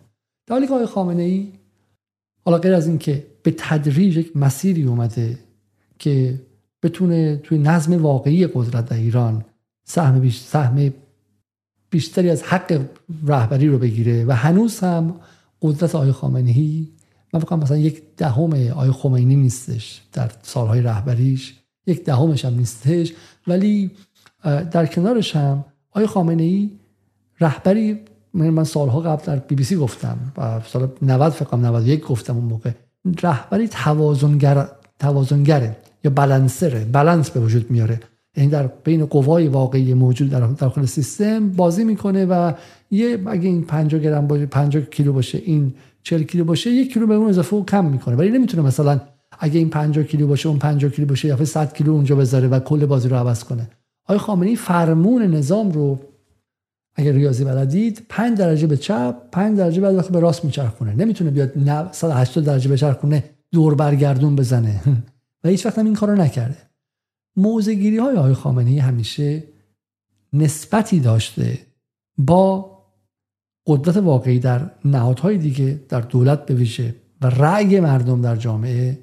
در حالی که خامنه ای حالا غیر از اینکه به تدریج یک مسیری اومده که بتونه توی نظم واقعی قدرت در ایران سهم, بیش، سهم بیشتری از حق رهبری رو بگیره و هنوز هم قدرت آقای خامنه ای من فکر مثلا یک دهم آقای خمینی نیستش در سالهای رهبریش یک دهمش هم نیستش. ولی در کنارش هم آقای خامنه ای رهبری من سالها قبل در بی بی سی گفتم و سال 90 فکر کنم 91 گفتم اون موقع. رهبری توازنگر توازنگره یا بالانسره بالانس به وجود میاره. یعنی در بین قوای واقعی موجود در داخل سیستم بازی می‌کنه و یه اگه این 50 گرم باشه 50 کیلو باشه این 40 کیلو باشه یک کیلو به اون اضافه و کم می‌کنه. ولی نمی‌تونه مثلا اگه این 50 کیلو باشه اون 50 کیلو باشه یا 100 کیلو اونجا بذاره و کل بازی رو عوض کنه. آقای خامنه‌ای فرمون نظام رو اگر ریاضی بلدید 5 درجه به چپ 5 درجه بعد به راست میچرخونه. نمی‌تونه بیاد 180 درجه بچرخونه دور برگردون بزنه. و هیچ وقت هم این کارو نکرده. موزگیری های آقای خامنه‌ای همیشه نسبتی داشته با قدرت واقعی در نهادهای دیگه در دولت به ویژه و رأی مردم در جامعه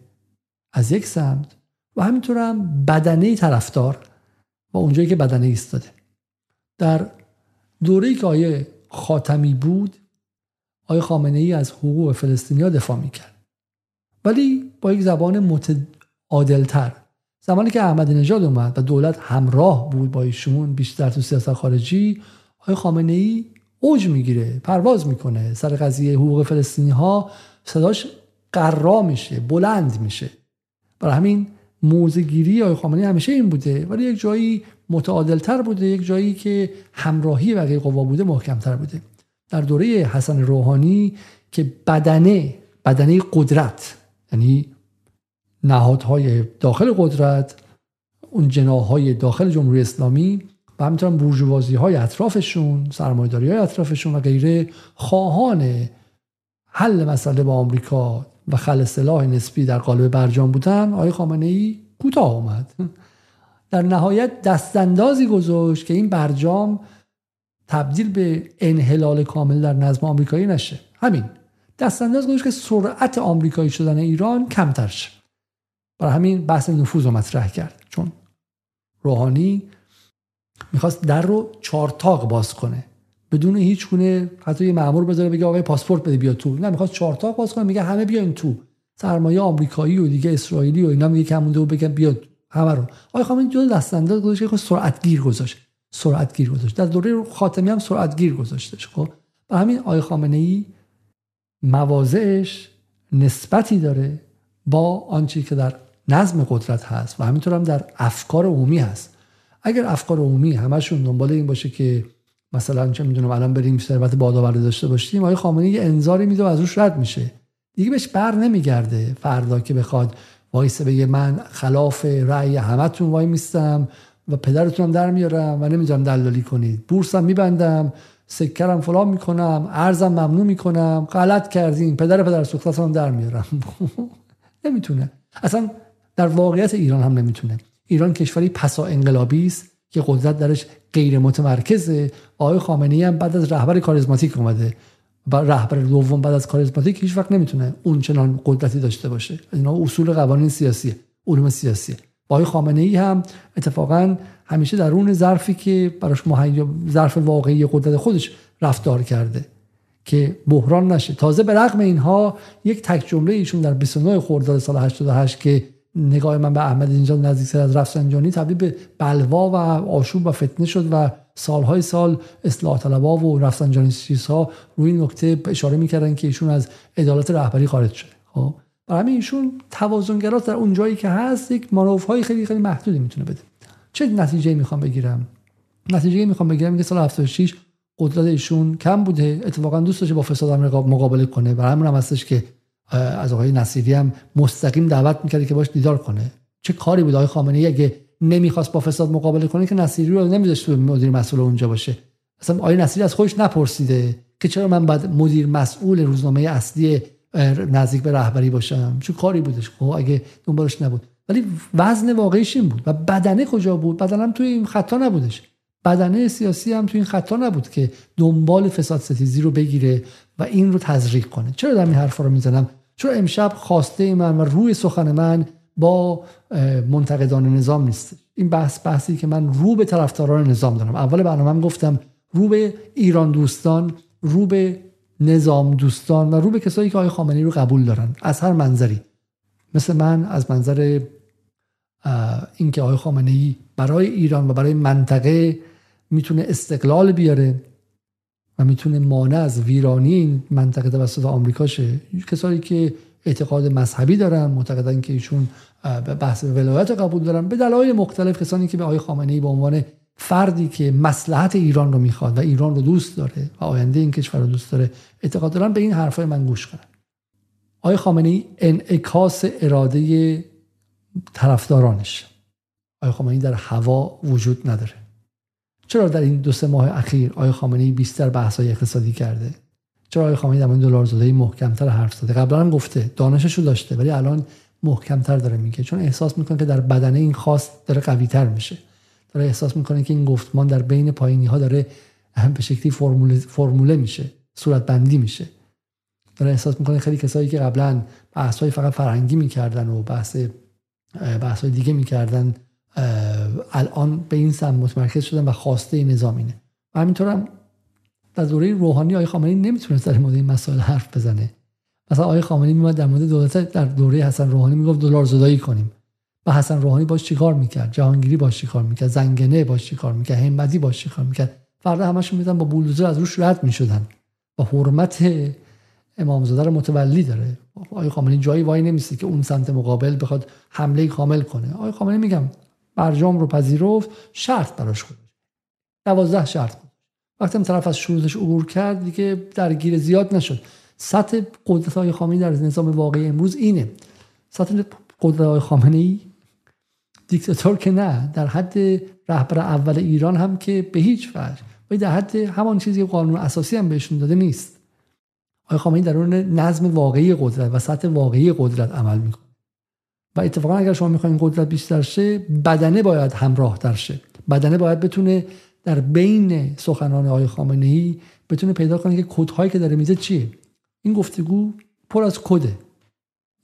از یک سمت و همینطور هم بدنه طرفدار و اونجایی که بدنه ایستاده. در دوره که آیه خاتمی بود آیه خامنه ای از حقوق فلسطینیا دفاع می‌کرد. ولی با یک زبان متعادلتر زمانی که احمدی نژاد اومد و دولت همراه بود با ایشون بیشتر تو سیاست خارجی آقای خامنه ای اوج می‌گیره پرواز می‌کنه سر قضیه حقوق فلسطینی ها صداش قرا میشه بلند میشه. برای همین موزگیری آقای خامنه‌ای همیشه این بوده. ولی یک جایی متعادلتر بوده یک جایی که همراهی بقیه قوا بوده محکمتر بوده. در دوره حسن روحانی که بدنه بدنه قدرت یعنی نهادهای داخل قدرت اون جناهای داخل جمهوری اسلامی و همینطور بورژوازی های اطرافشون سرمایداری های اطرافشون و غیره خواهان حل مسئله با آمریکا و خل سلاح نسبی در قالب برجام بودن آقای خامنه ای کوتاه اومد. در نهایت دستاندازی گذاشت که این برجام تبدیل به انحلال کامل در نظم آمریکایی نشه. همین. دستانداز گذاشت که سرعت آمریکایی شدن ایران کمتر شه. برای همین بحث نفوذ رو مطرح کرد. چون روحانی می‌خواست در رو چارتاق باز کنه. بدون هیچ گونه حتی یه مامور بذاره بگه آقای پاسپورت بده بیا تو. نه می‌خواست چارتاق باز کنه میگه همه بیاین تو. سرمایه آمریکایی و دیگه اسرائیلی و اینا میگه که همونده و بگن بیا همه رو. آقای خامنه‌ای جلو دستانداز گذاشت که سرعت گیر گذاشت. سرعت گیر گذاشت. در دوره خاتمی هم سرعت گیر گذاشتش خب. برای همین آقای خامنه ای مواضعش نسبتی داره با آنچه که در نظم قدرت هست و همینطور هم در افکار عمومی هست. اگر افکار عمومی همشون دنبال این باشه که مثلا چه می‌دونم الان بریم ثروت بادآورده داشته باشیم آقای خامنه‌ای یه انذاری میده و از روش رد میشه؟ دیگه بهش بر نمیگرده فردا که بخواد وایسه بگه من خلاف رأی همتون وای میستم و پدرتونم در میارم و نمی‌ذارم دلالی کنید. بورسم میبندم سکرم فلان می‌کنم ارزم ممنوع می‌کنم. غلط کردین پدر پدر سوختتم در میارم. نمی‌تونه. اصلا در واقعیت ایران هم نمی‌تونه. ایران کشوری پسا انقلابی است. که قدرت درش غیر متمرکزه. آقای خامنه‌ای هم بعد از رهبر کاریزماتیک اومده و رهبر دوم بعد از کاریزماتیک هیچ وقت نمی‌تونه اون چنان قدرتی داشته باشه. اینا اصول قوانین سیاسیه علوم سیاسیه. آقای خامنه ای هم اتفاقا همیشه در اون ظرفی که براش مهیا ظرف واقعی قدرت خودش رفتار کرده که بحران نشه. تازه به رغم اینها یک تک جمله ایشون در 29 خرداد سال 88 که نگاه من به احمد اینجا نزدیک از رفسنجانی تبدیل به بلوا و آشوب و فتنه شد و سالهای سال اصلاح طلبا و رفسنجانی ها روی این نکته اشاره می‌کردن که ایشون از عدالت رهبری خارج شده. خب برای همین ایشون توازنگرات در اون جایی که هست یک های خیلی خیلی محدودی می‌تونه بده. چه نتیجه می‌خوام بگیرم؟ نتیجه می‌خوام بگیرم که سال 76 قدرت ایشون کم بوده. اتفاقا دوست داشته با فساد مقابله کنه. برای همین هم هستش که از آقای نصیری هم مستقیم دعوت می‌کرده که باش دیدار کنه. چه کاری بود آقای خامنه اگه نمی‌خواست با فساد مقابله کنه که نصیری رو نمیذاشت مدیر مسئول اونجا باشه؟ اصلا آقای نصیری از خودش نپرسیده که چرا من بعد مدیر مسئول روزنامه اصلی نزدیک به رهبری باشم؟ چه کاری بودش؟ خب اگه دنبالش نبود. ولی وزن واقعیش این بود و بدنه کجا بود؟ بدنم توی این خطا نبودش. بدنه سیاسی هم توی این خطا نبود که دنبال فساد ستیزی رو بگیره و این رو تزریق کنه. چرا در این حرفا رو می‌زنم؟ چون امشب خواسته من و روی سخن من با منتقدان نظام نیست. این بحث بحثی که من رو به طرفداران نظام دارم. اول برنامه گفتم رو به ایران دوستان رو به نظام دوستان و رو به کسایی که آقای خامنه‌ای رو قبول دارن. از هر منظری. مثل من از منظر اینکه آقای خامنه‌ای برای ایران و برای منطقه می‌تونه استقلال بیاره. و می‌تونه مانع از ویرانی این منطقه توسط آمریکا شه. کسایی که اعتقاد مذهبی دارن معتقدن که ایشون بحث ولایت قبول دارن به دلایل مختلف کسانی که به آقای خامنه ای به عنوان فردی که مصلحت ایران رو می‌خواد و ایران رو دوست داره و آینده این کشور رو دوست داره اعتقاد دارن به این حرفای من گوش کنن. آقای خامنه ای انعکاس اراده طرفدارانش. آقای خامنه ای در هوا وجود نداره. چرا در این دو سه ماه اخیر آقای خامنه ای بیشتر بحث‌های اقتصادی کرده؟ چرا آقای خامنه‌ای در مورد دلار زده محکمتر حرف زده؟ قبلا هم گفته دانشش رو داشته ولی الان محکمتر داره میگه. چون احساس می‌کنه که در بدنه این خواست داره قویتر میشه. داره احساس می‌کنه که این گفتمان در بین پایینی ها داره به شکلی فرموله, فرموله میشه صورت بندی میشه. داره احساس می‌کنه خیلی کسایی که قبلا بحث فقط فرهنگی می‌کردن و بحث بحث دیگه می‌کردن الان به این سمت متمرکز شدن و خواسته نظام اینه. و هم در دوره روحانی آقای خامنه‌ای نمی‌تونست در مورد این مسائل حرف بزنه. مثلا آقای خامنه‌ای میومد در مورد دولت در دوره حسن روحانی می‌گفت دلار زدایی کنیم. و حسن روحانی باش چیکار می‌کرد؟ جهانگیری باش چیکار می‌کرد؟ زنگنه باش چیکار می‌کرد؟ همتی باش چیکار می‌کرد؟ فردا همشون میدن با بولدوزر از روش رد می‌شدن. و حرمت امامزاده رو متولی داره. آقای خامنه‌ای جایی وای نمیسته که اون سمت مقابل بخواد حمله کامل کنه. آقای خامنه‌ای میگم برجام رو پذیرفت شرط براش گذاشت دوازده شرط بود. وقتی طرف از شروطش عبور کرد دیگه درگیر زیاد نشد. سطح قدرت های خامنه‌ای در نظام واقعی امروز اینه. سطح قدرت های خامنه ای دیکتاتور که نه در حد رهبر اول ایران هم که به هیچ وجه و در حد همان چیزی که قانون اساسی هم بهشون داده نیست. آقای خامنه‌ای در اون نظم واقعی قدرت و سطح واقعی قدرت عمل می‌کنه. و اتفاقا اگر شما می‌خواین قدرت بیشتر شه بدنه باید همراه در شه. بدنه باید بتونه در بین سخنان آقای خامنه ای بتونه پیدا کنه که کدهایی که داره میزه چیه. این گفتگو پر از کده.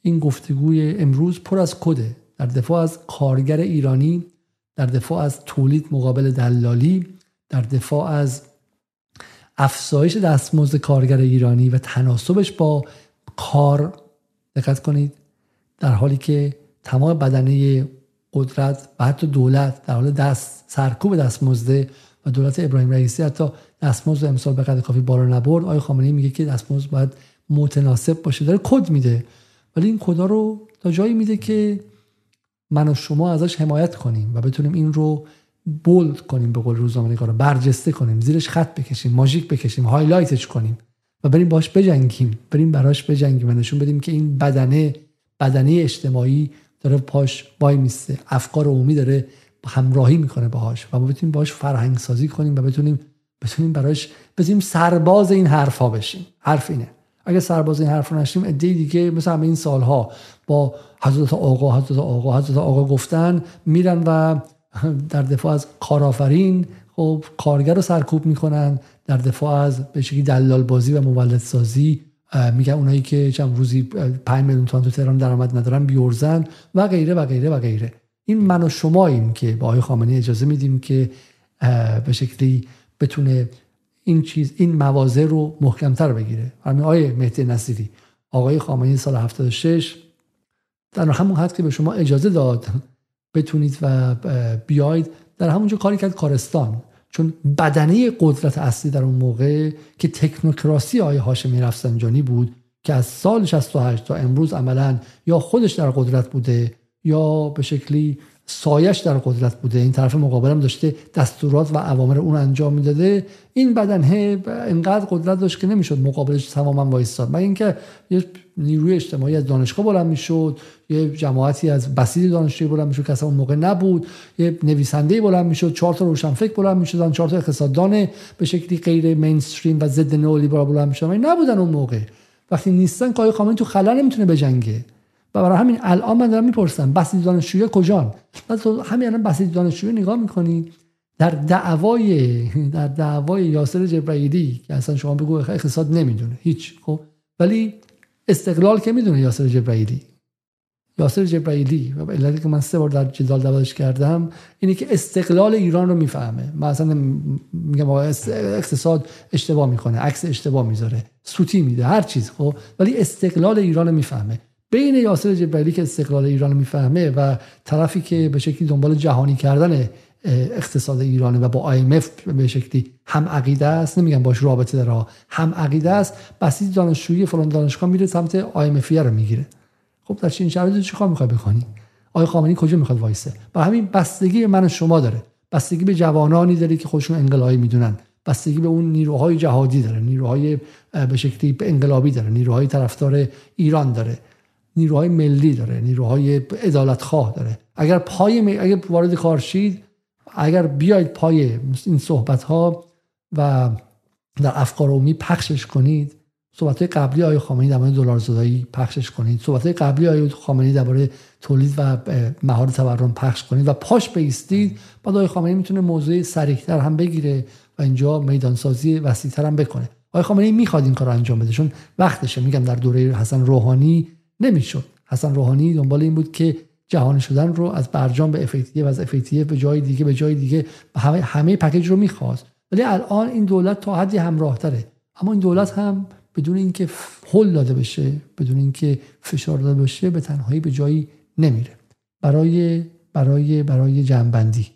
این گفتگوی امروز پر از کده. در دفاع از کارگر ایرانی در دفاع از تولید مقابل دلالی در دفاع از افزایش دستمزد کارگر ایرانی و تناسبش با کار دقت کنید در حالی که تمام بدنه قدرت و حتی دولت در حال دست سرکوب دستمزد و دولت ابراهیم رئیسی حتی دستمزد امسال به قدر کافی بالا نبرد آقای خامنه‌ای میگه که دستمزد باید متناسب باشه. داره کد میده. ولی این کدا رو تا جایی میده که من و شما ازش حمایت کنیم و بتونیم این رو bold کنیم به قول روزنامه‌نگارا برجسته کنیم زیرش خط بکشیم ماژیک بکشیم highlight ش کنیم و بریم باش بجنگیم بریم براش بجنگیم و نشون بدیم که این بدنه بدنه اجتماعی داره پاش وای میسته. افکار عمومی داره همراهی می‌کنه باهاش و ما بتونیم باهاش فرهنگ سازی کنیم و بتونیم بتونیم براش بتونیم سرباز این حرفا بشیم. حرف اینه. اگه سرباز این حرف نشیم ایده دیگه مثلا این سالها با حضرت آقا حضرت آقا حضرت آقا گفتن میرن و در دفاع از کارآفرین خب کارگر رو سرکوب می‌کنن در دفاع از به شکلی دلال بازی و مولد سازی میگن اونایی که چند روزی 5 میلیون تومان تو تهران درآمد ندارن بیورزن و غیره و غیره و غیره. این من و شماییم که با آقای خامنه‌ای اجازه میدیم که به شکلی بتونه این چیز این مواضع رو محکمتر بگیره. همین آقای مهدی نصیری آقای خامنه‌ای سال 76 در همون حد که به شما اجازه داد بتونید و بیاید در همونجا کاری کرد کارستان. چون بدنه قدرت اصلی در اون موقع که تکنوکراسی آقای هاشمی رفسنجانی بود که از سال 68 تا امروز عملا یا خودش در قدرت بوده یا به شکلی سایش در قدرت بوده این طرف مقابلم داشته دستورات و اوامر اون انجام می‌داده این بدنه انقدر قدرت داشت که نمی‌شد مقابلش تماما وایستاد. مگر اینکه یه نیروی اجتماعی از دانشگاه بلند می‌شد یه جماعتی از بسیج دانشجویی بلند می‌شد که اصلا اون موقع نبود یه نویسنده بلند می‌شد چهار تا روشنفکر بلند می‌شدن چهار تا اقتصاددان به شکلی غیر مینستریم و ضد نئولیبرال بلند می‌شدن نبودن اون موقع. وقتی نیستن که خامنه‌ای تو خلا نمی‌تونه بجنگه. و برای همین الان من دارم می‌پرسم بسیج دانشجویی کجان؟ همین الان بسیج دانشجویی نگاه می‌کنی در دعوای در دعوای یاسر جبرائیلی که اصلا شما بگو اقتصاد نمی‌دونه هیچ خب؟ ولی استقلال که می‌دونه یاسر جبرائیلی یاسر جبرائیلی و علتی که من سه بار در جدال دعوتش کردم اینه که استقلال ایران رو می‌فهمه. من اصلا میگم اقتصاد اشتباه می‌کنه عکس اشتباه می‌ذاره سوتی میده هر چیز خب؟ ولی استقلال ایران رو می‌فهمه. بین یاسر جبرائیلی که استقلال ایران رو می‌فهمه و طرفی که به شکلی دنبال جهانی کردن اقتصاد ایرانه و با IMF به شکلی هم عقیده است. نمیگم باش رابطه داره. هم عقیده است. بسیج دانشجویی فلان دانشگاه میره سمت IMF رو می‌گیره. خب در چین شرایطی چیکار می‌خوای بکنی؟ آقای خامنه‌ای کجا می‌خواد وایسه؟ با همین بستگی من و شما داره. بستگی به جوانانی داره که خودشون انقلابی می‌دونن. بستگی به اون نیروهای جهادی داره. نیروهای به شکلی انقلابی داره. نیروهای طرفدار ایران داره. نیروهای ملی داره. نیروهای عدالتخواه داره. اگر پای اگر وارد کار شید اگر بیاید پای این صحبت ها و در افکار عمومی پخشش کنید صحبت های قبلی آیه خامنه‌ای درباره دلار زدایی پخشش کنید. صحبت های قبلی آیه خامنه‌ای درباره تولید و مهار تورم پخش کنید و پاش بیستید. بعد آیه خامنه‌ای می‌تونه موضوع سریحتر هم بگیره و اینجا میدانسازی وسیعتر هم بکنه. آیه خامنه‌ای می‌خواد این کار انجام بده چون وقتشه. میگم در دوره حسن روحانی نمی‌شد. حسن روحانی دنبال این بود که جهانی شدن رو از برجام به افکتیو و از افکتیو به جای دیگه به جای دیگه همه همه پکیج رو می‌خواست. ولی الان این دولت تا حدی همراه تره. اما این دولت هم بدون اینکه هل داده بشه بدون اینکه فشار داده بشه به تنهایی به جایی نمیره. برای برای برای جنبندی.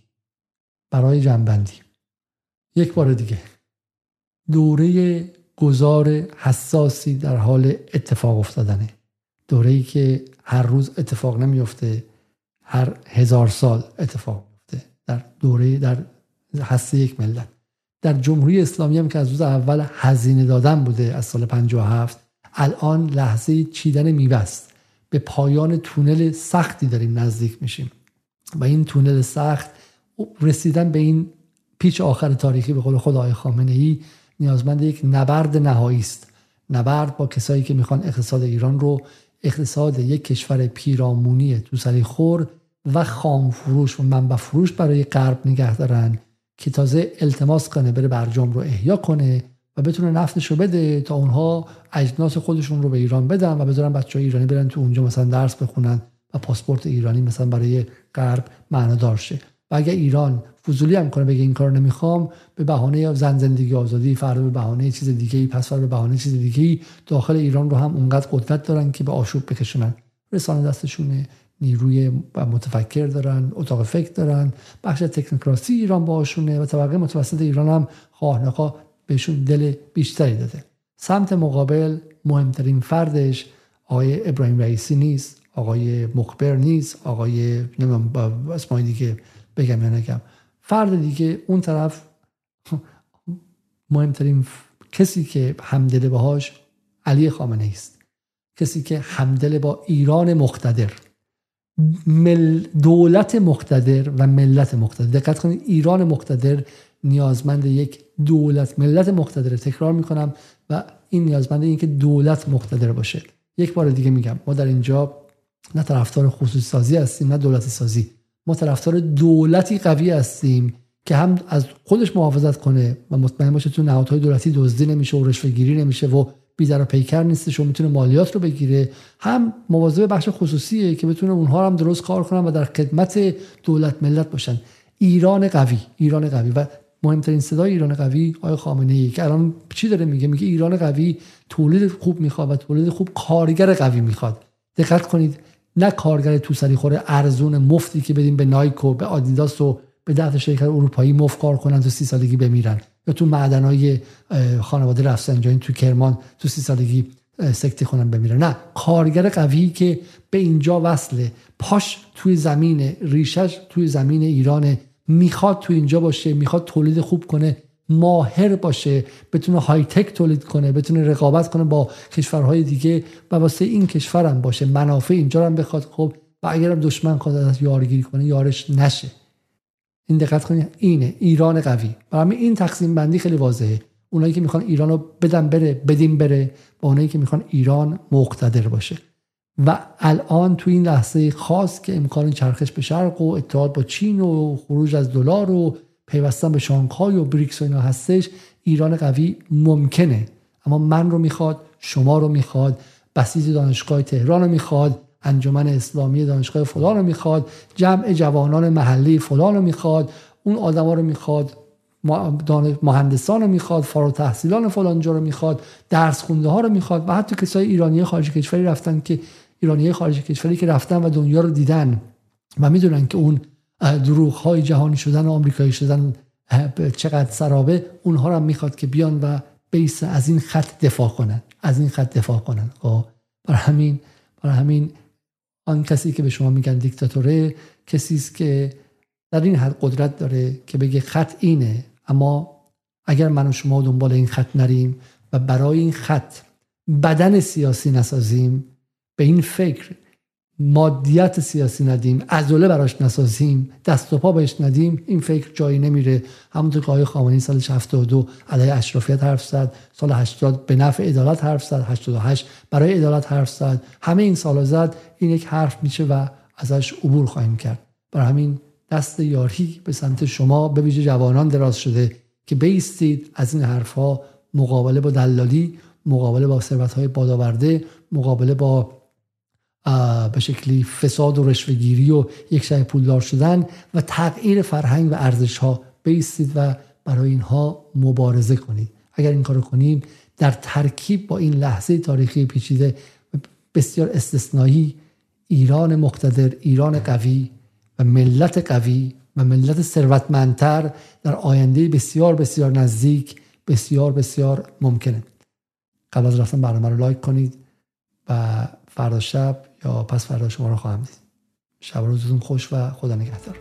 برای جنبندی. یک بار دیگه. دوره گذار حساسی در حال اتفاق افتادنه. دوره ای که هر روز اتفاق نمیفته هر هزار سال اتفاق در دوره در هسته یک ملت. در جمهوری اسلامی هم که از روز اول هزینه دادن بوده از سال 57 الان لحظه چیدن میوه به پایان تونل سختی داریم نزدیک میشیم. و این تونل سخت رسیدن به این پیچ آخر تاریخی به قول خدای خامنه ای نیازمند یک نبرد نهایی است. نبرد با کسایی که می‌خوان اقتصاد ایران رو اقتصاد یک کشور پیرامونی توسری خور و خام فروش و منبع فروش برای غرب نگه دارن که تازه التماس کنه بره برجام رو احیا کنه و بتونه نفتش رو بده تا اونها اجناس خودشون رو به ایران بدن و بذارن بچه ایرانی برن تو اونجا مثلا درس بخونن و پاسپورت ایرانی مثلا برای غرب معنادار شه. و اگر ایران فضولی هم کنه بگه این کار نمی‌خوام به بهانه زن زندگی آزادی فردا به بهانه چیز دیگه ای پس فردا به بهانه چیز دیگه ای داخل ایران رو هم اونقدر قدرت دارن که به آشوب بکشونن. رسانه دستشونه نیروی متفکر دارن اتاق فکر دارن بخش تکنوکراسی ایران باشونه و طبقه متوسط ایران هم خواه بهشون دل بیشتری داده. سمت مقابل مهمترین فردش آقای ابراهیم رئیسی نیست آقای مخبر نیست آقای نمی‌دونم اسمای دیگه بگم یا نگم. فرد دیگه اون طرف مهمترین کسی که همدل باهاش علی خامنه است کسی که همدل با ایران مقتدر مل دولت مقتدر و ملت مقتدر. دقت کنید ایران مقتدر نیازمند یک دولت ملت مقتدر تکرار می‌کنم و این نیازمند این که دولت مقتدر باشه. یک بار دیگه میگم ما در اینجا نه طرفدار خصوصی سازی هستیم نه دولتی سازی ما طرفدار دولتی قوی هستیم که هم از خودش محافظت کنه و مطمئن باشه تو نهادهای دولتی دزدی نمیشه و رشوه گیری نمیشه و بیدر و پیکر نیستش و می‌تونه مالیات رو بگیره. هم مواظب بخش خصوصیه که بتونه اونها هم درست کار کنن و در خدمت دولت ملت باشن. ایران قوی ایران قوی. و مهمترین صدای ایران قوی آقای خامنه ای که الان چی داره میگه؟ میگه ایران قوی تولید خوب می‌خواد و تولید خوب کارگر قوی می‌خواد. دقت کنید نه کارگر تو سری خوره ارزون مفتی که بدیم به نایک و به آدیداس و به ده شرکت اروپایی مفت کار کنن تو سی سالگی بمیرن یا تو معدنای خانواده رفسنجانی تو کرمان تو سی سالگی سکتی کنن بمیرن. نه کارگر قوی که به اینجا وصله پاش توی زمین ریشش توی زمین ایران می‌خواد تو اینجا باشه می‌خواد تولید خوب کنه ماهر باشه بتونه های تک تولید کنه بتونه رقابت کنه با کشورهای دیگه و واسه این کشورم باشه. منافع اینجا هم بخواد. خب و اگرم دشمن خواهد از یارگیری کنه یارش نشه. این دقت کنید اینه. ایران قوی. برای این تقسیم بندی خیلی واضحه. اونایی که می‌خوان ایران رو بدن بره بدیم بره با اونایی که می‌خوان ایران مقتدر باشه. و الان تو این لحظه خاص که امکان چرخش به شرق و اتحاد با چین و خروج از دلار و پیوستن به شانگهای و بریکس و اینا هستش ایران قوی ممکنه. اما من رو می‌خواد شما رو می‌خواد بسیج دانشگاه تهران رو می‌خواد انجمن اسلامی دانشگاه فلان رو می‌خواد جمع جوانان محلی فلان رو می‌خواد اون آدما رو می‌خواد مهندسان رو می‌خواد فارغ تحصیلان فلان جا رو می‌خواد درس خونده ها رو می‌خواد و حتی کسای ایرانی خارج کشوری رفتن که ایرانی خارج کشوری که رفتن و دنیا رو دیدن و می‌دونن که اون دروغ های جهانی شدن و آمریکایی شدن چقدر سرابه اونها رو هم می‌خواد که بیان و بیس از این خط دفاع کنن از این خط دفاع کنن. خب، برای همین برای همین آن کسی که به شما میگن دیکتاتوره کسی است که در این حد قدرت داره که بگه خط اینه اما اگر من و شما دنبال این خط نریم و برای این خط بدن سیاسی نسازیم به این فکر مادیت سیاسی ندیم ازوله براش نسازیم دست و پا بهش ندیم این فکر جایی نمیره. همونطور که آقای خامنه‌ای سال 72 علیه اشرافیت حرف زد سال 80 به نفع عدالت حرف زد 88 برای عدالت حرف زد. همه این سالا زد این یک حرف میشه و ازش عبور خواهیم کرد. برای همین دست یاری به سمت شما به ویژه جوانان دراز شده که بیستید از این حرفها مقابله با دلالی مقابله با ثروت های بادآورده مقابله با به شکلی فساد و رشوهگیری و یک شای پولدار شدن و تغییر فرهنگ و ارزش ها بیستید و برای اینها مبارزه کنید. اگر این کارو کنیم در ترکیب با این لحظه تاریخی پیچیده بسیار استثنایی ایران مقتدر ایران قوی و ملت قوی و ملت ثروتمندتر در آینده بسیار بسیار نزدیک بسیار بسیار ممکنه. قبل از رفتن برنامه رو لایک کنید و فردا شب یا پس فردا شما رو خواهم دید. شب روزتون خوش و خدا نگهدار.